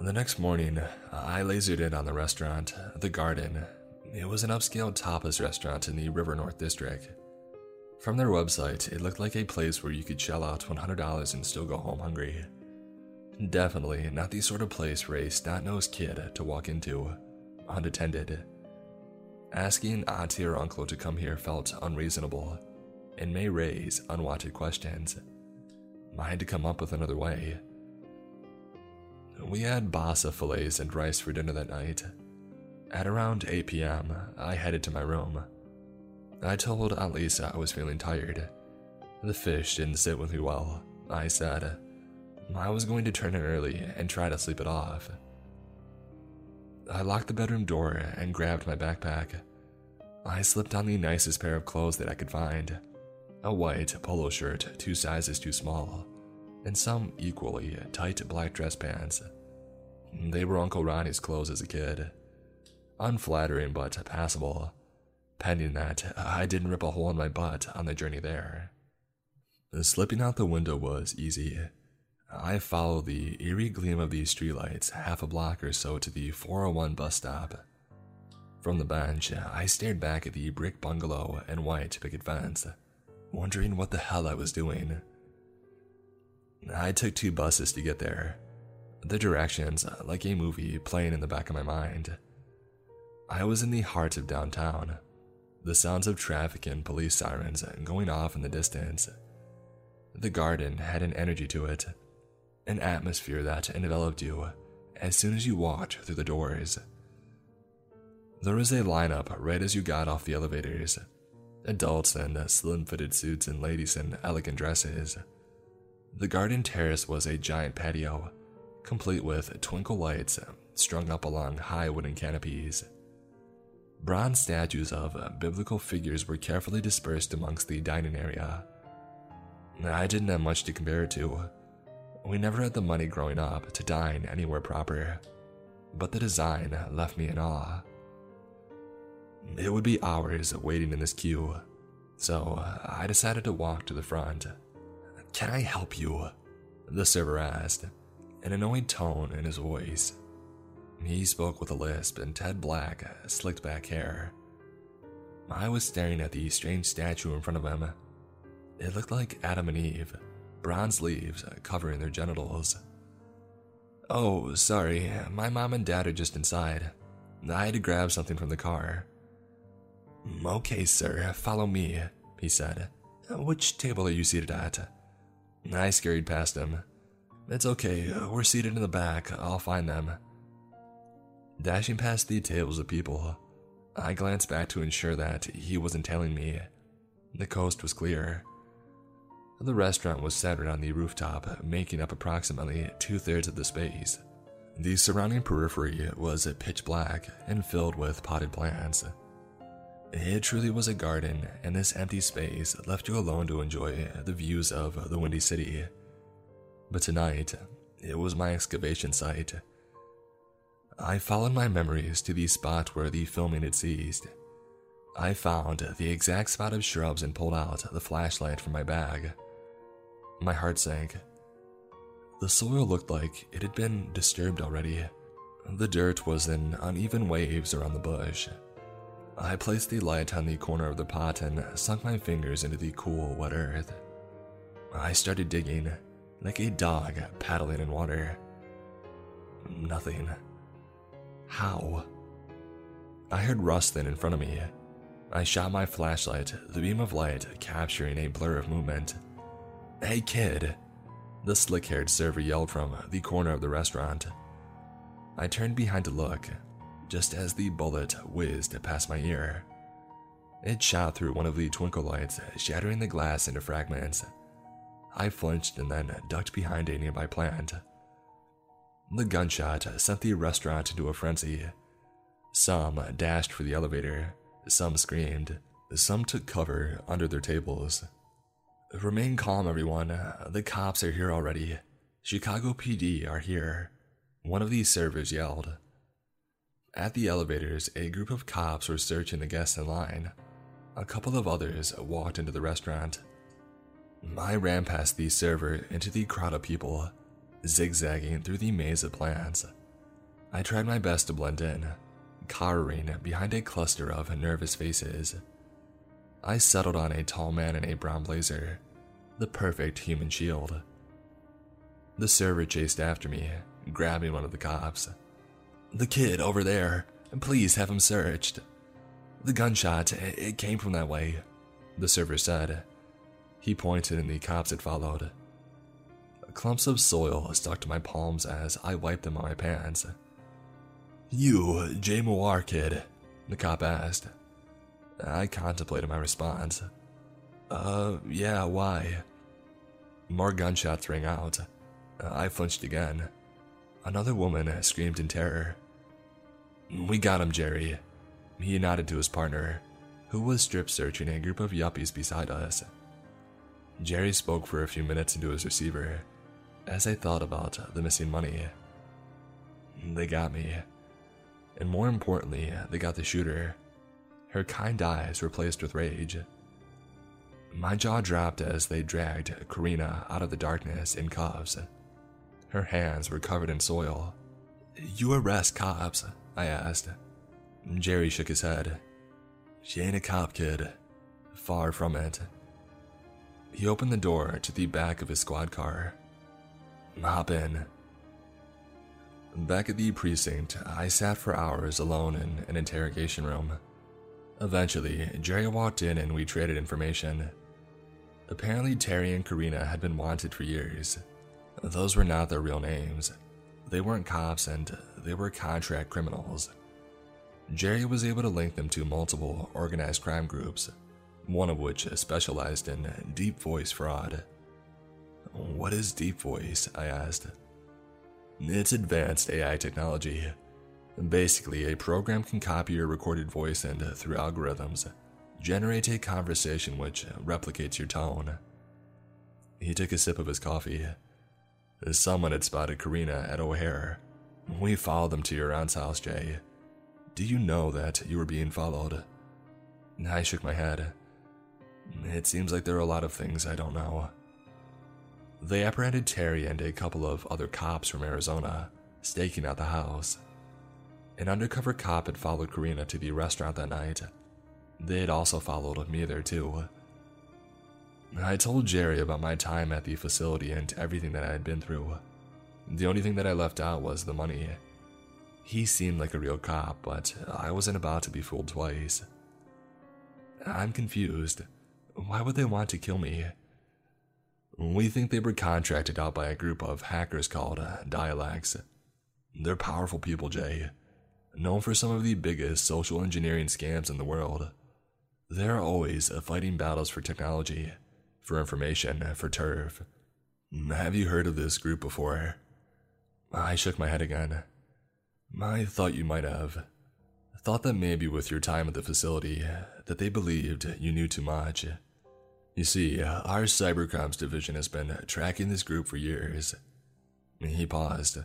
The next morning, I lasered in on the restaurant, The Garden. It was an upscale tapas restaurant in the River North District. From their website, it looked like a place where you could shell out $100 and still go home hungry. Definitely not the sort of place for a snot nosed kid to walk into, unattended. Asking auntie or uncle to come here felt unreasonable and may raise unwanted questions. I had to come up with another way. We had basa fillets and rice for dinner that night. At around 8 p.m., I headed to my room. I told Aunt Lisa I was feeling tired. The fish didn't sit with me well, I said. I was going to turn in early and try to sleep it off. I locked the bedroom door and grabbed my backpack. I slipped on the nicest pair of clothes that I could find a white polo shirt, two sizes too small, and some equally tight black dress pants. They were Uncle Ronnie's clothes as a kid. Unflattering but passable, pending that I didn't rip a hole in my butt on the journey there. Slipping out the window was easy. I followed the eerie gleam of these streetlights half a block or so to the 401 bus stop. From the bench, I stared back at the brick bungalow and white picket fence, wondering what the hell I was doing. I took two buses to get there, the directions like a movie playing in the back of my mind. I was in the heart of downtown, the sounds of traffic and police sirens going off in the distance. The garden had an energy to it, an atmosphere that enveloped you as soon as you walked through the doors. There was a lineup right as you got off the elevators adults in slim fitted suits and ladies in elegant dresses. The garden terrace was a giant patio, complete with twinkle lights strung up along high wooden canopies. Bronze statues of uh, biblical figures were carefully dispersed amongst the dining area. I didn't have much to compare it to. We never had the money growing up to dine anywhere proper, but the design left me in awe. It would be hours waiting in this queue, so uh, I decided to walk to the front. Can I help you? The server asked, an annoyed tone in his voice. He spoke with a lisp and Ted Black slicked back hair. I was staring at the strange statue in front of him. It looked like Adam and Eve, bronze leaves covering their genitals. Oh, sorry, my mom and dad are just inside. I had to grab something from the car. Okay, sir, follow me, he said. Which table are you seated at? I scurried past him. It's okay, we're seated in the back, I'll find them. Dashing past the tables of people, I glanced back to ensure that he wasn't tailing me. The coast was clear. The restaurant was centered on the rooftop, making up approximately two thirds of the space. The surrounding periphery was pitch black and filled with potted plants. It truly was a garden, and this empty space left you alone to enjoy the views of the Windy City. But tonight, it was my excavation site. I followed my memories to the spot where the filming had ceased. I found the exact spot of shrubs and pulled out the flashlight from my bag. My heart sank. The soil looked like it had been disturbed already. The dirt was in uneven waves around the bush. I placed the light on the corner of the pot and sunk my fingers into the cool, wet earth. I started digging, like a dog paddling in water. Nothing. How? I heard rustling in front of me. I shot my flashlight, the beam of light capturing a blur of movement. Hey kid! The slick haired server yelled from the corner of the restaurant. I turned behind to look, just as the bullet whizzed past my ear. It shot through one of the twinkle lights, shattering the glass into fragments. I flinched and then ducked behind a nearby plant. The gunshot sent the restaurant into a frenzy. Some dashed for the elevator, some screamed, some took cover under their tables. Remain calm, everyone. The cops are here already. Chicago PD are here. One of these servers yelled. At the elevators, a group of cops were searching the guests in line. A couple of others walked into the restaurant. I ran past the server into the crowd of people, zigzagging through the maze of plants. I tried my best to blend in, cowering behind a cluster of nervous faces. I settled on a tall man in a brown blazer, the perfect human shield. The server chased after me, grabbing one of the cops. The kid over there, please have him searched. The gunshot, it came from that way, the server said. He pointed and the cops had followed. Clumps of soil stuck to my palms as I wiped them on my pants. You, Jay Moir kid? The cop asked. I contemplated my response. Uh, yeah, why? More gunshots rang out. I flinched again. Another woman screamed in terror. We got him, Jerry. He nodded to his partner, who was strip searching a group of yuppies beside us. Jerry spoke for a few minutes into his receiver as I thought about the missing money. They got me. And more importantly, they got the shooter. Her kind eyes were placed with rage. My jaw dropped as they dragged Karina out of the darkness in cuffs. Her hands were covered in soil. You arrest cops? I asked. Jerry shook his head. She ain't a cop, kid. Far from it. He opened the door to the back of his squad car. Hop in. Back at the precinct, I sat for hours alone in an interrogation room. Eventually, Jerry walked in and we traded information. Apparently, Terry and Karina had been wanted for years. Those were not their real names. They weren't cops and they were contract criminals. Jerry was able to link them to multiple organized crime groups, one of which specialized in deep voice fraud. What is deep voice? I asked. It's advanced AI technology. Basically, a program can copy your recorded voice and, through algorithms, generate a conversation which replicates your tone. He took a sip of his coffee. Someone had spotted Karina at O'Hare. We followed them to your aunt's house, Jay. Do you know that you were being followed? I shook my head. It seems like there are a lot of things I don't know. They apprehended Terry and a couple of other cops from Arizona, staking out the house. An undercover cop had followed Karina to the restaurant that night. They had also followed me there too. I told Jerry about my time at the facility and everything that I had been through. The only thing that I left out was the money. He seemed like a real cop, but I wasn't about to be fooled twice. I'm confused. Why would they want to kill me? We think they were contracted out by a group of hackers called uh, Dialects. They're powerful people, Jay, known for some of the biggest social engineering scams in the world. They're always uh, fighting battles for technology, for information, uh, for turf. Have you heard of this group before? I shook my head again. I thought you might have. Thought that maybe with your time at the facility, uh, that they believed you knew too much. You see, uh, our cybercrimes division has been tracking this group for years. He paused.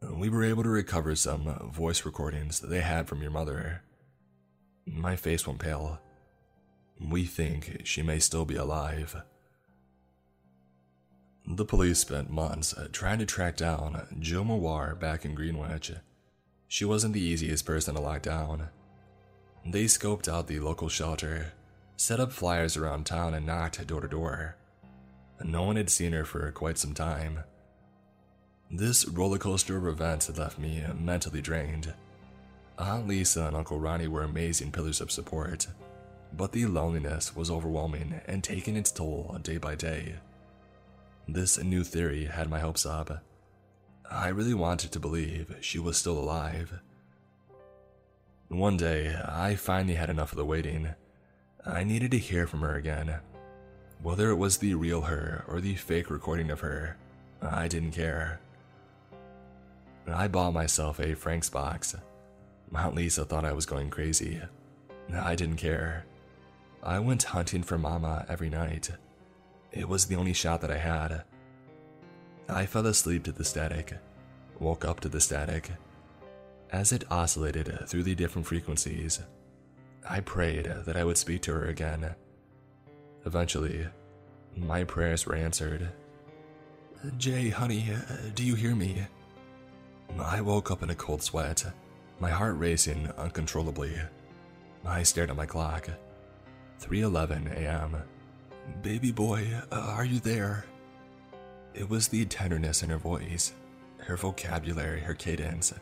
We were able to recover some voice recordings that they had from your mother. My face went pale. We think she may still be alive. The police spent months uh, trying to track down Joe Mawar back in Greenwich. She wasn't the easiest person to lock down. They scoped out the local shelter set up flyers around town and knocked door to door. No one had seen her for quite some time. This roller coaster of events had left me mentally drained. Aunt Lisa and Uncle Ronnie were amazing pillars of support, but the loneliness was overwhelming and taking its toll day by day. This new theory had my hopes up. I really wanted to believe she was still alive. One day, I finally had enough of the waiting. I needed to hear from her again. Whether it was the real her or the fake recording of her, I didn't care. I bought myself a Frank's box. Aunt Lisa thought I was going crazy. I didn't care. I went hunting for Mama every night. It was the only shot that I had. I fell asleep to the static, woke up to the static. As it oscillated through the different frequencies, I prayed that I would speak to her again. Eventually, my prayers were answered. Jay, honey, do you hear me? I woke up in a cold sweat, my heart racing uncontrollably. I stared at my clock. 3:11 a.m. Baby boy, uh, are you there? It was the tenderness in her voice, her vocabulary, her cadence.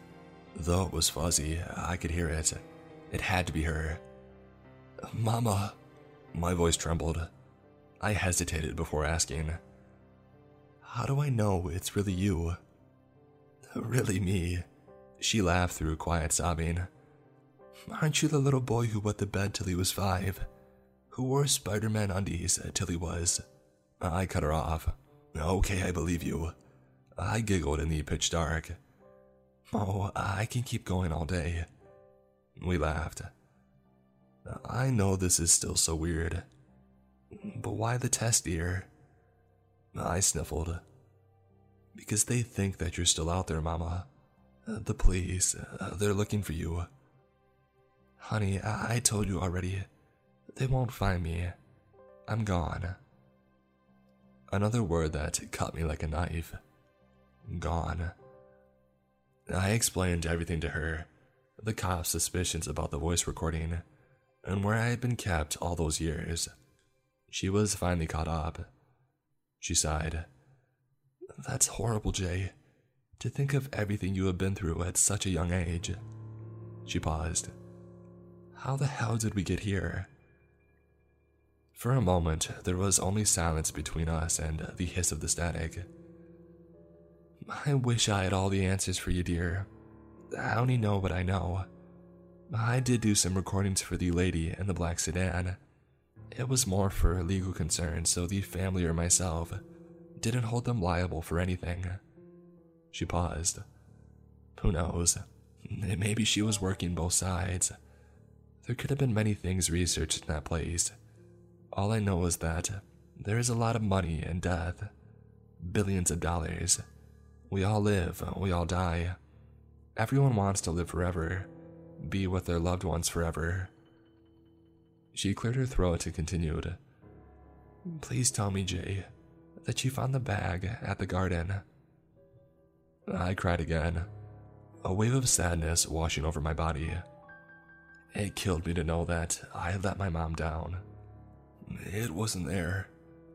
Though it was fuzzy, I could hear it. It had to be her. Mama. My voice trembled. I hesitated before asking. How do I know it's really you? Really me. She laughed through quiet sobbing. Aren't you the little boy who wet the bed till he was five? Who wore Spider Man undies till he was. I cut her off. Okay, I believe you. I giggled in the pitch dark. Oh, I can keep going all day. We laughed. I know this is still so weird. But why the test, dear? I sniffled. Because they think that you're still out there, Mama. Uh, the police, uh, they're looking for you. Honey, I-, I told you already. They won't find me. I'm gone. Another word that cut me like a knife. Gone. I explained everything to her the cop's suspicions about the voice recording, and where I had been kept all those years. She was finally caught up. She sighed. That's horrible, Jay. To think of everything you have been through at such a young age. She paused. How the hell did we get here? For a moment, there was only silence between us and the hiss of the static. I wish I had all the answers for you, dear. I only know what I know. I did do some recordings for the lady in the black sedan. It was more for legal concerns, so the family or myself didn't hold them liable for anything. She paused. Who knows? Maybe she was working both sides. There could have been many things researched in that place. All I know is that there is a lot of money and death. Billions of dollars. We all live, we all die. Everyone wants to live forever, be with their loved ones forever. She cleared her throat and continued. Please tell me, Jay, that you found the bag at the garden. I cried again, a wave of sadness washing over my body. It killed me to know that I had let my mom down. It wasn't there.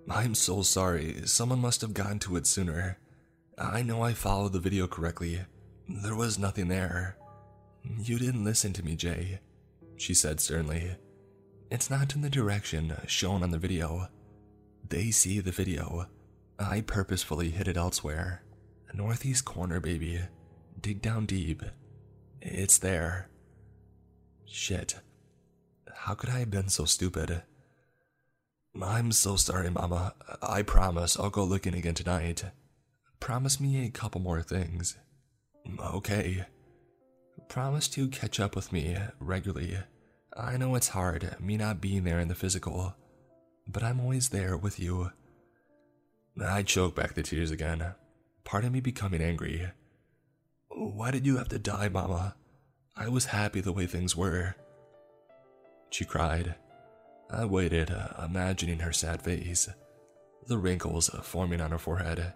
I'm so sorry. Someone must have gotten to it sooner. I know I followed the video correctly. There was nothing there. You didn't listen to me, Jay, she said sternly. It's not in the direction shown on the video. They see the video. I purposefully hid it elsewhere. Northeast corner, baby. Dig down deep. It's there. Shit. How could I have been so stupid? I'm so sorry, Mama. I promise I'll go looking again tonight. Promise me a couple more things. Okay. Promise to catch up with me regularly. I know it's hard, me not being there in the physical, but I'm always there with you. I choke back the tears again, part of me becoming angry. Why did you have to die, Mama? I was happy the way things were. She cried. I waited, imagining her sad face, the wrinkles forming on her forehead,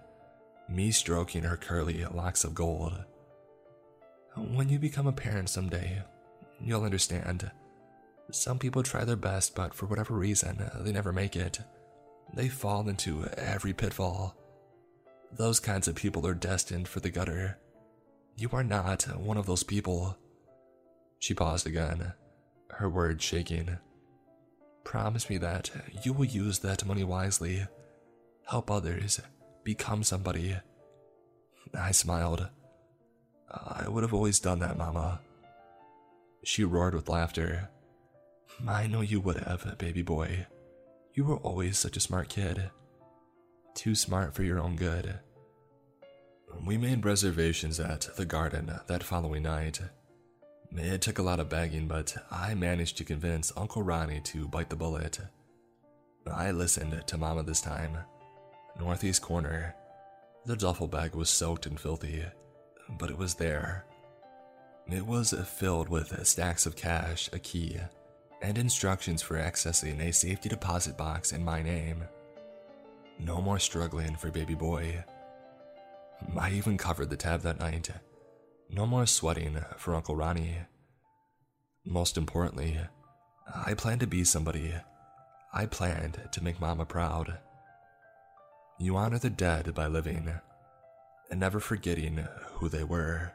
me stroking her curly locks of gold. When you become a parent someday, you'll understand. Some people try their best, but for whatever reason, they never make it. They fall into every pitfall. Those kinds of people are destined for the gutter. You are not one of those people. She paused again, her words shaking. Promise me that you will use that money wisely, help others, become somebody. I smiled. I would have always done that, Mama. She roared with laughter. I know you would have, baby boy. You were always such a smart kid. Too smart for your own good. We made reservations at the garden that following night. It took a lot of begging, but I managed to convince Uncle Ronnie to bite the bullet. I listened to Mama this time. Northeast corner. The duffel bag was soaked and filthy, but it was there. It was filled with stacks of cash, a key, and instructions for accessing a safety deposit box in my name. No more struggling for baby boy. I even covered the tab that night. No more sweating for Uncle Ronnie. Most importantly, I planned to be somebody. I planned to make Mama proud. You honor the dead by living and never forgetting who they were.